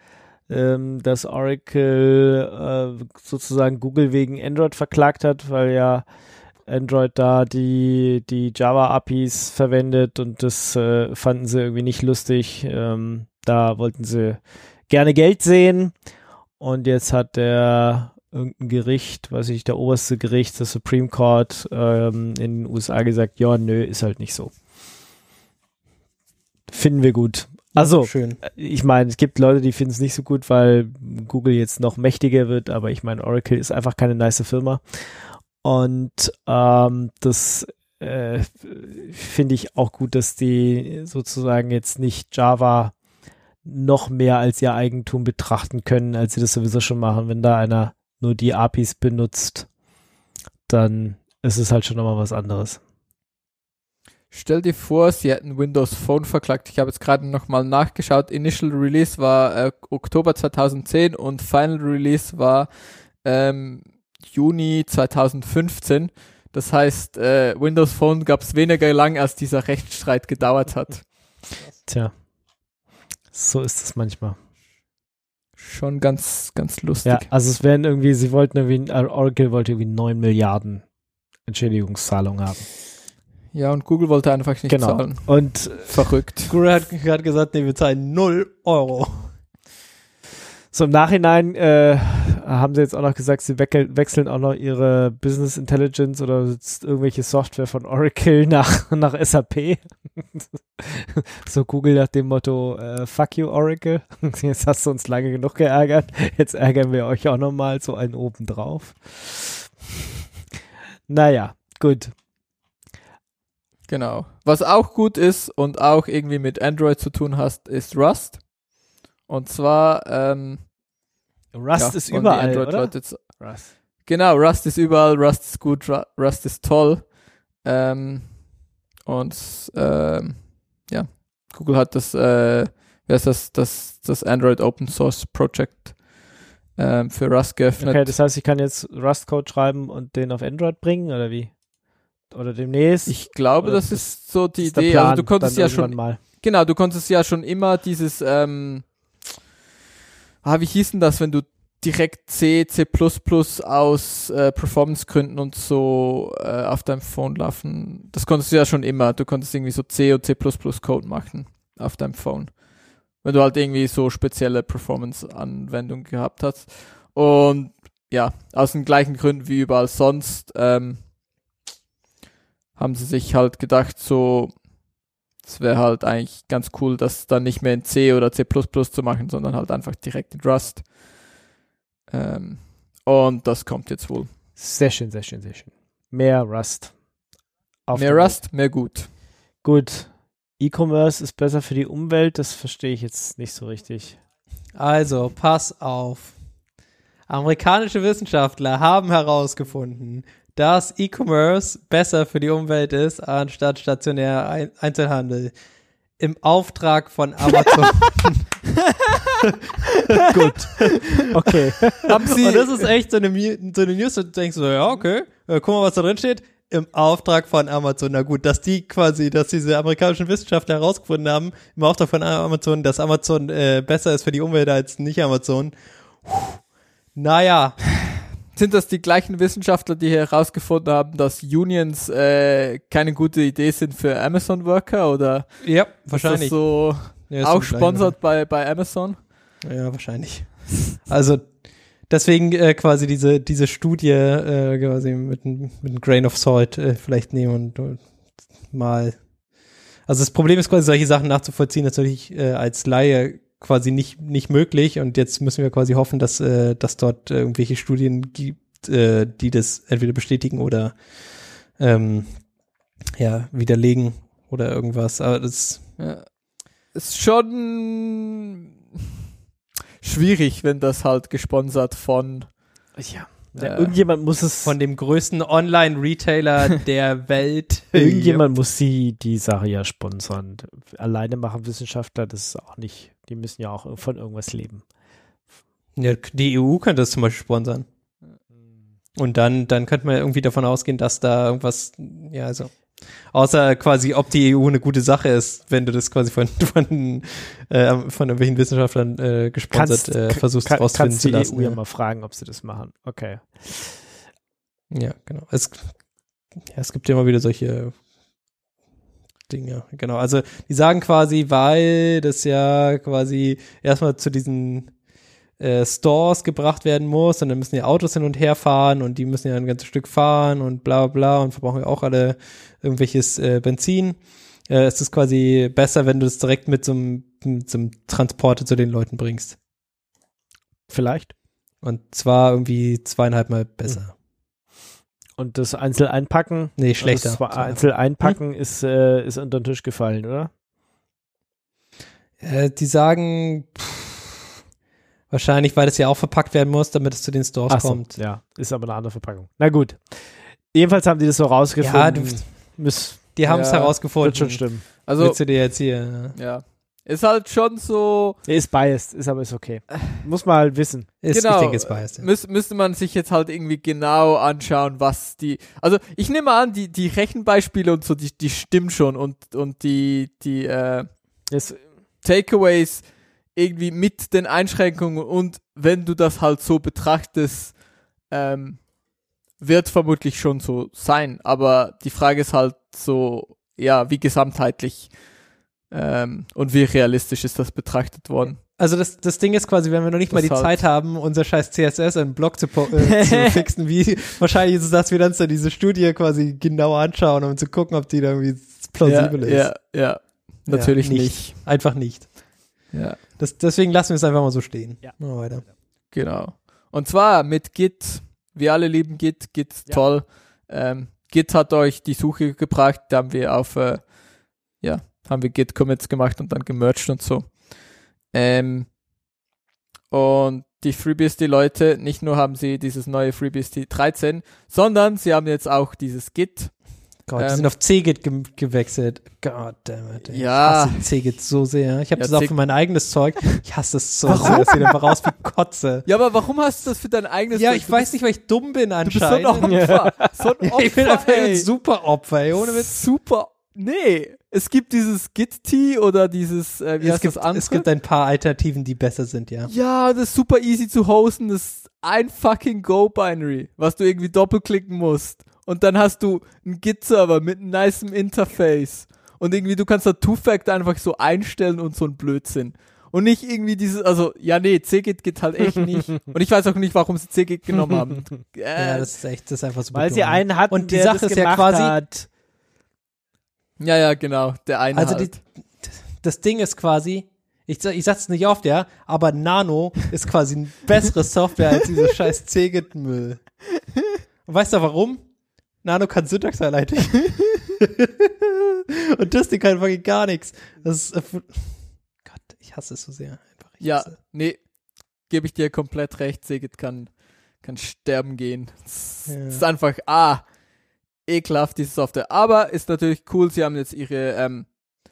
Ähm, dass Oracle äh, sozusagen Google wegen Android verklagt hat, weil ja Android da die, die Java-APIs verwendet und das äh, fanden sie irgendwie nicht lustig. Ähm, da wollten sie gerne Geld sehen und jetzt hat der irgendein Gericht, weiß ich, der oberste Gericht, das Supreme Court ähm, in den USA gesagt, ja, nö, ist halt nicht so. Finden wir gut. Also, Schön. ich meine, es gibt Leute, die finden es nicht so gut, weil Google jetzt noch mächtiger wird, aber ich meine, Oracle ist einfach keine nice Firma. Und ähm, das äh, finde ich auch gut, dass die sozusagen jetzt nicht Java noch mehr als ihr Eigentum betrachten können, als sie das sowieso schon machen. Wenn da einer nur die APIs benutzt, dann ist es halt schon nochmal was anderes. Stell dir vor, sie hätten Windows Phone verklagt. Ich habe jetzt gerade nochmal nachgeschaut. Initial Release war äh, Oktober 2010 und Final Release war ähm, Juni 2015. Das heißt, äh, Windows Phone gab es weniger lang, als dieser Rechtsstreit gedauert hat. <laughs> Tja, so ist es manchmal. Schon ganz, ganz lustig. Ja, also es wären irgendwie, sie wollten irgendwie, äh, Oracle wollte irgendwie 9 Milliarden Entschädigungszahlungen haben. Ja, und Google wollte einfach nicht Genau. zahlen. Und Verrückt. Google hat gerade gesagt, nee, wir zahlen 0 Euro. so im Nachhinein äh, haben sie jetzt auch noch gesagt, sie wechseln auch noch ihre Business Intelligence oder irgendwelche Software von Oracle nach, <laughs> nach SAP. <laughs> so Google nach dem Motto, äh, fuck you Oracle. <laughs> Jetzt hast du uns lange genug geärgert. Jetzt ärgern wir euch auch nochmal so einen obendrauf. Naja, gut. Genau. Was auch gut ist und auch irgendwie mit Android zu tun hast, ist Rust. Und zwar, ähm, Rust ja, ist überall, oder? Android-Leute jetzt- Rust. Genau, Rust ist überall, Rust ist gut, Ru- Rust ist toll. Ähm, und ähm, ja, Google hat das, äh, das, das, das Android Open Source Project ähm, für Rust geöffnet. Okay, das heißt, ich kann jetzt Rust-Code schreiben und den auf Android bringen, oder wie? Oder demnächst? ich glaube, das das ist so die ist Idee. Plan, also du konntest ja schon Mal. Genau, du konntest ja schon immer dieses, ähm, ah, wie hieß denn das, wenn du direkt C, C++ aus äh, Performance-Gründen und so äh, auf deinem Phone laufen. Das konntest du ja schon immer. Du konntest irgendwie so C und C++ Code machen auf deinem Phone. Wenn du halt irgendwie so spezielle Performance-Anwendungen gehabt hast. Und ja, aus den gleichen Gründen wie überall sonst, ähm, haben sie sich halt gedacht, so, es wäre halt eigentlich ganz cool, das dann nicht mehr in C oder C++ zu machen, sondern halt einfach direkt in Rust. Ähm, und das kommt jetzt wohl. Sehr schön, sehr schön, sehr schön. Mehr Rust. Auf mehr Rust, mehr gut. Gut. E-Commerce ist besser für die Umwelt, das verstehe ich jetzt nicht so richtig. Also, pass auf. Amerikanische Wissenschaftler haben herausgefunden, dass E-Commerce besser für die Umwelt ist, anstatt stationär Ein Einzelhandel. Im Auftrag von Amazon. <laughs> <laughs> Gut. Okay. Haben Sie, Und das ist echt so eine, so eine News, denkst du so, ja, okay, äh, guck mal, was da drin steht. Im Auftrag von Amazon. Na gut, dass die quasi, dass diese amerikanischen Wissenschaftler herausgefunden haben, im Auftrag von Amazon, dass Amazon äh, besser ist für die Umwelt als nicht Amazon. Puh. Naja, sind das die gleichen Wissenschaftler, die herausgefunden haben, dass Unions äh, keine gute Idee sind für Amazon Worker oder ja, ist das wahrscheinlich. so Ja, auch sponsert bei, bei Amazon? Ja, wahrscheinlich. Also deswegen äh, quasi diese diese Studie äh, quasi mit einem mit einem Grain of Salt äh, vielleicht nehmen und, und mal. Also das Problem ist quasi solche Sachen nachzuvollziehen natürlich äh, als Laie quasi nicht nicht möglich und jetzt müssen wir quasi hoffen, dass äh, dass dort äh, irgendwelche Studien gibt, äh, die das entweder bestätigen oder ähm, ja widerlegen oder irgendwas. Aber das Ja. Ist schon schwierig, wenn das halt gesponsert von Ja. Ja. Irgendjemand muss es von dem größten Online-Retailer <laughs> der Welt. Irgendjemand muss sie die Sache ja sponsern. Alleine machen Wissenschaftler das auch nicht. Die müssen ja auch von irgendwas leben. Ja, die EU könnte das zum Beispiel sponsern. Und dann, dann könnte man irgendwie davon ausgehen, dass da irgendwas, ja, also. Außer quasi, ob die EU eine gute Sache ist, wenn du das quasi von, <laughs> von, äh, von irgendwelchen Wissenschaftlern äh, gesponsert äh, versuchst kann, rausfinden kannst zu die lassen. EU ja ja. mal fragen, ob sie das machen. Okay. Ja, genau. Es, ja, es gibt ja immer wieder solche Dinge. Genau. Also die sagen quasi, weil das ja quasi erstmal zu diesen äh, Stores gebracht werden muss und dann müssen die Autos hin und her fahren und die müssen ja ein ganzes Stück fahren und bla bla und verbrauchen ja auch alle irgendwelches äh, Benzin. Äh, es ist quasi besser, wenn du es direkt mit so einem Transporter zu den Leuten bringst. Vielleicht. Und zwar irgendwie zweieinhalb Mal besser. Und das einzeln einpacken. Nee, schlechter. Das zwar Zweieinhalb. einzeln einpacken ist, äh, ist unter den Tisch gefallen, oder? Äh, die sagen pff, wahrscheinlich, weil das ja auch verpackt werden muss, damit es zu den Stores Ach so, kommt. ja, ist aber eine andere Verpackung. Na gut. Jedenfalls haben die das so rausgefunden. Ja, du- Müß, Die haben es Ja, herausgefunden. wird schon stimmen. Also, Willst du dir jetzt hier? ja. Ist halt schon so, Er ist biased, ist aber ist okay. Muss man halt wissen. Ist, Genau. Ich denke, ist biased. Ja. müß, müsste man sich jetzt halt irgendwie genau anschauen, was die, also ich nehme an, die, die Rechenbeispiele und so, die, die stimmen schon und, und die, die, äh, Ist, Takeaways irgendwie mit den Einschränkungen und wenn du das halt so betrachtest, ähm, wird vermutlich schon so sein. Aber die Frage ist halt so, ja, wie gesamtheitlich ähm, und wie realistisch ist das betrachtet worden. Also das, das Ding ist quasi, wenn wir noch nicht mal die Das halt- Zeit haben, unser scheiß CSS in einen Blog zu, äh, <laughs> zu fixen, wie wahrscheinlich ist es, dass wir uns dann diese Studie quasi genau anschauen, um zu gucken, ob die da irgendwie plausibel ja, ist. Ja, ja, natürlich nicht. nicht. Einfach nicht. Ja, Das, deswegen lassen wir es einfach mal so stehen. Ja. Wir weiter. genau. Und zwar mit Git. Wir alle lieben Git. Git ist Ja. toll. Ähm, Git hat euch die Suche gebracht. Da haben wir auf, äh, ja, haben wir Git-Commits gemacht und dann gemerged und so. Ähm, und die FreeBSD-Leute, nicht nur haben sie dieses neue FreeBSD 13, sondern sie haben jetzt auch dieses Git. Gott, die Ähm, sind auf CGIT ge gewechselt. God damn it. ey. Ja. Ich hasse CGIT so sehr. Ich habe Ja, das auch für mein eigenes Zeug. Ich hasse es so sehr. Es sieht einfach aus wie Kotze. Ja, aber warum hast du das für dein eigenes Ja, Zeug? ich Du weiß nicht, weil ich dumm bin Du bist so ein anscheinend. Opfer. So ein Opfer, <laughs> ich bin einfach ey. ein super Opfer, ey. Ohne Witz. Super. Nee, es gibt dieses Git-T oder dieses, äh, wie Es heißt gibt, das andere? es gibt ein paar Alternativen, die besser sind, ja. ja, das ist super easy zu hosten. Das ist ein fucking Go-Binary, was du irgendwie doppelklicken musst. Und dann hast du einen Git-Server mit einem nicem Interface. Und irgendwie, du kannst da Two-Factor einfach so einstellen und so ein Blödsinn. Und nicht irgendwie dieses, also, ja, nee, CGIT geht halt echt nicht. <laughs> Und ich weiß auch nicht, warum sie CGIT genommen haben. Äh, <laughs> Ja, das ist echt, das ist einfach super weil sie dumm. einen hatten, Und die der Sache das ist ja quasi- hat. Ja, ja, genau, der eine Also halt. die, das Ding ist quasi, ich, ich sag's nicht oft, ja, aber Nano ist quasi eine bessere Software als dieser scheiß CGIT-Müll. Und weißt du warum? Nano kann Syntax-Highlighting. <laughs> Und das Ding kann wirklich gar nichts. Das ist, äh, Gott, ich hasse es so sehr. Einfach, Ja, hasse- nee, gebe ich dir komplett recht. Segit kann, kann sterben gehen. Es Ja. ist einfach, ah, ekelhaft, diese Software. Aber ist natürlich cool, sie haben jetzt ihre, ähm,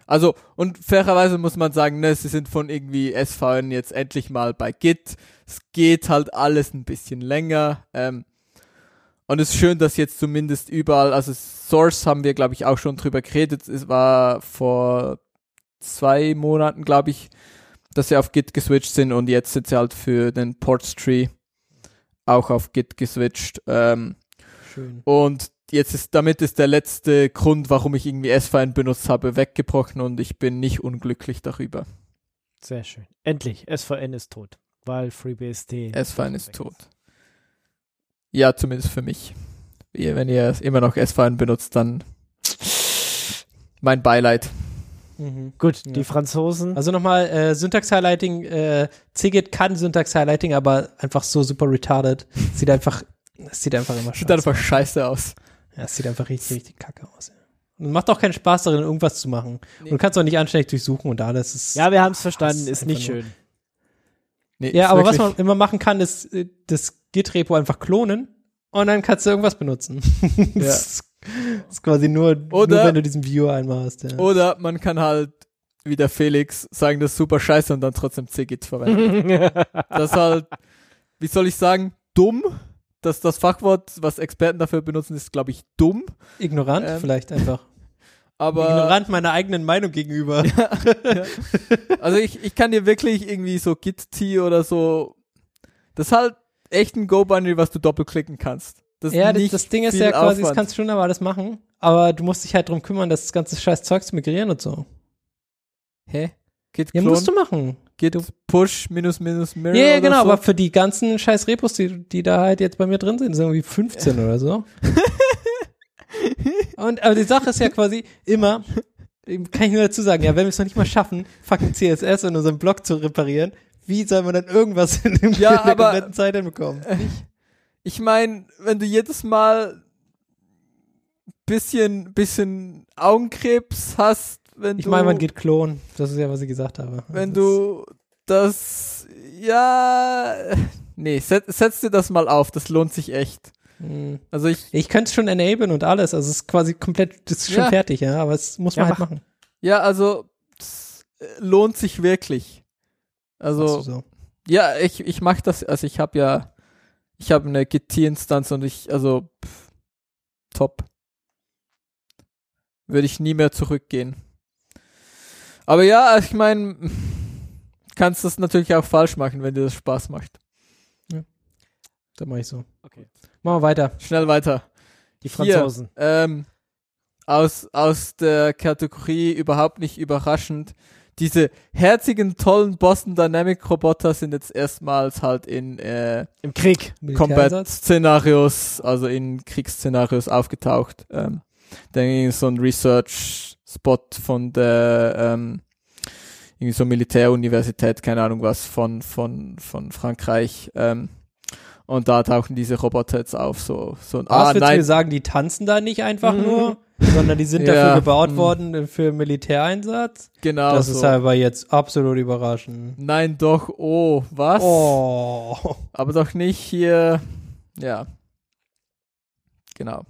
also, und fairerweise muss man sagen, ne, sie sind von irgendwie SVN jetzt endlich mal bei Git. Es geht halt alles ein bisschen länger. Ähm, und es ist schön, dass jetzt zumindest überall, also Source haben wir, glaube ich, auch schon drüber geredet. Es war vor zwei Monaten, glaube ich, dass sie auf Git geswitcht sind und jetzt sind sie halt für den Portstree auch auf Git geswitcht. Ähm, Schön. und jetzt ist, damit ist der letzte Grund, warum ich irgendwie S-Fine benutzt habe, weggebrochen und ich bin nicht unglücklich darüber. Sehr schön. Endlich, SVN ist tot, weil FreeBSD. S-Fine ist tot. Ja, zumindest für mich. Ihr, wenn ihr immer noch S-Fine benutzt, dann mein Beileid. Mhm. Gut, Ja. die Franzosen. Also nochmal, äh, Syntax-Highlighting, äh, CGIT kann Syntax-Highlighting, aber einfach so super retarded. Sieht einfach, es sieht einfach immer <laughs> Sieht scheiße einfach aus. scheiße aus. Ja, es sieht einfach richtig, richtig kacke aus. Ja. Und macht auch keinen Spaß darin, irgendwas zu machen. Nee. Und du kannst auch nicht anständig durchsuchen und alles. Ist, ja, wir haben es verstanden, ist ist nicht schön. Nee, ja aber was man immer machen kann, ist äh, das Git-Repo einfach klonen und dann kannst du irgendwas benutzen. <laughs> das, ist, das ist quasi nur, Oder- nur wenn du diesen Viewer einmal hast. Ja. Oder man kann halt wie der Felix sagen, das ist super scheiße und dann trotzdem CGIT verwenden. <laughs> das ist halt, wie soll ich sagen, dumm. Das, das Fachwort, was Experten dafür benutzen, ist, glaube ich, dumm. Ignorant Ähm. vielleicht einfach. <laughs> Aber Ignorant meiner eigenen Meinung gegenüber. <laughs> also ich, ich kann dir wirklich irgendwie so Git-T oder so. Das ist halt echt ein Go-Binary, was du doppelklicken kannst. Das ja, das, das Ding ist ja quasi, das Aufwand. kannst du schon aber alles machen. Aber du musst dich halt drum kümmern, das ganze scheiß Zeug zu migrieren und so. Hä? Git Ja, Clone, musst du machen. Git Push minus minus Mirror Ja, oder genau, so. aber für die ganzen scheiß Repos, die, die da halt jetzt bei mir drin sind, sind irgendwie 15 oder so. <laughs> Und aber die Sache ist ja quasi immer, kann ich nur dazu sagen, ja, wenn wir es noch nicht mal schaffen, fucking CSS in unserem Blog zu reparieren, wie soll man dann irgendwas in, dem, Ja, in der aber- kompletten Zeit hinbekommen? Ich meine, wenn du jedes Mal bisschen, bisschen Augenkrebs hast, wenn Ich meine, man geht klonen. Das ist ja, was ich gesagt habe. wenn Das du das, ja, nee, set, setz dir das mal auf, das lohnt sich echt. ist- Hm. Also ich, Ich könnte es schon enablen und alles. Also es ist quasi komplett, das ist schon Ja. fertig, ja. Aber es muss man Ja, halt mach. machen. ja, also, es äh, lohnt sich wirklich. Also, so. ja, ich, ich mach das, also ich habe ja, ich habe eine Git-Instanz und ich, also, pff, top. Würde ich nie mehr zurückgehen. Aber ja, ich meine, kannst das natürlich auch falsch machen, wenn dir das Spaß macht. Dann mache ich so. Okay. Machen wir weiter. Schnell weiter. Die Hier. Franzosen. Ähm, aus, aus der Kategorie überhaupt nicht überraschend. Diese herzigen, tollen Boston Dynamic Roboter sind jetzt erstmals halt in äh, Im Krieg. Combat-Szenarios, also in Kriegsszenarios aufgetaucht. Ähm, dann ging so ein Research-Spot von der ähm, irgendwie so Militäruniversität, keine Ahnung was, von, von, von Frankreich. Ähm, und da tauchen diese Roboter jetzt auf, so, so ein, ah, nein, sagen, die tanzen da nicht einfach Mhm. nur, sondern die sind <laughs> Ja, dafür gebaut mhm. worden äh, für Militäreinsatz? genau das so. ist aber jetzt absolut überraschend. Nein, doch, oh, was? Oh. Aber doch nicht hier, ja. Genau.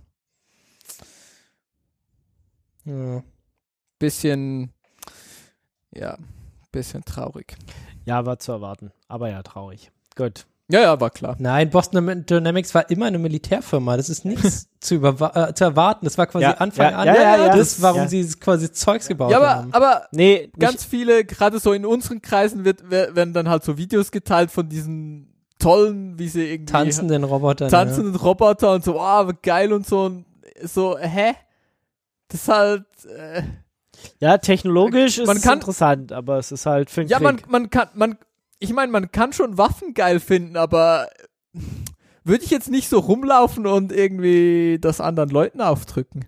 Ja. Bisschen, ja, bisschen traurig. Ja, war zu erwarten. Aber ja, traurig. Gut. Ja, ja, war klar. Nein, Boston Dynamics war immer eine Militärfirma. Das ist nichts <laughs> zu, äh, zu erwarten. Das war quasi Ja, Anfang ja, an. ja, ja, ja, das, warum ja. sie quasi Zeugs gebaut Ja, aber, haben. aber Nee, ganz viele, gerade so in unseren Kreisen wird, wer- werden dann halt so Videos geteilt von diesen tollen, wie sie irgendwie Tanzenden Robotern. tanzenden Roboter und so, ah, geil und so und so, hä? Das ist halt, äh, ja, technologisch ist Man es kann- interessant, aber es ist halt für den ja, man, Krieg. man kann, man, ich meine, man kann schon Waffen geil finden, aber würde ich jetzt nicht so rumlaufen und irgendwie das anderen Leuten aufdrücken.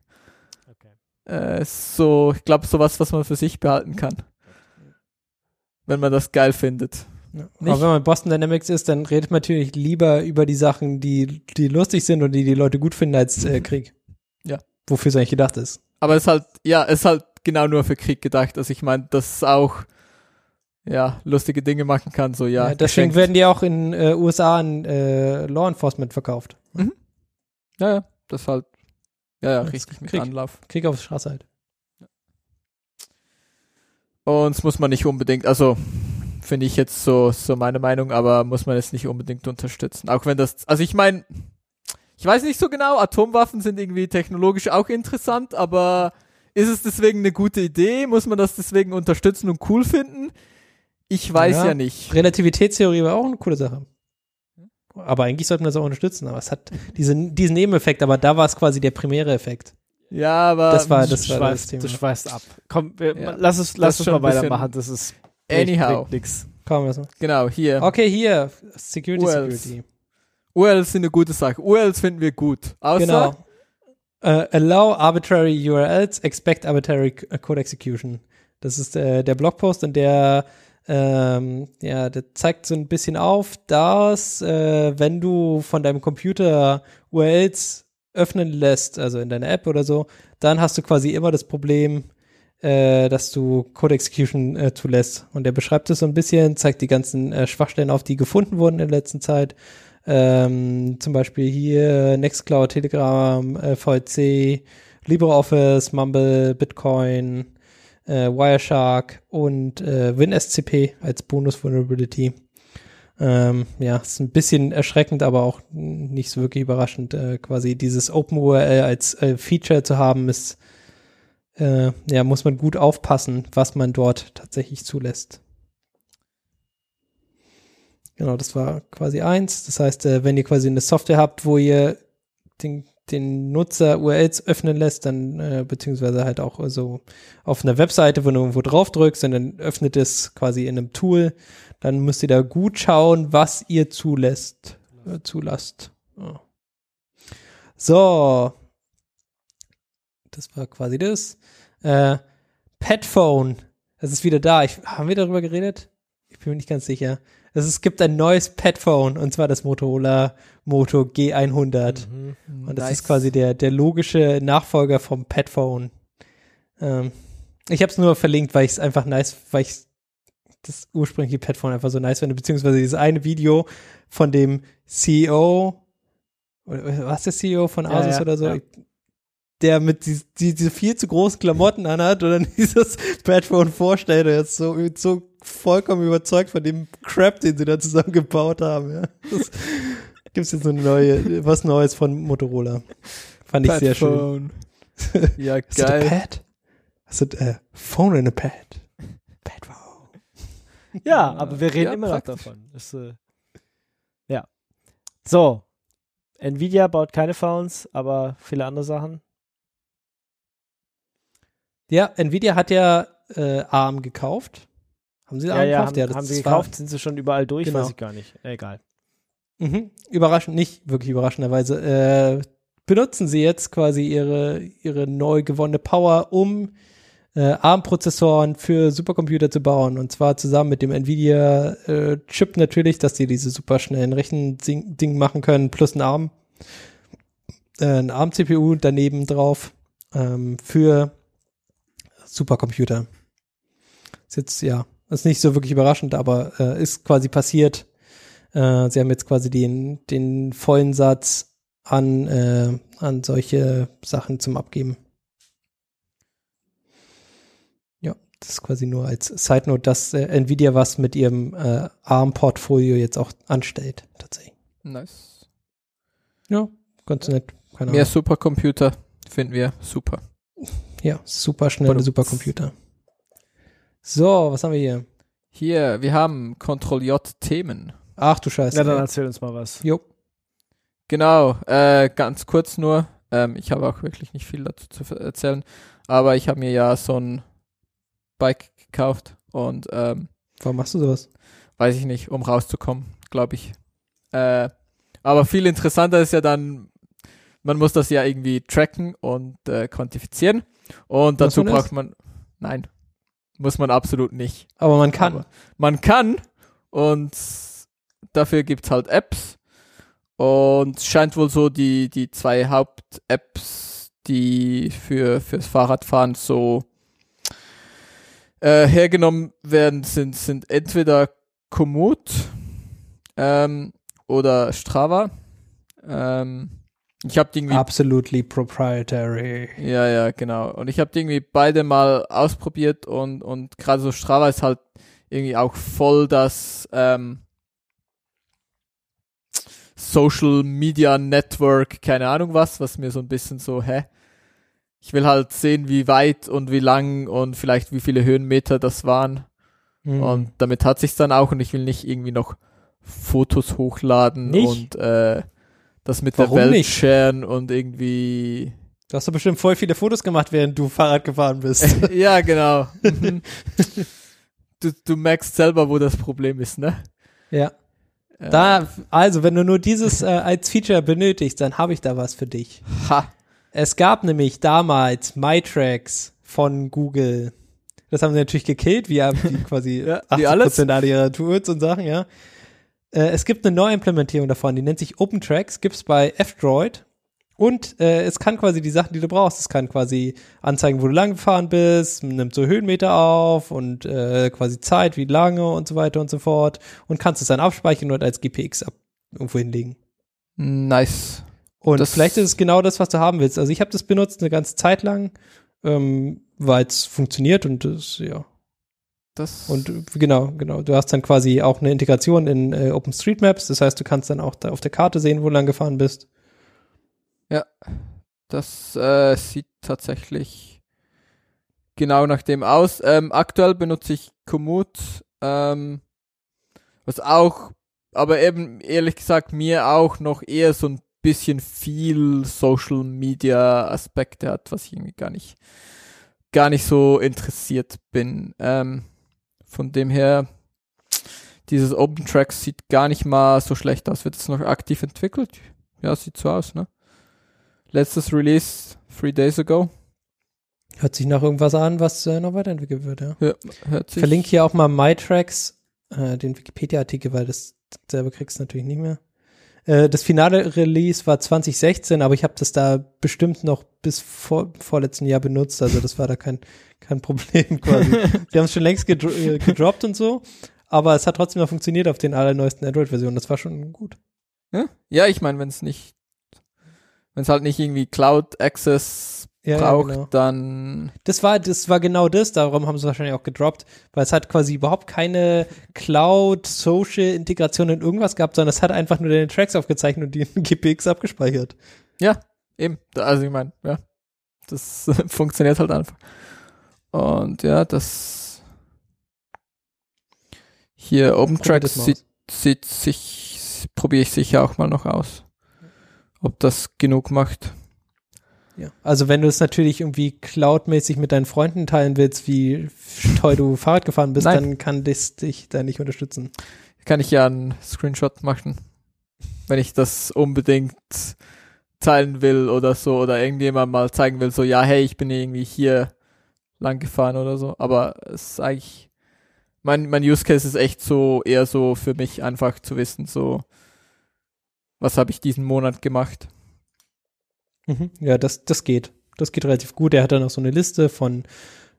Okay. Äh, ist so, ich glaube, sowas, was man für sich behalten kann. Wenn man das geil findet. Ja. Aber wenn man Boston Dynamics ist, dann redet man natürlich lieber über die Sachen, die, die lustig sind und die die Leute gut finden als äh, Krieg. Ja. Wofür es eigentlich gedacht ist. Aber es ist halt, ja, es ist halt genau nur für Krieg gedacht. Also ich meine, dass es auch, ja, lustige Dinge machen kann, so ja. Ja, deswegen geschenkt. werden die auch in äh, USA an äh, Law Enforcement verkauft. Ja, ja, das ist halt, ja, ja, Das richtig mit Krieg. Anlauf. Krieg auf Straße halt. Und das muss man nicht unbedingt, also finde ich jetzt so, so meine Meinung, aber muss man jetzt nicht unbedingt unterstützen. Auch wenn das, also ich meine, ich weiß nicht so genau, Atomwaffen sind irgendwie technologisch auch interessant, aber ist es deswegen eine gute Idee? Muss man das deswegen unterstützen und cool finden? Ich weiß ja, Ja. nicht. Relativitätstheorie war auch eine coole Sache. Aber eigentlich sollte man das auch unterstützen. Aber es hat diese, diesen Nebeneffekt, aber da war es quasi der primäre Effekt. Ja, aber Das war- Du das war das Thema. du schweifst ab. Komm, wir, Ja. lass es, lass es mal weitermachen. Das ist anyhow. nix. Kaum was. Genau, hier. Okay, hier. Security, URLs. Security. URLs sind eine gute Sache. URLs finden wir gut. Außer, Genau. Äh, allow arbitrary URLs, expect arbitrary äh, code execution. Das ist äh, der Blogpost und der, ähm, ja, der zeigt so ein bisschen auf, dass äh, wenn du von deinem Computer URLs öffnen lässt, also in deiner App oder so, dann hast du quasi immer das Problem, äh, dass du Code Execution äh, zulässt. Und der beschreibt es so ein bisschen, zeigt die ganzen äh, Schwachstellen auf, die gefunden wurden in der letzten Zeit. Ähm, zum Beispiel hier Nextcloud, Telegram, äh, VC, LibreOffice, Mumble, Bitcoin, äh, Wireshark und äh, WinSCP als Bonus-Vulnerability. Ähm, ja, ist ein bisschen erschreckend, aber auch nicht so wirklich überraschend. Äh, quasi dieses OpenURL als äh, Feature zu haben, ist äh, ja, muss man gut aufpassen, was man dort tatsächlich zulässt. Genau, das war quasi eins. Das heißt, äh, wenn ihr quasi eine Software habt, wo ihr den, den Nutzer URLs öffnen lässt, dann äh, beziehungsweise halt auch so auf einer Webseite, wo du irgendwo drauf drückst und dann öffnet es quasi in einem Tool, dann müsst ihr da gut schauen, was ihr zulässt, äh, zulasst. Ja. So. Das war quasi das. Äh, Petphone. Das ist wieder da. Ich, haben wir darüber geredet? Ich bin mir nicht ganz sicher. Es, es gibt ein neues Petphone und zwar das Motorola Moto G100. Mhm. Und das Nice. ist quasi der, der logische Nachfolger vom Petphone. Ähm, ich habe es nur verlinkt, weil ich es einfach nice, weil ich das ursprüngliche Petphone einfach so nice finde, beziehungsweise dieses eine Video von dem CEO, oder was der CEO von Ja, Asus ja, oder so, ja. Der mit die, die, diese viel zu großen Klamotten anhat und dann <laughs> dieses Petphone vorstellt, er ist so, so vollkommen überzeugt von dem Crap, den sie da zusammen gebaut haben. Ja. Das gibt's jetzt eine neue, was Neues von Motorola. Fand ich sehr schön. <laughs> Ja, Is it a geil. pad? Is it a phone in a pad? Padphone. Ja, aber wir reden Ja, immer noch davon. Das, äh, ja. So. Nvidia baut keine Phones, aber viele andere Sachen. Ja, Nvidia hat ja äh, ARM gekauft. Haben sie Ja, ARM ja, gekauft? haben, das haben sie gekauft, sind sie schon überall durch, Genau. weiß ich gar nicht. Egal. Mhm. Überraschend, nicht wirklich überraschenderweise, äh, benutzen sie jetzt quasi ihre, ihre neu gewonnene Power, um äh, ARM-Prozessoren für Supercomputer zu bauen. Und zwar zusammen mit dem Nvidia-Chip natürlich, dass die diese super schnellen Rechen-Ding machen können, plus ein ARM, äh, ein ARM-CPU daneben drauf ähm, für Supercomputer. Ist jetzt, ja, ist nicht so wirklich überraschend, aber äh, ist quasi passiert. Äh, sie haben jetzt quasi den, den vollen Satz an, äh, an solche Sachen zum Abgeben. Ja, das ist quasi nur als Side Note, dass äh, Nvidia was mit ihrem äh, ARM-Portfolio jetzt auch anstellt, tatsächlich. Nice. Ja, ganz nett. Keine Mehr Ahnung. Supercomputer finden wir super. Ja, super schnelle. Supercomputer. So, was haben wir hier? Hier, wir haben Ctrl-J-Themen. Ach du Scheiße. Ja, dann erzähl uns mal was. Jo. Genau, äh, ganz kurz nur. Ähm, ich habe auch wirklich nicht viel dazu zu erzählen, aber ich habe mir ja so ein Bike gekauft und ähm, Warum machst du sowas? weiß ich nicht, um rauszukommen, glaube ich. Äh, aber viel interessanter ist ja dann, man muss das ja irgendwie tracken und äh, quantifizieren und dazu man braucht man, nein, muss man absolut nicht. Aber man kann. Aber man kann und dafür gibt's halt Apps und es scheint wohl so die, die zwei Haupt-Apps, die für fürs Fahrradfahren so äh, hergenommen werden, sind, sind entweder Komoot ähm, oder Strava. Ähm, ich habe irgendwie Absolutely proprietary. ja, ja, genau. Und ich habe die irgendwie beide mal ausprobiert und, und gerade so Strava ist halt irgendwie auch voll das ähm, Social Media Network, keine Ahnung was, was mir so ein bisschen so, hä? Ich will halt sehen, wie weit und wie lang und vielleicht wie viele Höhenmeter das waren. Mhm. Und damit hat sich's dann auch und ich will nicht irgendwie noch Fotos hochladen Nicht? und äh, das mit Warum der Welt nicht? sharen und irgendwie Du hast doch bestimmt voll viele Fotos gemacht, während du Fahrrad gefahren bist. <laughs> ja, genau. <laughs> Mhm. du, du merkst selber, wo das Problem ist, ne? ja. Äh, Da, also, wenn du nur dieses äh, als Feature benötigst, dann habe ich da was für dich. Ha. Es gab nämlich damals MyTracks von Google. Das haben sie natürlich gekillt, wie, wie <laughs> quasi Ja, 80% wie alles. aller ihrer Tools und Sachen, ja. Äh, es gibt eine Neuimplementierung davon, die nennt sich OpenTracks, gibt's bei F-Droid. Und äh, es kann quasi die Sachen, die du brauchst, es kann quasi anzeigen, wo du lang gefahren bist, nimmt so Höhenmeter auf und äh, quasi Zeit, wie lange und so weiter und so fort. Und kannst es dann abspeichern und als GPX ab irgendwo hinlegen. Nice. Und Das- vielleicht ist es genau das, was du haben willst. Also ich habe das benutzt eine ganze Zeit lang, ähm, weil es funktioniert und das, ja. Das Und genau, genau. Du hast dann quasi auch eine Integration in äh, OpenStreetMaps. Das heißt, du kannst dann auch da auf der Karte sehen, wo du lang gefahren bist. das äh, sieht tatsächlich genau nach dem aus. Ähm, aktuell benutze ich Komoot, ähm, was auch, aber eben ehrlich gesagt mir auch noch eher so ein bisschen viel Social Media Aspekte hat, was ich irgendwie gar nicht, gar nicht so interessiert bin. Ähm, von dem her, dieses Open Tracks sieht gar nicht mal so schlecht aus. Wird es noch aktiv entwickelt? Ja, sieht so aus, ne? Letztes Release, three days ago. Hört sich nach irgendwas an, was äh, noch weiterentwickelt wird, ja. Ja, hört sich. Verlinke hier auch mal MyTracks, äh, den Wikipedia-Artikel, weil das selber kriegst du natürlich nicht mehr. Äh, das finale Release war 2016, aber ich habe das da bestimmt noch bis vor, vorletzten Jahr benutzt, also das war da kein, kein Problem <laughs> quasi. Sie haben es schon längst gedro äh, gedroppt und so, aber es hat trotzdem noch funktioniert auf den allerneuesten Android-Versionen. Das war schon gut. Ja, ja ich meine, wenn es nicht, wenn es halt nicht irgendwie Cloud Access Ja, braucht, genau. dann Das war, das war genau das, darum haben sie wahrscheinlich auch gedroppt, weil es hat quasi überhaupt keine Cloud-Social-Integration in irgendwas gehabt, sondern es hat einfach nur deine Tracks aufgezeichnet und die in <laughs> GPX abgespeichert. eben, da- also ich meine, ja, das <laughs> funktioniert halt einfach. Und ja, das hier OpenTracks sieht, sieht sich, probiere ich sicher auch mal noch aus. Ob das genug macht. Ja. Also wenn du es natürlich irgendwie cloudmäßig mit deinen Freunden teilen willst, wie toll du Fahrrad gefahren bist, Nein. dann kann das dich da nicht unterstützen. Kann ich ja einen Screenshot machen, wenn ich das unbedingt teilen will oder so oder irgendjemand mal zeigen will, so ja, hey, ich bin irgendwie hier lang gefahren oder so. Aber es ist eigentlich mein mein Use Case ist echt so eher so für mich einfach zu wissen, so was habe ich diesen Monat gemacht. Mhm. Ja, das, das geht. Das geht relativ gut. Er hat dann auch so eine Liste von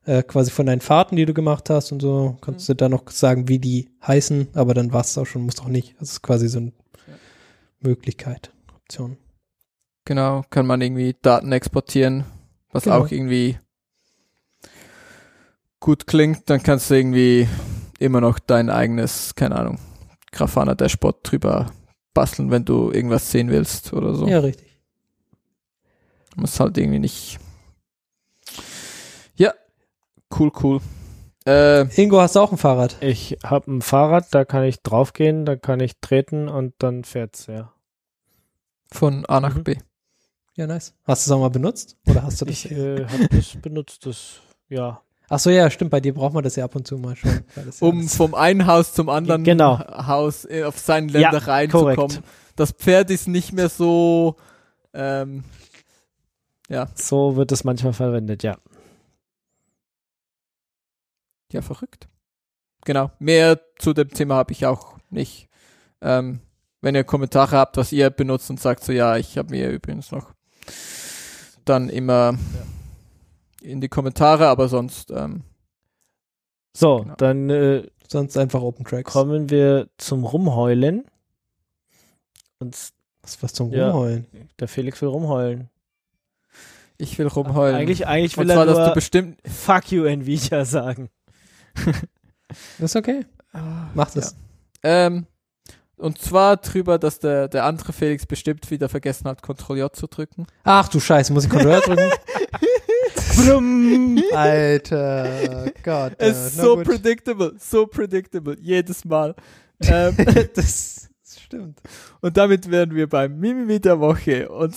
äh, quasi von deinen Fahrten, die du gemacht hast und so. Kannst du da noch sagen, wie die heißen, aber dann war es auch schon, musst auch nicht. Das ist quasi so eine Möglichkeit, Option. Genau, kann man irgendwie Daten exportieren, was Genau. auch irgendwie gut klingt, dann kannst du irgendwie immer noch dein eigenes, keine Ahnung, Grafana Dashboard drüber basteln, wenn du irgendwas sehen willst oder so. Ja, richtig. Muss halt irgendwie nicht. Ja, cool, cool. Äh, Ingo, hast du auch ein Fahrrad? Ich habe ein Fahrrad, da kann ich draufgehen, da kann ich treten und dann fährt's, ja. von A nach Mhm. B. Ja, nice. Hast du es auch mal benutzt? Oder hast du das? Ich äh, habe das benutzt, das, ja. Ach so, ja, stimmt. Bei dir braucht man das ja ab und zu mal schon. weil das ja Um alles- vom einen Haus zum anderen Genau. Haus äh, auf seinen Ja, Ländereien zu kommen. Das Pferd ist nicht mehr so ähm, ja, So wird es manchmal verwendet, ja. ja, verrückt. Genau. Mehr zu dem Thema habe ich auch nicht. Ähm, wenn ihr Kommentare habt, was ihr benutzt und sagt so, ja, ich habe mir übrigens noch, dann immer in die Kommentare, aber sonst, ähm, So, Genau. dann äh, Sonst einfach Open Tracks. kommen wir zum Rumheulen. Und Was, was zum Ja. Rumheulen. der Felix will rumheulen. Ich will rumheulen. Eigentlich, eigentlich will und zwar, er dass du nur bestimmt, Fuck you Nvidia sagen. Das <laughs> ist okay. Mach das. ähm, und zwar drüber, dass der, der andere Felix bestimmt wieder vergessen hat, Ctrl J zu drücken. Ach du Scheiße, muss ich Controller drücken? <laughs> Brumm. Alter Gott. Es äh, ist na so gut. predictable, so predictable, jedes Mal. ähm, <laughs> das stimmt. Und damit wären wir beim Mimimi der Woche. Und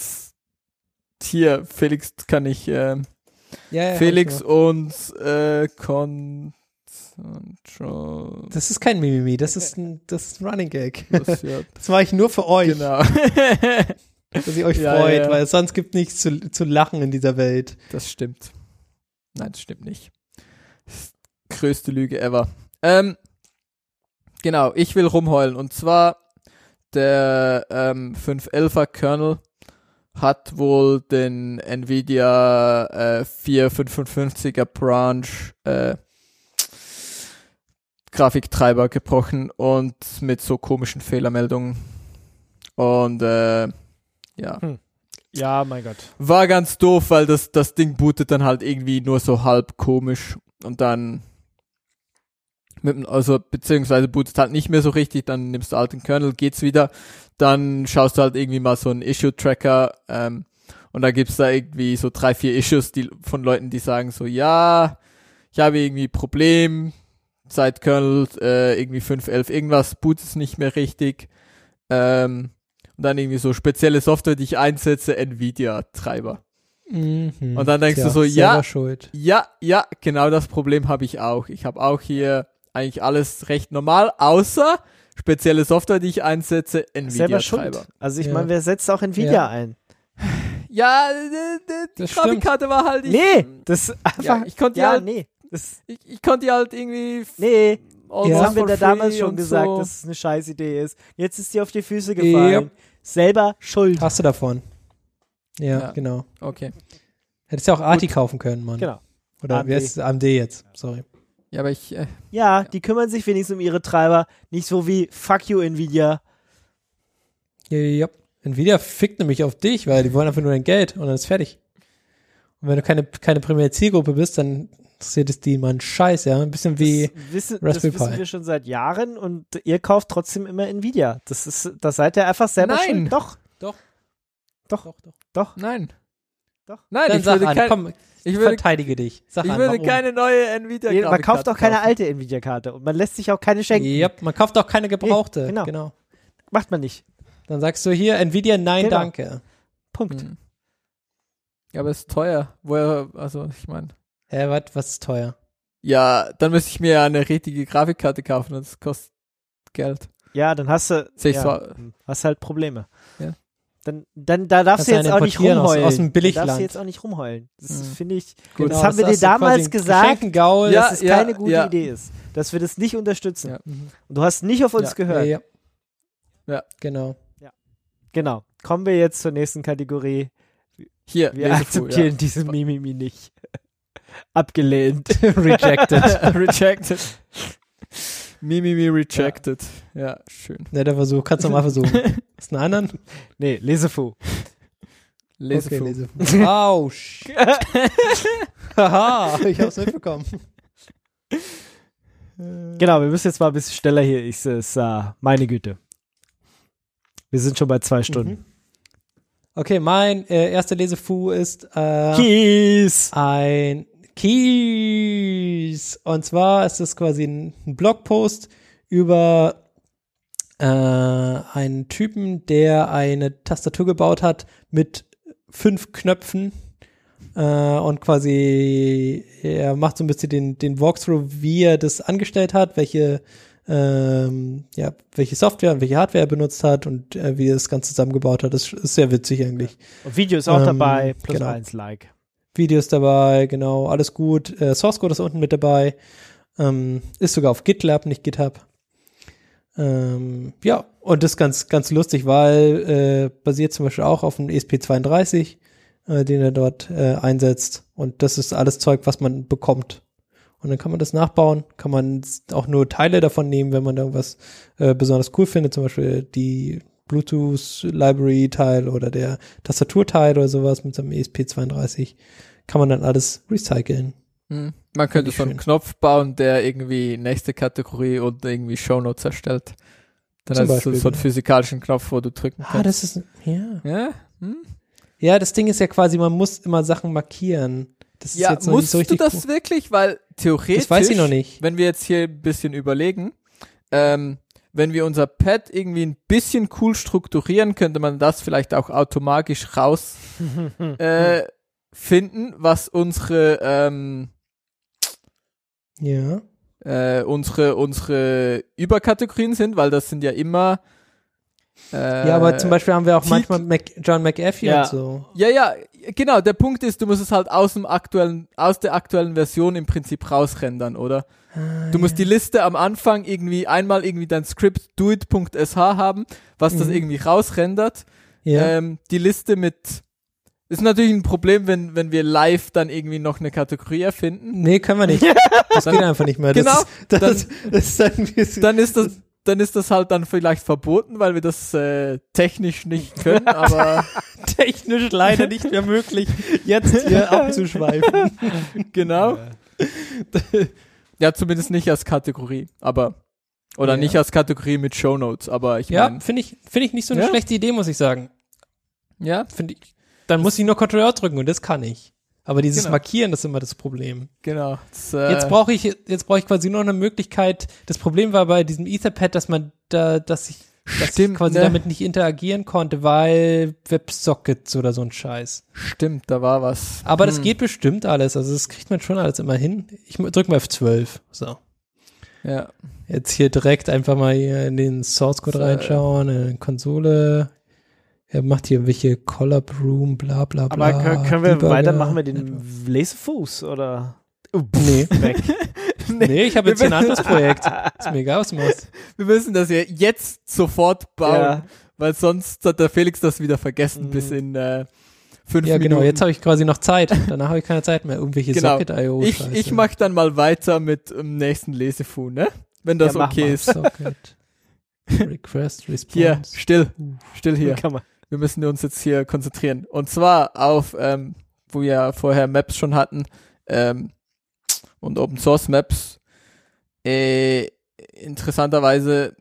hier, Felix kann ich, ähm, Ja, ja, Felix und äh, Control. gemacht. Das ist kein Mimimi, das ist ein, das ist ein Running Gag. Das mache ich nur für euch, genau. <laughs> dass ihr euch Ja, freut, ja. weil sonst gibt nichts zu, zu lachen in dieser Welt. Das stimmt. Nein, das stimmt nicht. Das größte Lüge ever. Ähm, genau, ich will rumheulen. Und zwar der ähm, 511er Kernel hat wohl den Nvidia äh, 4555er Branch äh, Grafiktreiber gebrochen und mit so komischen Fehlermeldungen. Und äh, ja. Ja, mein Gott. War ganz doof, weil das, das Ding bootet dann halt irgendwie nur so halb komisch und dann mit, also beziehungsweise bootet halt nicht mehr so richtig, dann nimmst du halt den Kernel, geht's wieder, dann schaust du halt irgendwie mal so einen Issue-Tracker ähm, und da gibt's da irgendwie so drei, vier Issues die, von Leuten, die sagen so, ja, ich habe irgendwie Problem seit Kernel äh, irgendwie 5.11 irgendwas bootet es nicht mehr richtig. Ähm, und dann irgendwie so spezielle Software, die ich einsetze, Nvidia-Treiber. Mhm. Und dann denkst Tja, du so, ja, ja, ja, genau das Problem habe ich auch. Ich habe auch hier eigentlich alles recht normal, außer spezielle Software, die ich einsetze, Selber schuld. Nvidia-Treiber. Also ich Ja. meine, wer setzt auch Nvidia Ja. ein? Ja, die Das Grafikkarte war halt nicht. Nee, das einfach. Ja, ich konnte die ja, halt, nee. Das, ich, ich konnte die halt irgendwie nee, almost das haben wir da damals schon gesagt, so. dass es eine scheiß Idee ist. Jetzt ist dir auf die Füße gefallen. Selber schuld. Hast du davon? Ja, Ja. genau. Okay. Hättest ja auch Arti kaufen können, Mann. Genau. Oder AMD. wer ist AMD jetzt? Sorry. Ja, aber ich, äh, Ja, die kümmern sich wenigstens um ihre Treiber. Nicht so wie Fuck you Nvidia. Ja, ja. Nvidia fickt nämlich auf dich, weil die wollen einfach nur dein Geld und dann ist fertig. Und wenn du keine, keine primäre Zielgruppe bist, dann interessiert es die mal einen Scheiß, ja. Ein bisschen wie, das wissen, das Raspberry wissen Pi. wir schon seit Jahren und ihr kauft trotzdem immer Nvidia. Das ist, das seid ihr einfach selber Nein. schuld. Doch, Doch. Doch. doch, doch. doch. nein. Doch. Nein, Dann ich sag würde, an, kein, komm, ich würde, verteidige dich. Sag ich an, würde warum. keine neue Nvidia Nee, man kauft auch keine kaufen. alte Nvidia-Karte und man lässt sich auch keine schenken. Ja, man kauft auch keine gebrauchte. genau. genau. Macht man nicht. Dann sagst du hier, Nvidia, nein, Genau. danke. Punkt. Hm. Ja, aber es ist teuer. Woher, also ich meine. Hä, was, was ist teuer? Ja, dann müsste ich mir ja eine richtige Grafikkarte kaufen und das kostet Geld. Ja, dann hast du ja, so- hast halt Probleme. Ja. Dann, dann da darfst du jetzt auch nicht importieren aus- rumheulen. aus dem Da darfst Billigland. du jetzt auch nicht rumheulen. Das Mhm. finde ich, Gut. das Genau, haben wir dir hast du damals gesagt, Geschenkengaul. Ja, dass es ja, keine gute ja. Idee ist. Dass wir das nicht unterstützen. Ja. Und du hast nicht auf uns Ja. gehört. Ja, ja. Ja. Genau. Genau. Kommen wir jetzt zur nächsten Kategorie. Hier, Wir Lesefu, akzeptieren diese Mimimi nicht. <laughs> Abgelehnt. <laughs> Rejected. <laughs> Rejected. Mimimi rejected. Ja, schön. Netter Versuch, kannst du mal versuchen. <laughs> Ist ein anderen? nee, Lesefu. Lesefu. Okay, Lesefu. Autsch. <laughs> Haha, ich hab's mitbekommen. Genau, wir müssen jetzt mal ein bisschen schneller hier. Ich es, äh, meine Güte. Wir sind schon bei zwei Stunden. Mhm. Okay, mein äh, erster Lesefu ist äh, Kies. ein Keys. Und zwar ist es quasi ein ein Blogpost über äh, einen Typen, der eine Tastatur gebaut hat mit fünf Knöpfen. Äh, und quasi er macht so ein bisschen den, den Walkthrough, wie er das angestellt hat, welche ähm, ja, welche Software und welche Hardware er benutzt hat und äh, wie er das Ganze zusammengebaut hat. Das ist sehr witzig eigentlich. Und Video ist auch Ähm, dabei. Plus genau. eins Like. Videos dabei, genau, alles gut. Äh, Source Code ist unten mit dabei. Ähm, ist sogar auf GitLab, nicht GitHub. Ähm, ja, und das ist ganz, ganz lustig, weil äh, basiert zum Beispiel auch auf einem ESP32, äh, den er dort äh, einsetzt. Und das ist alles Zeug, was man bekommt. Und dann kann man das nachbauen, kann man auch nur Teile davon nehmen, wenn man da irgendwas äh, besonders cool findet, zum Beispiel die Bluetooth-Library-Teil oder der Tastaturteil oder sowas mit so einem ESP32, kann man dann alles recyceln. Hm. Man könnte so einen schön. Knopf bauen, der irgendwie nächste Kategorie und irgendwie Shownotes erstellt. Dann Zum hast du so einen physikalischen Knopf, wo du drücken Ah, kannst. das ist, ja. ja? Hm? Ja, das Ding ist ja quasi, man muss immer Sachen markieren. Das ist ja, jetzt noch nicht musst so du das wirklich? Weil theoretisch, Das weiß ich noch nicht. wenn wir jetzt hier ein bisschen überlegen, ähm, wenn wir unser Pad irgendwie ein bisschen cool strukturieren, könnte man das vielleicht auch automatisch raus <laughs> äh, finden, was unsere ähm, Ja. äh, unsere unsere Überkategorien sind, weil das sind ja immer äh, ja, aber zum Beispiel haben wir auch Titel- manchmal Mac, John McAfee Ja. und so. Ja, ja, genau. Der Punkt ist, du musst es halt aus dem aktuellen, aus der aktuellen Version im Prinzip rausrendern, oder? Ah, Du musst die Liste am Anfang irgendwie einmal irgendwie dein Script doit.sh haben, was das Mhm. irgendwie rausrendert. Ja. Ähm, die Liste mit ist natürlich ein Problem, wenn, wenn wir live dann irgendwie noch eine Kategorie erfinden. nee, können wir nicht. <laughs> Das geht einfach nicht mehr. Das Genau, Ist, das, das ist dann, Dann ist das, dann ist das halt dann vielleicht verboten, weil wir das äh, technisch nicht können, <laughs> aber technisch leider nicht mehr möglich, jetzt hier abzuschweifen. <laughs> genau. Ja, zumindest nicht als Kategorie, aber oder Ja. nicht als Kategorie mit Shownotes, aber ich Ja, meine, finde ich, finde ich nicht so eine Ja? schlechte Idee, muss ich sagen. ja, Finde ich. Dann muss ich nur Ctrl drücken und das kann ich. Aber dieses Genau. Markieren ist immer das Problem. Genau. Das, äh, Jetzt brauche ich, jetzt brauche ich quasi nur eine Möglichkeit. Das Problem war bei diesem Etherpad, dass man da, dass ich, dass ich Stimmt, quasi ne? damit nicht interagieren konnte, weil Websockets oder so ein Scheiß. Stimmt, da war was. Aber das Hm. geht bestimmt alles. Also das kriegt man schon alles immer hin. Ich drück mal F12. So. Ja. Jetzt hier direkt einfach mal hier in den Source Code So. reinschauen, in die Konsole. Er macht hier welche Collab Room, bla bla bla. Aber können, können wir Debugger. weitermachen mit dem Laserfuß oder? Nee. Weg. <laughs> Nee, ich habe jetzt ein anderes Projekt. Ist mir egal, was du machst. Wir müssen das ja jetzt sofort bauen, Ja. weil sonst hat der Felix das wieder vergessen Mhm. bis in äh, fünf Ja, Minuten. genau. Jetzt habe ich quasi noch Zeit. Danach habe ich keine Zeit mehr. Irgendwelche Genau. Socket.io. ich, ich mach dann mal weiter mit dem nächsten Lesefu, ne? Wenn das Ja, mach okay mal. ist. Socket. <laughs> Request, Response. Hier, still, still hier. Kann man. Wir müssen uns jetzt hier konzentrieren. Und zwar auf, ähm, wo wir vorher Maps schon hatten, ähm, und Open Source Maps. Äh, interessanterweise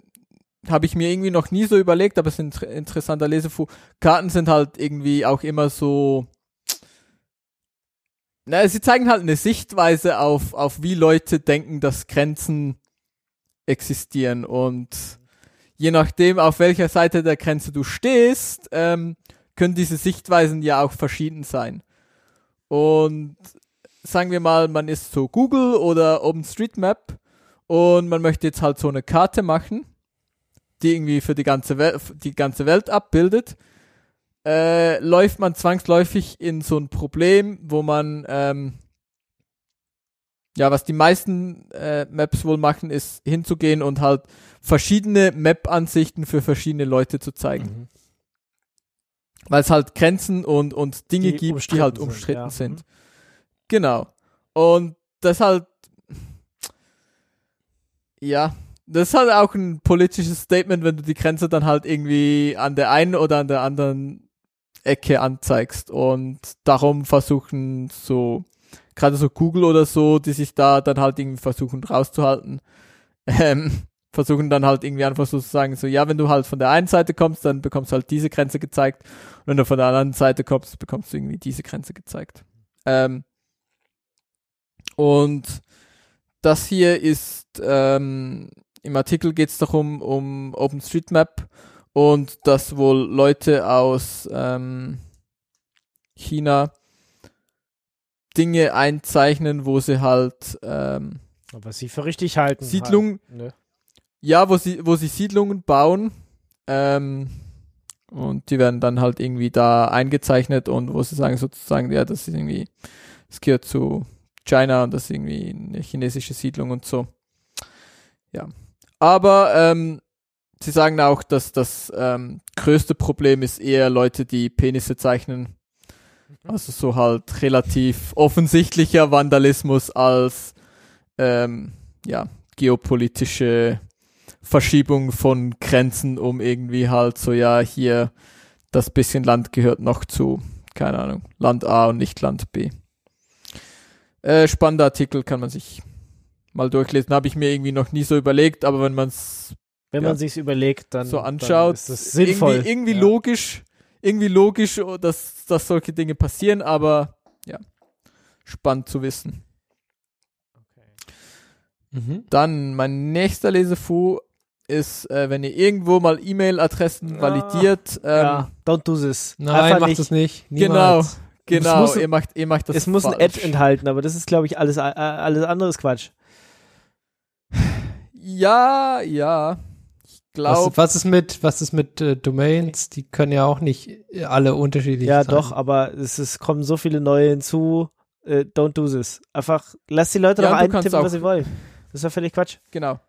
habe ich mir irgendwie noch nie so überlegt, aber es ist ein inter- interessanter Lesefu. Karten sind halt irgendwie auch immer so. Na, sie zeigen halt eine Sichtweise auf, auf wie Leute denken, dass Grenzen existieren und je nachdem, auf welcher Seite der Grenze du stehst, ähm, können diese Sichtweisen ja auch verschieden sein. Und sagen wir mal, man ist so Google oder OpenStreetMap und man möchte jetzt halt so eine Karte machen, die irgendwie für die ganze, Wel die ganze Welt abbildet. Äh, läuft man zwangsläufig in so ein Problem, wo man ähm, ja, was die meisten äh, Maps wohl machen, ist hinzugehen und halt verschiedene Map-Ansichten für verschiedene Leute zu zeigen. Mhm. Weil es halt Grenzen und, und Dinge Die gibt, die halt umstritten sind, sind. ja. Mhm. Genau. Und das halt, ja, das ist halt auch ein politisches Statement, wenn du die Grenze dann halt irgendwie an der einen oder an der anderen Ecke anzeigst. Und darum versuchen so, gerade so Google oder so, die sich da dann halt irgendwie versuchen rauszuhalten, ähm, <laughs> versuchen dann halt irgendwie einfach so zu sagen, so, ja, wenn du halt von der einen Seite kommst, dann bekommst du halt diese Grenze gezeigt. Und wenn du von der anderen Seite kommst, bekommst du irgendwie diese Grenze gezeigt. Ähm, und das hier ist, ähm, im Artikel geht es darum, um OpenStreetMap und dass wohl Leute aus ähm, China Dinge einzeichnen, wo sie halt ähm, Was sie für richtig halten. Siedlung- Halt, ne? ja, wo sie, wo sie Siedlungen bauen. Ähm, und die werden dann halt irgendwie da eingezeichnet und wo sie sagen sozusagen, ja, das ist irgendwie, das gehört zu China und das ist irgendwie eine chinesische Siedlung und so. Ja. Aber ähm, sie sagen auch, dass das ähm, größte Problem ist eher Leute, die Penisse zeichnen. Also so halt relativ offensichtlicher Vandalismus als ähm, ja, geopolitische Verschiebung von Grenzen, um irgendwie halt so, ja, hier das bisschen Land gehört noch zu, keine Ahnung, Land A und nicht Land B. Äh, spannender Artikel kann man sich mal durchlesen. Habe ich mir irgendwie noch nie so überlegt, aber wenn man es Wenn Ja. man sich's überlegt, dann, so dann anschaut, ist das sinnvoll. irgendwie, irgendwie ja. logisch, irgendwie logisch, oh, dass, dass solche Dinge passieren, aber ja, spannend zu wissen. Mhm. Dann mein nächster Lesefu ist, äh, wenn ihr irgendwo mal E-Mail-Adressen Ah, validiert, ähm, ja, don't do this. Nein, Einfach mach nicht. das nicht. Genau. Niemals. genau, muss- ihr macht, ihr macht das es muss ein falsch. Ad enthalten, aber das ist, glaube ich, alles, äh, alles anderes Quatsch. Ja, ja. Glaube, Was, was ist mit, was ist mit äh, Domains? Die können ja auch nicht alle unterschiedlich Ja, sein. doch, aber es, es kommen so viele neue hinzu. Äh, don't do this. Einfach, lass die Leute Ja, doch eintippen, auch- was sie wollen. Das ist ja völlig Quatsch. genau.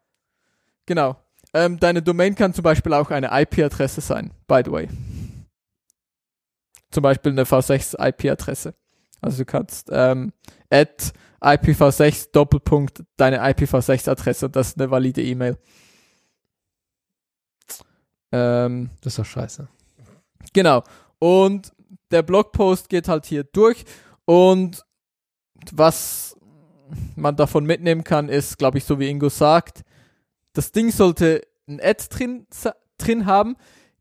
Genau. Ähm, deine Domain kann zum Beispiel auch eine IP-Adresse sein, by the way. Zum Beispiel eine V6-IP-Adresse. Also du kannst ähm, at IPv6 Doppelpunkt deine IPv6-Adresse und das ist eine valide E-Mail. Ähm, Das ist doch scheiße. Genau. Und der Blogpost geht halt hier durch und was man davon mitnehmen kann, ist, glaube ich, so wie Ingo sagt, das Ding sollte ein Ad drin, drin haben.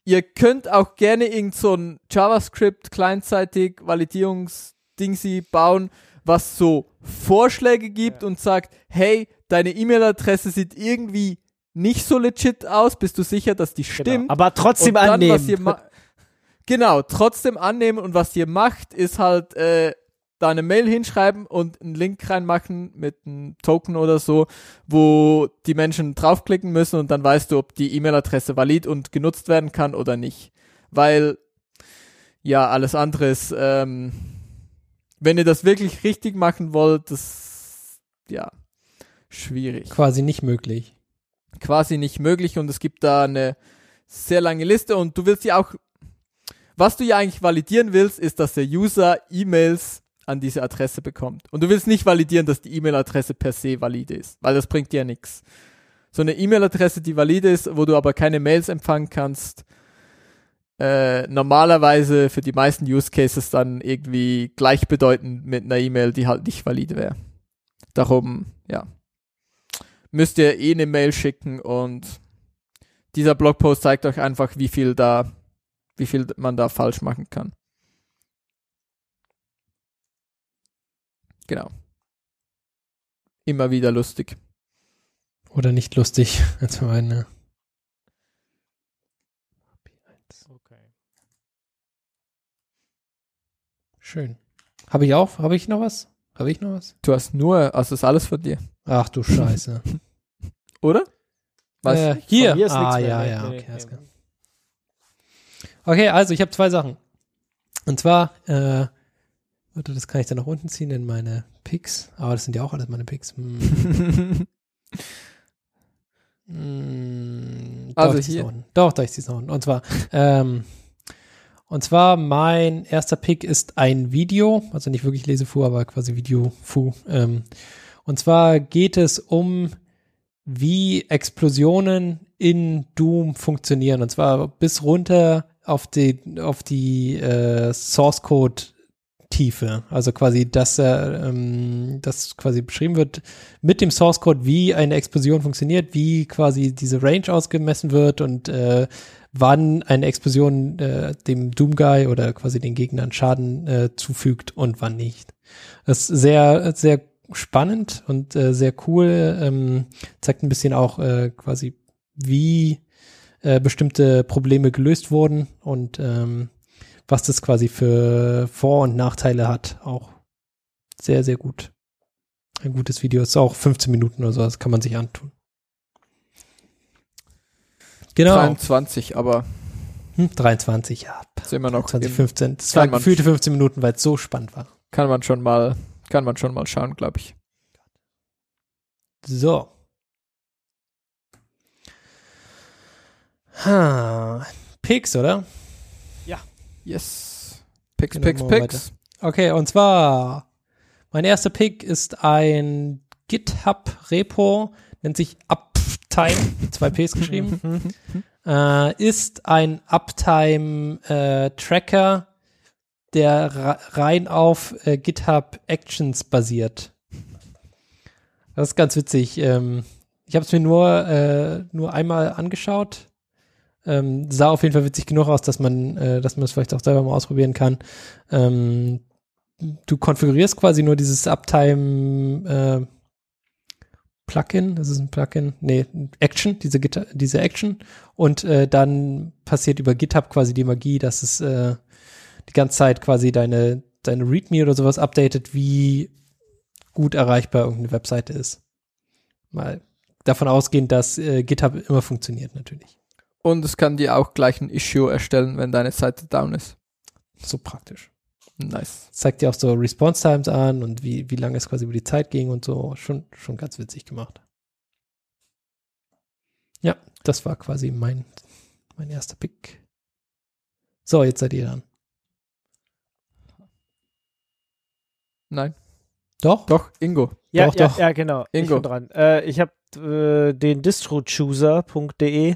Ihr könnt auch gerne irgend so ein JavaScript kleinseitig Validierungsding Ding sie bauen, was so Vorschläge gibt und sagt, hey, deine E-Mail-Adresse sieht irgendwie nicht so legit aus, bist du sicher, dass die stimmt? Genau. Aber trotzdem dann, annehmen. Was ihr ma- genau, trotzdem annehmen und was ihr macht, ist halt äh, da eine Mail hinschreiben und einen Link reinmachen mit einem Token oder so, wo die Menschen draufklicken müssen und dann weißt du, ob die E-Mail-Adresse valid und genutzt werden kann oder nicht. Weil ja, alles andere ist, ähm, wenn ihr das wirklich richtig machen wollt, das ja schwierig Quasi nicht möglich. Quasi nicht möglich und es gibt da eine sehr lange Liste und du willst ja auch, was du ja eigentlich validieren willst, ist, dass der User E-Mails an diese Adresse bekommt. Und du willst nicht validieren, dass die E-Mail-Adresse per se valide ist, weil das bringt dir ja nichts. So eine E-Mail-Adresse, die valide ist, wo du aber keine Mails empfangen kannst, äh, normalerweise für die meisten Use Cases dann irgendwie gleichbedeutend mit einer E-Mail, die halt nicht valide wäre. Darum, ja müsst ihr eh eine Mail schicken und dieser Blogpost zeigt euch einfach, wie viel da, wie viel man da falsch machen kann. Genau. Immer wieder lustig. Oder nicht lustig. <laughs> Als meine. Schön. Habe ich auch? Habe ich noch was? Habe ich noch was? Du hast nur, also ist alles von dir, Ach du Scheiße. <laughs> oder? Weiß äh, hier. Ist ah, ja, ja, okay, nee. Okay, also ich habe zwei Sachen. Und zwar, äh, warte, das kann ich dann nach unten ziehen in meine Picks. Aber das sind ja auch alles meine Picks. Hm. <laughs> Hm, Also doch, hier. Doch, doch, ich zieh's nach unten. Und zwar, ähm, und zwar mein erster Pick ist ein Video, also nicht wirklich Lesefu, aber quasi Video-Fu. Ähm, und zwar geht es um, wie Explosionen in Doom funktionieren. Und zwar bis runter auf die, auf die äh, Source Code Tiefe. Also quasi, dass er, ähm, das quasi beschrieben wird mit dem Source Code, wie eine Explosion funktioniert, wie quasi diese Range ausgemessen wird und äh, wann eine Explosion äh, dem Doom Guy oder quasi den Gegnern Schaden äh, zufügt und wann nicht. Das ist sehr, sehr spannend und äh, sehr cool. Ähm, zeigt ein bisschen auch äh, quasi, wie äh, bestimmte Probleme gelöst wurden und ähm, was das quasi für Vor- und Nachteile hat. Auch sehr, sehr gut. Ein gutes Video. Ist auch 15 Minuten oder so, das kann man sich antun. Genau. 23, aber Hm, 23, ja. ist immer noch, 20, im, 15. Das waren gefühlte 15 Minuten, weil es so spannend war. kann man schon mal, kann man schon mal schauen, glaube ich. So. Ha. Picks, oder? Yes. Picks, Genau, Picks, Picks. Okay, und zwar mein erster Pick ist ein GitHub-Repo, nennt sich Uptime, zwei Ps geschrieben, <laughs> äh, ist ein Uptime-Tracker, der rein auf äh, GitHub Actions basiert. Das ist ganz witzig. Ähm, ich habe es mir nur, äh, nur einmal angeschaut. Ähm, sah auf jeden Fall witzig genug aus, dass man, äh, es vielleicht auch selber mal ausprobieren kann. Ähm, du konfigurierst quasi nur dieses Uptime äh, Plugin, das ist ein Plugin, nee, Action, diese, Git diese Action und äh, dann passiert über GitHub quasi die Magie, dass es äh, die ganze Zeit quasi deine, deine README oder sowas updatet, wie gut erreichbar irgendeine Webseite ist. Mal davon ausgehend, dass äh, GitHub immer funktioniert natürlich. Und es kann dir auch gleich ein Issue erstellen, wenn deine Seite down ist. So praktisch. Nice. zeigt dir auch so Response Times an und wie, wie lange es quasi über die Zeit ging und so. Schon, schon ganz witzig gemacht. Ja, das war quasi mein, mein erster Pick. So, jetzt seid ihr dran. Nein. Doch? Doch, Ingo. Ja, Doch, ja, doch. ja, genau. Ich Ingo. bin dran. Äh, ich habe äh, den distrochooser.de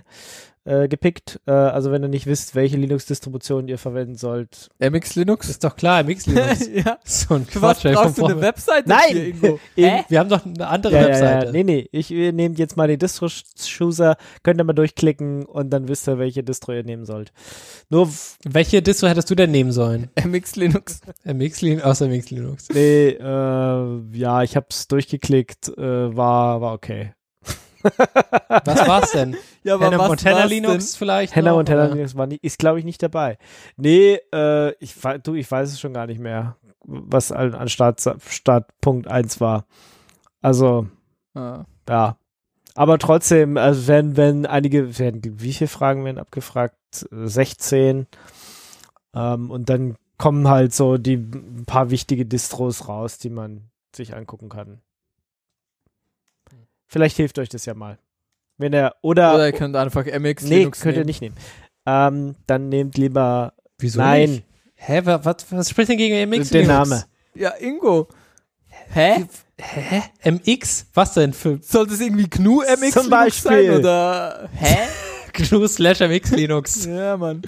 äh, gepickt. Äh, also wenn ihr nicht wisst, welche Linux-Distribution ihr verwenden sollt. MX Linux? Ist doch klar, MX <laughs> Linux. ja. so ein was Quatsch, ey, brauchst du eine vorne. Webseite Nein! hier? Hä? <laughs> Wir haben doch eine andere Ja, ja, Webseite. ja. Nee, nee. Ich ihr nehmt jetzt mal den Distro-Chooser, könnt ihr mal durchklicken und dann wisst ihr, welche Distro ihr nehmen sollt. Nur, Welche Distro hättest du denn nehmen sollen? <laughs> MX Linux. MX Linux, außer MX Linux. nee, äh, ja, ich hab's durchgeklickt, äh, war, war okay. Was war's denn? Ja, aber Hannah was Montana war's Linux vielleicht Hannah noch, Montana oder? Linux war nie, ist, glaube ich, nicht dabei. Nee, äh, ich, du, ich weiß es schon gar nicht mehr, was an, an Start, Startpunkt 1 war. Also, Denn? Ah. ja. Aber trotzdem, also wenn, wenn einige, werden, wie viele Fragen werden abgefragt? Äh, 16. Ähm, und dann kommen halt so die ein paar wichtige Distros raus, die man sich angucken kann. Vielleicht hilft euch das ja mal. Wenn er, oder, Oder ihr könnt einfach MX nee, Linux könnt ihr nehmen. nicht nehmen. Ähm, dann nehmt lieber, Wieso nein, nicht? Hä, wa- was, was spricht denn gegen MX der Linux? Name. Ja, Ingo. Hä? Hä? MX? Was denn für Sollte es irgendwie GNU MX Zum Linux sein Beispiel. oder? Hä? <laughs> GNU slash MX Linux? ja, Mann.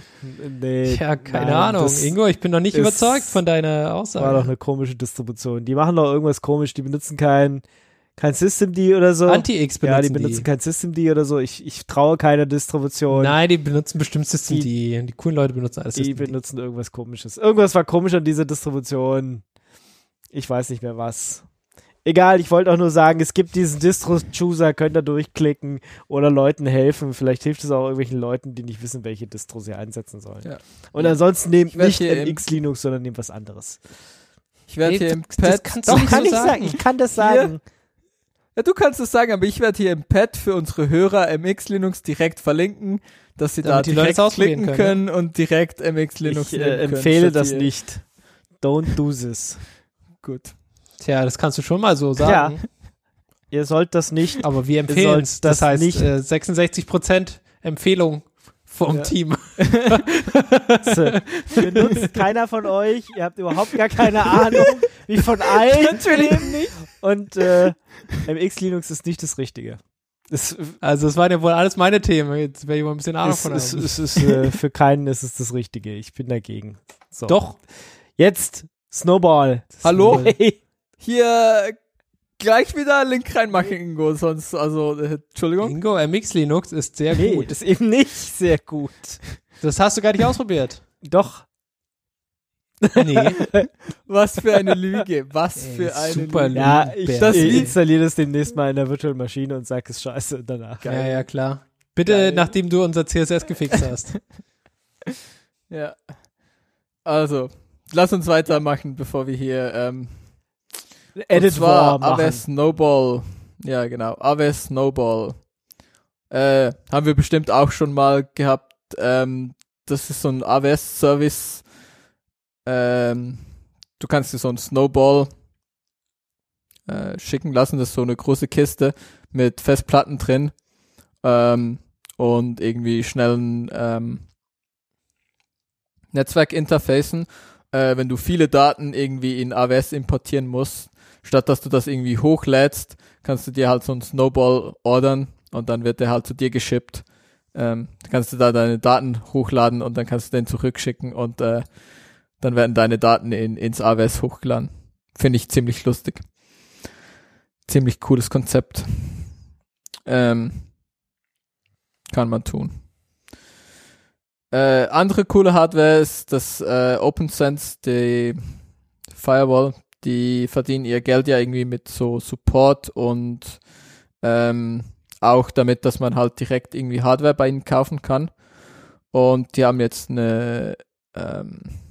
Nee, Ja, keine nein, Ahnung. Ingo, ich bin noch nicht überzeugt von deiner Aussage. War doch eine komische Distribution. Die machen doch irgendwas komisch, die benutzen kein, kein Systemd oder so. Anti-X benutzen ja, die benutzen kein Systemd oder so. Ich, ich traue keiner Distribution. Nein, die benutzen bestimmt System Die- die coolen Leute benutzen alles die System D. benutzen irgendwas komisches. Irgendwas war komisch an dieser Distribution. Ich weiß nicht mehr was. Egal, ich wollte auch nur sagen, es gibt diesen Distro-Chooser, könnt ihr durchklicken oder Leuten helfen. Vielleicht hilft es auch irgendwelchen Leuten, die nicht wissen, welche Distro sie einsetzen sollen. Ja. Und ansonsten nehmt nicht hier im- MX Linux, sondern nehmt was anderes. Ich werde Nee, hier im Pad. kannst du Doch, nicht kann so ich sagen. sagen. Ich kann das Hier? Ja, du kannst es sagen, aber ich werde hier im Pad für unsere Hörer MX Linux direkt verlinken, dass sie da Damit die Leute direkt klicken können, können, und direkt MX Linux Ich äh, können, empfehle das hier- nicht. Don't do this. Gut. Tja, das kannst du schon mal so sagen. Ihr sollt das nicht. Aber wir empfehlen es. Das, das heißt, nicht- äh, 66% Empfehlung vom Ja. Team. <laughs> <laughs> benutzt keiner von euch. Ihr habt überhaupt gar keine Ahnung, wie von allen. <laughs> Natürlich nicht. Und äh, MX Linux ist nicht das Richtige. Es, Also, das waren ja wohl alles meine Themen. Jetzt wäre jemand ein bisschen Ahnung es, von es, es ist äh, <laughs> für keinen ist es das Richtige. Ich bin dagegen. So. Doch. Jetzt Snowball. Hallo? Hey. <laughs> Hier gleich wieder Link reinmachen, Ingo, sonst, also, äh, Entschuldigung. Ingo, MX Linux ist sehr Nee, gut. ist eben nicht sehr gut. Das hast du gar nicht ausprobiert. Doch. Nee. <laughs> Was für eine Lüge, was Ey, für eine super Lüge. Ja, ich, Das ich installiere das demnächst mal in der Virtual Maschine und sage es scheiße danach. ja, ja, klar. Bitte, Geil. nachdem du unser CSS gefixt <laughs> hast. Ja. Also, lass uns weitermachen, bevor wir hier, ähm, Edit und zwar War machen. AWS Snowball. Ja, genau. AWS Snowball. Äh, haben wir bestimmt auch schon mal gehabt. Ähm, das ist so ein AWS-Service. Ähm, du kannst dir so ein Snowball äh, schicken lassen. Das ist so eine große Kiste mit Festplatten drin. Ähm, und irgendwie schnellen ähm, Netzwerkinterfacen. Äh, wenn du viele Daten irgendwie in AWS importieren musst, statt dass du das irgendwie hochlädst, kannst du dir halt so einen Snowball ordern und dann wird der halt zu dir geschippt. Ähm, kannst du da deine Daten hochladen und dann kannst du den zurückschicken und äh, dann werden deine Daten in, ins AWS hochgeladen. Finde ich ziemlich lustig. Ziemlich cooles Konzept. Ähm, kann man tun. Äh, andere coole Hardware ist das äh, OpenSense, die Firewall. Die verdienen ihr Geld ja irgendwie mit so Support und ähm, auch damit, dass man halt direkt irgendwie Hardware bei ihnen kaufen kann. Und die haben jetzt eine ähm,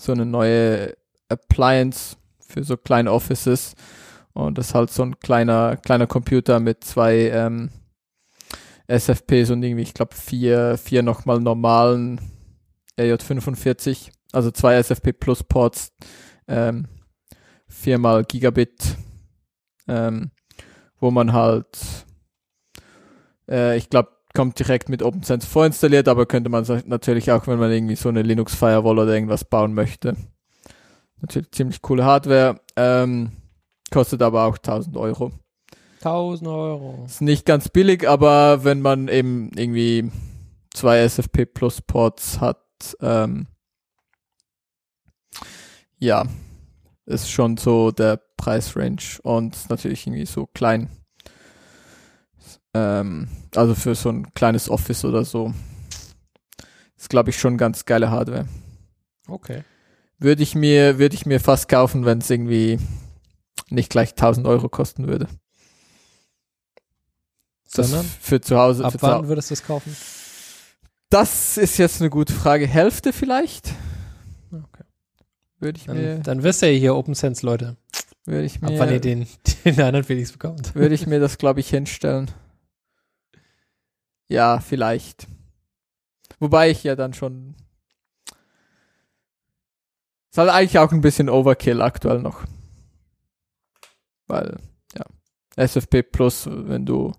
so eine neue Appliance für so kleine Offices. Und das ist halt so ein kleiner, kleiner Computer mit zwei ähm, SFPs und irgendwie, ich glaube, vier, vier nochmal normalen RJ45, also zwei SFP Plus Ports, ähm, viermal Gigabit, ähm, wo man halt, äh, ich glaube, kommt direkt mit OpenSense vorinstalliert, aber könnte man natürlich auch, wenn man irgendwie so eine Linux Firewall oder irgendwas bauen möchte. Natürlich ziemlich coole Hardware, ähm, kostet aber auch 1000 Euro. 1000 Euro. Ist nicht ganz billig, aber wenn man eben irgendwie zwei SFP Plus Ports hat, ähm, ja, ist schon so der Preisrange und natürlich irgendwie so klein. Ähm, also für so ein kleines Office oder so. Ist, glaube ich, schon ganz geile Hardware. Okay. Würde ich mir, würde ich mir fast kaufen, wenn es irgendwie nicht gleich 1000 Euro kosten würde. Das Sondern? für zu Hause. Ab wann würdest du es kaufen? Das ist jetzt eine gute Frage. Hälfte vielleicht? Okay. Würde ich mir, Dann, dann wisst ihr hier Open Sense, Leute. würde ich Ab wann ihr mir, den, <laughs> den anderen Felix bekommt. würde ich mir das, glaube ich, hinstellen. Ja, vielleicht. Wobei ich ja dann schon. Ist halt eigentlich auch ein bisschen Overkill aktuell noch. Weil, ja. SFP Plus, wenn du,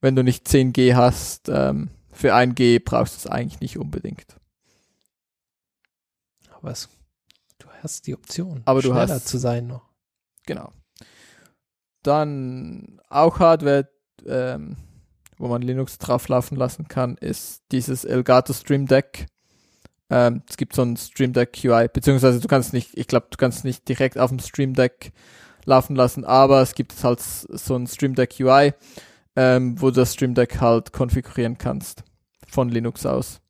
wenn du nicht 10G hast, ähm, für 1G brauchst du es eigentlich nicht unbedingt. Aber es, du hast die Option, Aber du schneller hast- zu sein noch. Genau. Dann auch Hardware, ähm, wo man Linux drauf laufen lassen kann, ist dieses Elgato Stream Deck. Ähm, es gibt so ein Stream Deck UI, beziehungsweise du kannst nicht, ich glaube, du kannst nicht direkt auf dem Stream Deck laufen lassen, aber es gibt halt so ein Stream Deck UI, ähm, wo du das Stream Deck halt konfigurieren kannst von Linux aus.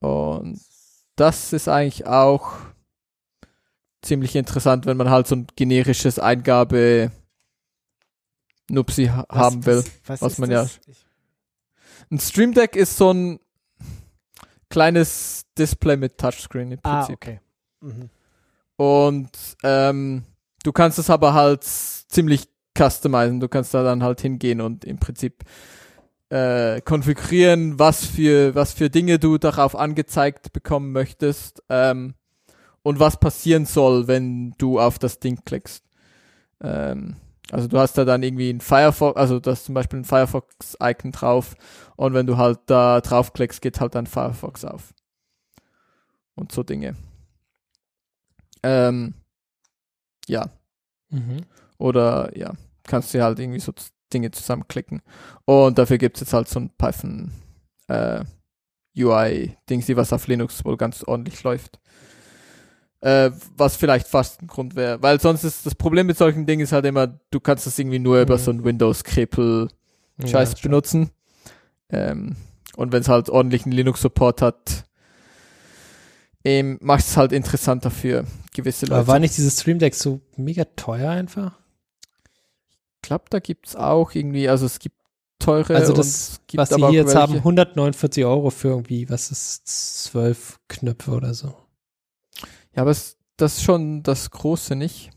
Und das ist eigentlich auch ziemlich interessant, wenn man halt so ein generisches Eingabe Nupsi ha haben will. was ist man das? Ich- Ein Stream Deck ist so ein kleines Display mit Touchscreen im Ah, Prinzip. okay. Mhm. Und ähm, du kannst es aber halt ziemlich customizen. Du kannst da dann halt hingehen und im Prinzip äh, konfigurieren, was für, was für Dinge du darauf angezeigt bekommen möchtest ähm, und was passieren soll, wenn du auf das Ding klickst. Ähm, also du hast da dann irgendwie ein Firefox, also da ist zum Beispiel ein Firefox-Icon drauf und wenn du halt da draufklickst, geht halt dann Firefox auf. Und so Dinge. Ähm, ja, Mhm. oder ja, kannst du halt irgendwie so Dinge zusammenklicken. Und dafür gibt es jetzt halt so ein Python äh, UI-Dings, was auf Linux wohl ganz ordentlich läuft. Äh, was vielleicht fast ein Grund wäre. Weil sonst ist das Problem mit solchen Dingen ist halt immer, du kannst das irgendwie nur über Mhm. so ein Windows-Krepel Scheiß Ja, benutzen. Ähm, und wenn es halt ordentlichen Linux-Support hat, ähm, macht es halt interessanter für gewisse Leute. Aber war nicht dieses Stream Deck so mega teuer einfach? Ich glaube, da gibt's auch irgendwie, also es gibt teure Also das, es gibt was sie auch hier jetzt welche- haben, 149 Euro für irgendwie, was ist, zwölf Knöpfe oder so. Ja, aber es, das ist schon das Große, nicht?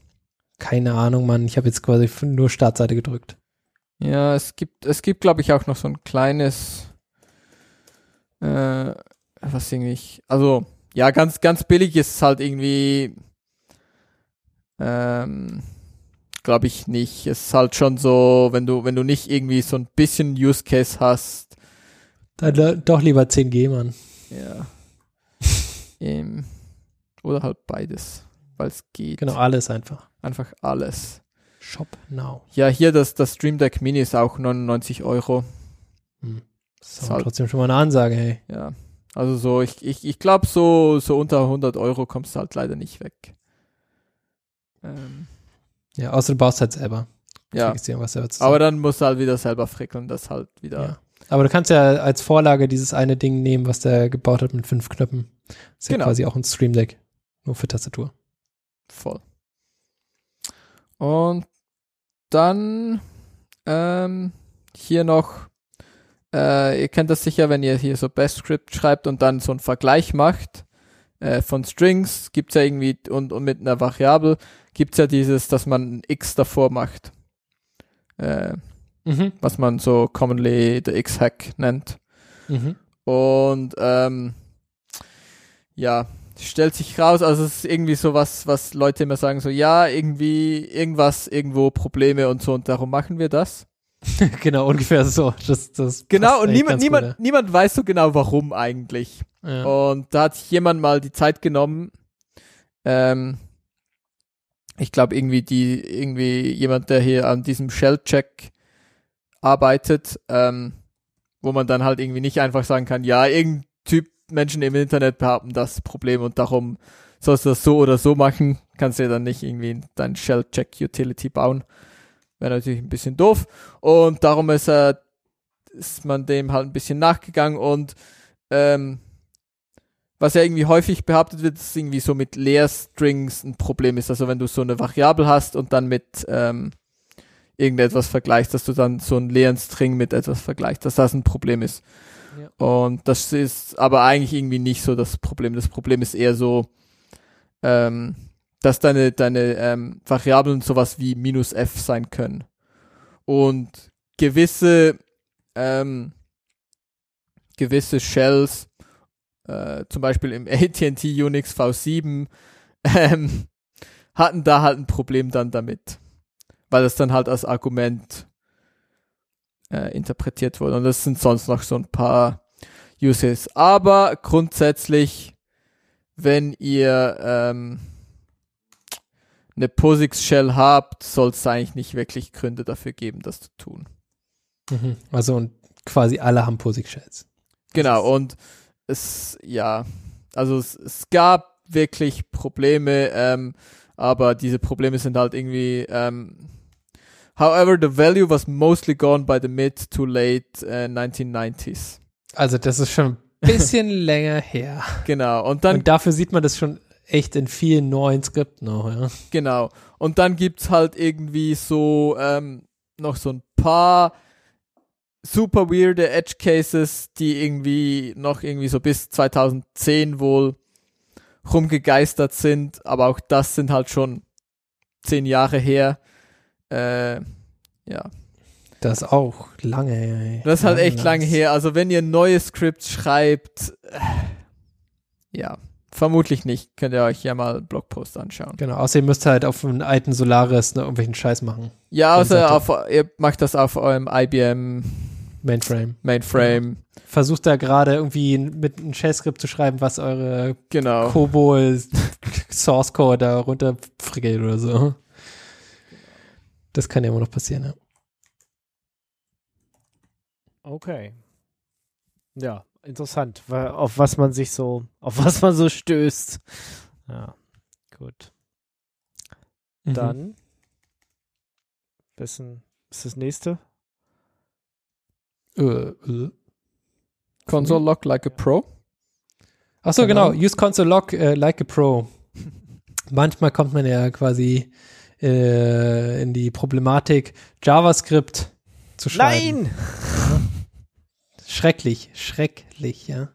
Keine Ahnung, Mann. Ich habe jetzt quasi nur Startseite gedrückt. Ja, es gibt, es gibt, glaube ich, auch noch so ein kleines, äh, was irgendwie, also, ja, ganz, ganz billig ist es halt irgendwie, ähm, glaube ich nicht. Es ist halt schon so, wenn du, wenn du nicht irgendwie so ein bisschen Use Case hast, Dann doch lieber 10G, Mann. ja, <laughs> ähm, oder halt beides, weil es geht. Genau, alles einfach. Einfach alles. Shop now. Ja, hier das, das Stream Deck Mini ist auch 99 Euro. Hm. Das ist Ist halt- trotzdem schon mal eine Ansage, hey. Ja, also so, ich, ich, ich glaube, so, so unter 100 Euro kommst du halt leider nicht weg. Ähm, Ja, außer du baust halt selber. ja, aber dann musst du halt wieder selber frickeln, das halt wieder. Ja. Aber du kannst ja als Vorlage dieses eine Ding nehmen, was der gebaut hat mit fünf Knöpfen. ist ja Genau. quasi auch ein Stream Deck. Nur für Tastatur. Voll. Und dann ähm, hier noch, äh, ihr kennt das sicher, wenn ihr hier so Best-Script schreibt und dann so einen Vergleich macht äh, von Strings, gibt's ja irgendwie, und, und mit einer Variable gibt's ja dieses, dass man ein X davor macht. Äh, Mhm. was man so commonly the X-Hack nennt. Mhm. Und ähm, ja, stellt sich raus, also es ist irgendwie so was, was Leute immer sagen, so ja, irgendwie, irgendwas, irgendwo Probleme und so und darum machen wir das. <laughs> genau, ungefähr so. Das, das Genau, und niemand, niemand, gut, niemand weiß so genau warum eigentlich. Ja. Und da hat sich jemand mal die Zeit genommen, ähm, ich glaube irgendwie die, irgendwie jemand, der hier an diesem Shell-Check arbeitet, ähm, wo man dann halt irgendwie nicht einfach sagen kann, ja, irgendein Typ Menschen im Internet behaupten das Problem und darum sollst du das so oder so machen, kannst du ja dann nicht irgendwie dein Shell-Check-Utility bauen. Wäre natürlich ein bisschen doof. Und darum ist, äh, ist man dem halt ein bisschen nachgegangen und ähm, was ja irgendwie häufig behauptet wird, ist irgendwie so mit Leerstrings ein Problem ist. Also wenn du so eine Variable hast und dann mit ähm, irgendetwas vergleichst, dass du dann so einen leeren String mit etwas vergleichst, dass das ein Problem ist. Und das ist aber eigentlich irgendwie nicht so das Problem. Das Problem ist eher so, ähm, dass deine, deine ähm, Variablen sowas wie minus f sein können. Und gewisse, ähm, gewisse Shells, äh, zum Beispiel im <laughs> AT&T Unix V7, ähm, hatten da halt ein Problem dann damit. Weil es dann halt als Argument äh, interpretiert wurde. Und das sind sonst noch so ein paar Uses. Aber grundsätzlich, wenn ihr ähm, eine POSIX-Shell habt, soll es eigentlich nicht wirklich Gründe dafür geben, das zu tun. Mhm. Also und quasi alle haben POSIX-Shells. Genau, und es, ja, also es, es gab wirklich Probleme, ähm, aber diese Probleme sind halt irgendwie, ähm, however, the value was mostly gone by the mid to late uh, 1990s. Also das ist schon ein bisschen <laughs> länger her. Genau, und dann. Und dafür sieht man das schon echt in vielen neuen Skripten auch, ja. Genau. Und dann gibt's halt irgendwie so ähm, noch so ein paar super weirde Edge Cases, die irgendwie noch irgendwie so bis 2010 wohl rumgegeistert sind, aber auch das sind halt schon zehn Jahre her. Äh, ja. Das ist auch lange her. Das ist halt echt lange her. Also wenn ihr neue Scripts schreibt, äh, ja, vermutlich nicht. Könnt ihr euch ja mal Blogpost anschauen. Genau, außer ihr müsst halt auf einem alten Solaris ne, irgendwelchen Scheiß machen. Ja, außer auf, ihr macht das auf eurem IBM Mainframe. Mainframe. Genau. Versucht da gerade irgendwie mit einem Shell-Skript zu schreiben, was eure genau. Cobol <laughs> Source Code da runterfrickelt oder so. Das kann ja immer noch passieren, ja. Okay. Ja, interessant, auf was man sich so, auf was man so stößt. Ja, gut. Mhm. Dann, wessen ist das nächste? Äh, äh. Console Lock like a Pro. Achso, genau. genau. Use Console Lock uh, like a Pro. <laughs> Manchmal kommt man ja quasi äh, in die Problematik, JavaScript zu schreiben. Nein! schrecklich, schrecklich, ja.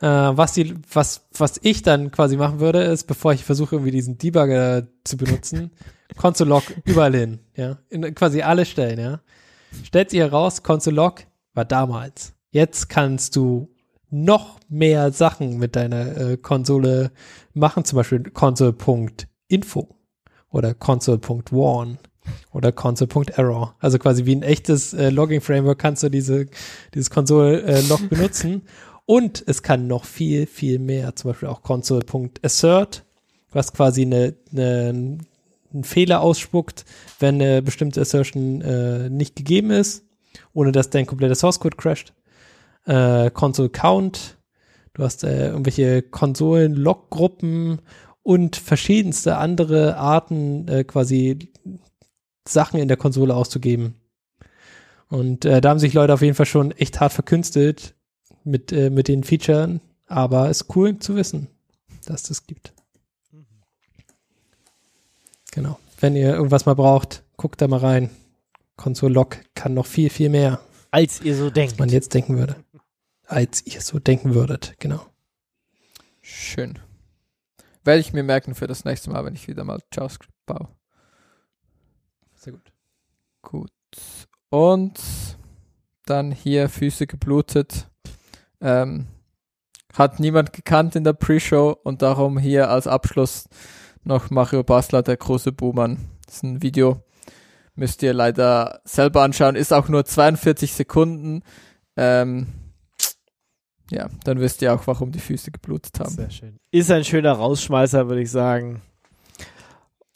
Äh, was, die, was, was ich dann quasi machen würde, ist, bevor ich versuche, irgendwie diesen Debugger zu benutzen, <laughs> Console-Log überall hin, ja. In quasi alle Stellen, ja. Stellt sie heraus, Console-Log war damals. Jetzt kannst du noch mehr Sachen mit deiner äh, Konsole machen, zum Beispiel console.info oder console.warn oder console.error. Also quasi wie ein echtes äh, Logging-Framework kannst du diese, dieses Console-Log äh, <laughs> benutzen. Und es kann noch viel, viel mehr, zum Beispiel auch console.assert, was quasi eine, eine, einen Fehler ausspuckt, wenn eine bestimmte Assertion äh, nicht gegeben ist, ohne dass dein kompletter Source Code crasht. Äh, Console Count, du hast äh, irgendwelche Konsolen-Log-Gruppen und verschiedenste andere Arten, äh, quasi Sachen in der Konsole auszugeben. Und äh, da haben sich Leute auf jeden Fall schon echt hart verkünstelt mit, äh, mit den Features, aber ist cool zu wissen, dass das gibt. Genau. Wenn ihr irgendwas mal braucht, guckt da mal rein. Console Log kann noch viel, viel mehr. Als ihr so denkt. Als man jetzt denken würde. Als ihr so denken würdet, genau. Schön. Werde ich mir merken für das nächste Mal, wenn ich wieder mal JavaScript baue. Sehr gut. Gut. Und dann hier Füße geblutet. Ähm, hat niemand gekannt in der Pre-Show und darum hier als Abschluss noch Mario Basler, der große Buhmann. Das ist ein Video. Müsst ihr leider selber anschauen. Ist auch nur 42 Sekunden. Ähm, ja, dann wisst ihr auch, warum die Füße geblutet haben. Sehr schön. Ist ein schöner Rausschmeißer, würde ich sagen.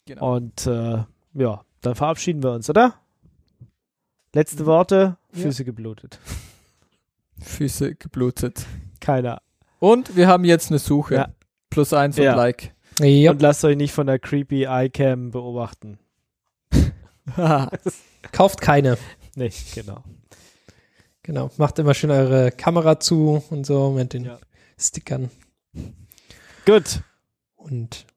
Genau. Und äh, ja, dann verabschieden wir uns, oder? Letzte Worte, Füße ja. geblutet. Füße geblutet. Keiner. Und wir haben jetzt eine Suche. Ja. Plus eins und Ja. Like. Ja. Und lasst euch nicht von der creepy iCam beobachten. <laughs> <laughs> Kauft keine. Nee, genau. Genau. Macht immer schön eure Kamera zu und so mit den Ja. Stickern. Gut. Und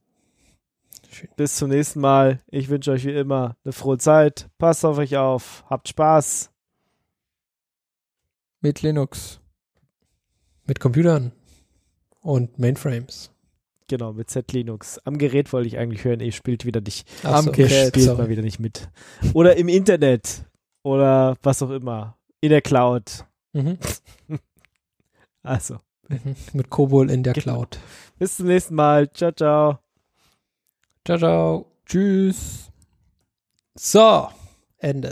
Bis zum nächsten Mal. Ich wünsche euch wie immer eine frohe Zeit. Passt auf euch auf. Habt Spaß. Mit Linux. mit Computern und Mainframes. Genau, mit Z-Linux. Am Gerät wollte ich eigentlich hören. Ihr spielt wieder nicht. Am so, Gerät, spielt sorry. mal wieder nicht mit. Oder im Internet. Oder was auch immer. In der Cloud. Mhm. <laughs> Also, Mhm. Mit Kobol in der Genau. Cloud. bis zum nächsten Mal. Ciao, ciao. Ciao, ciao. Tschüss. So, Ende.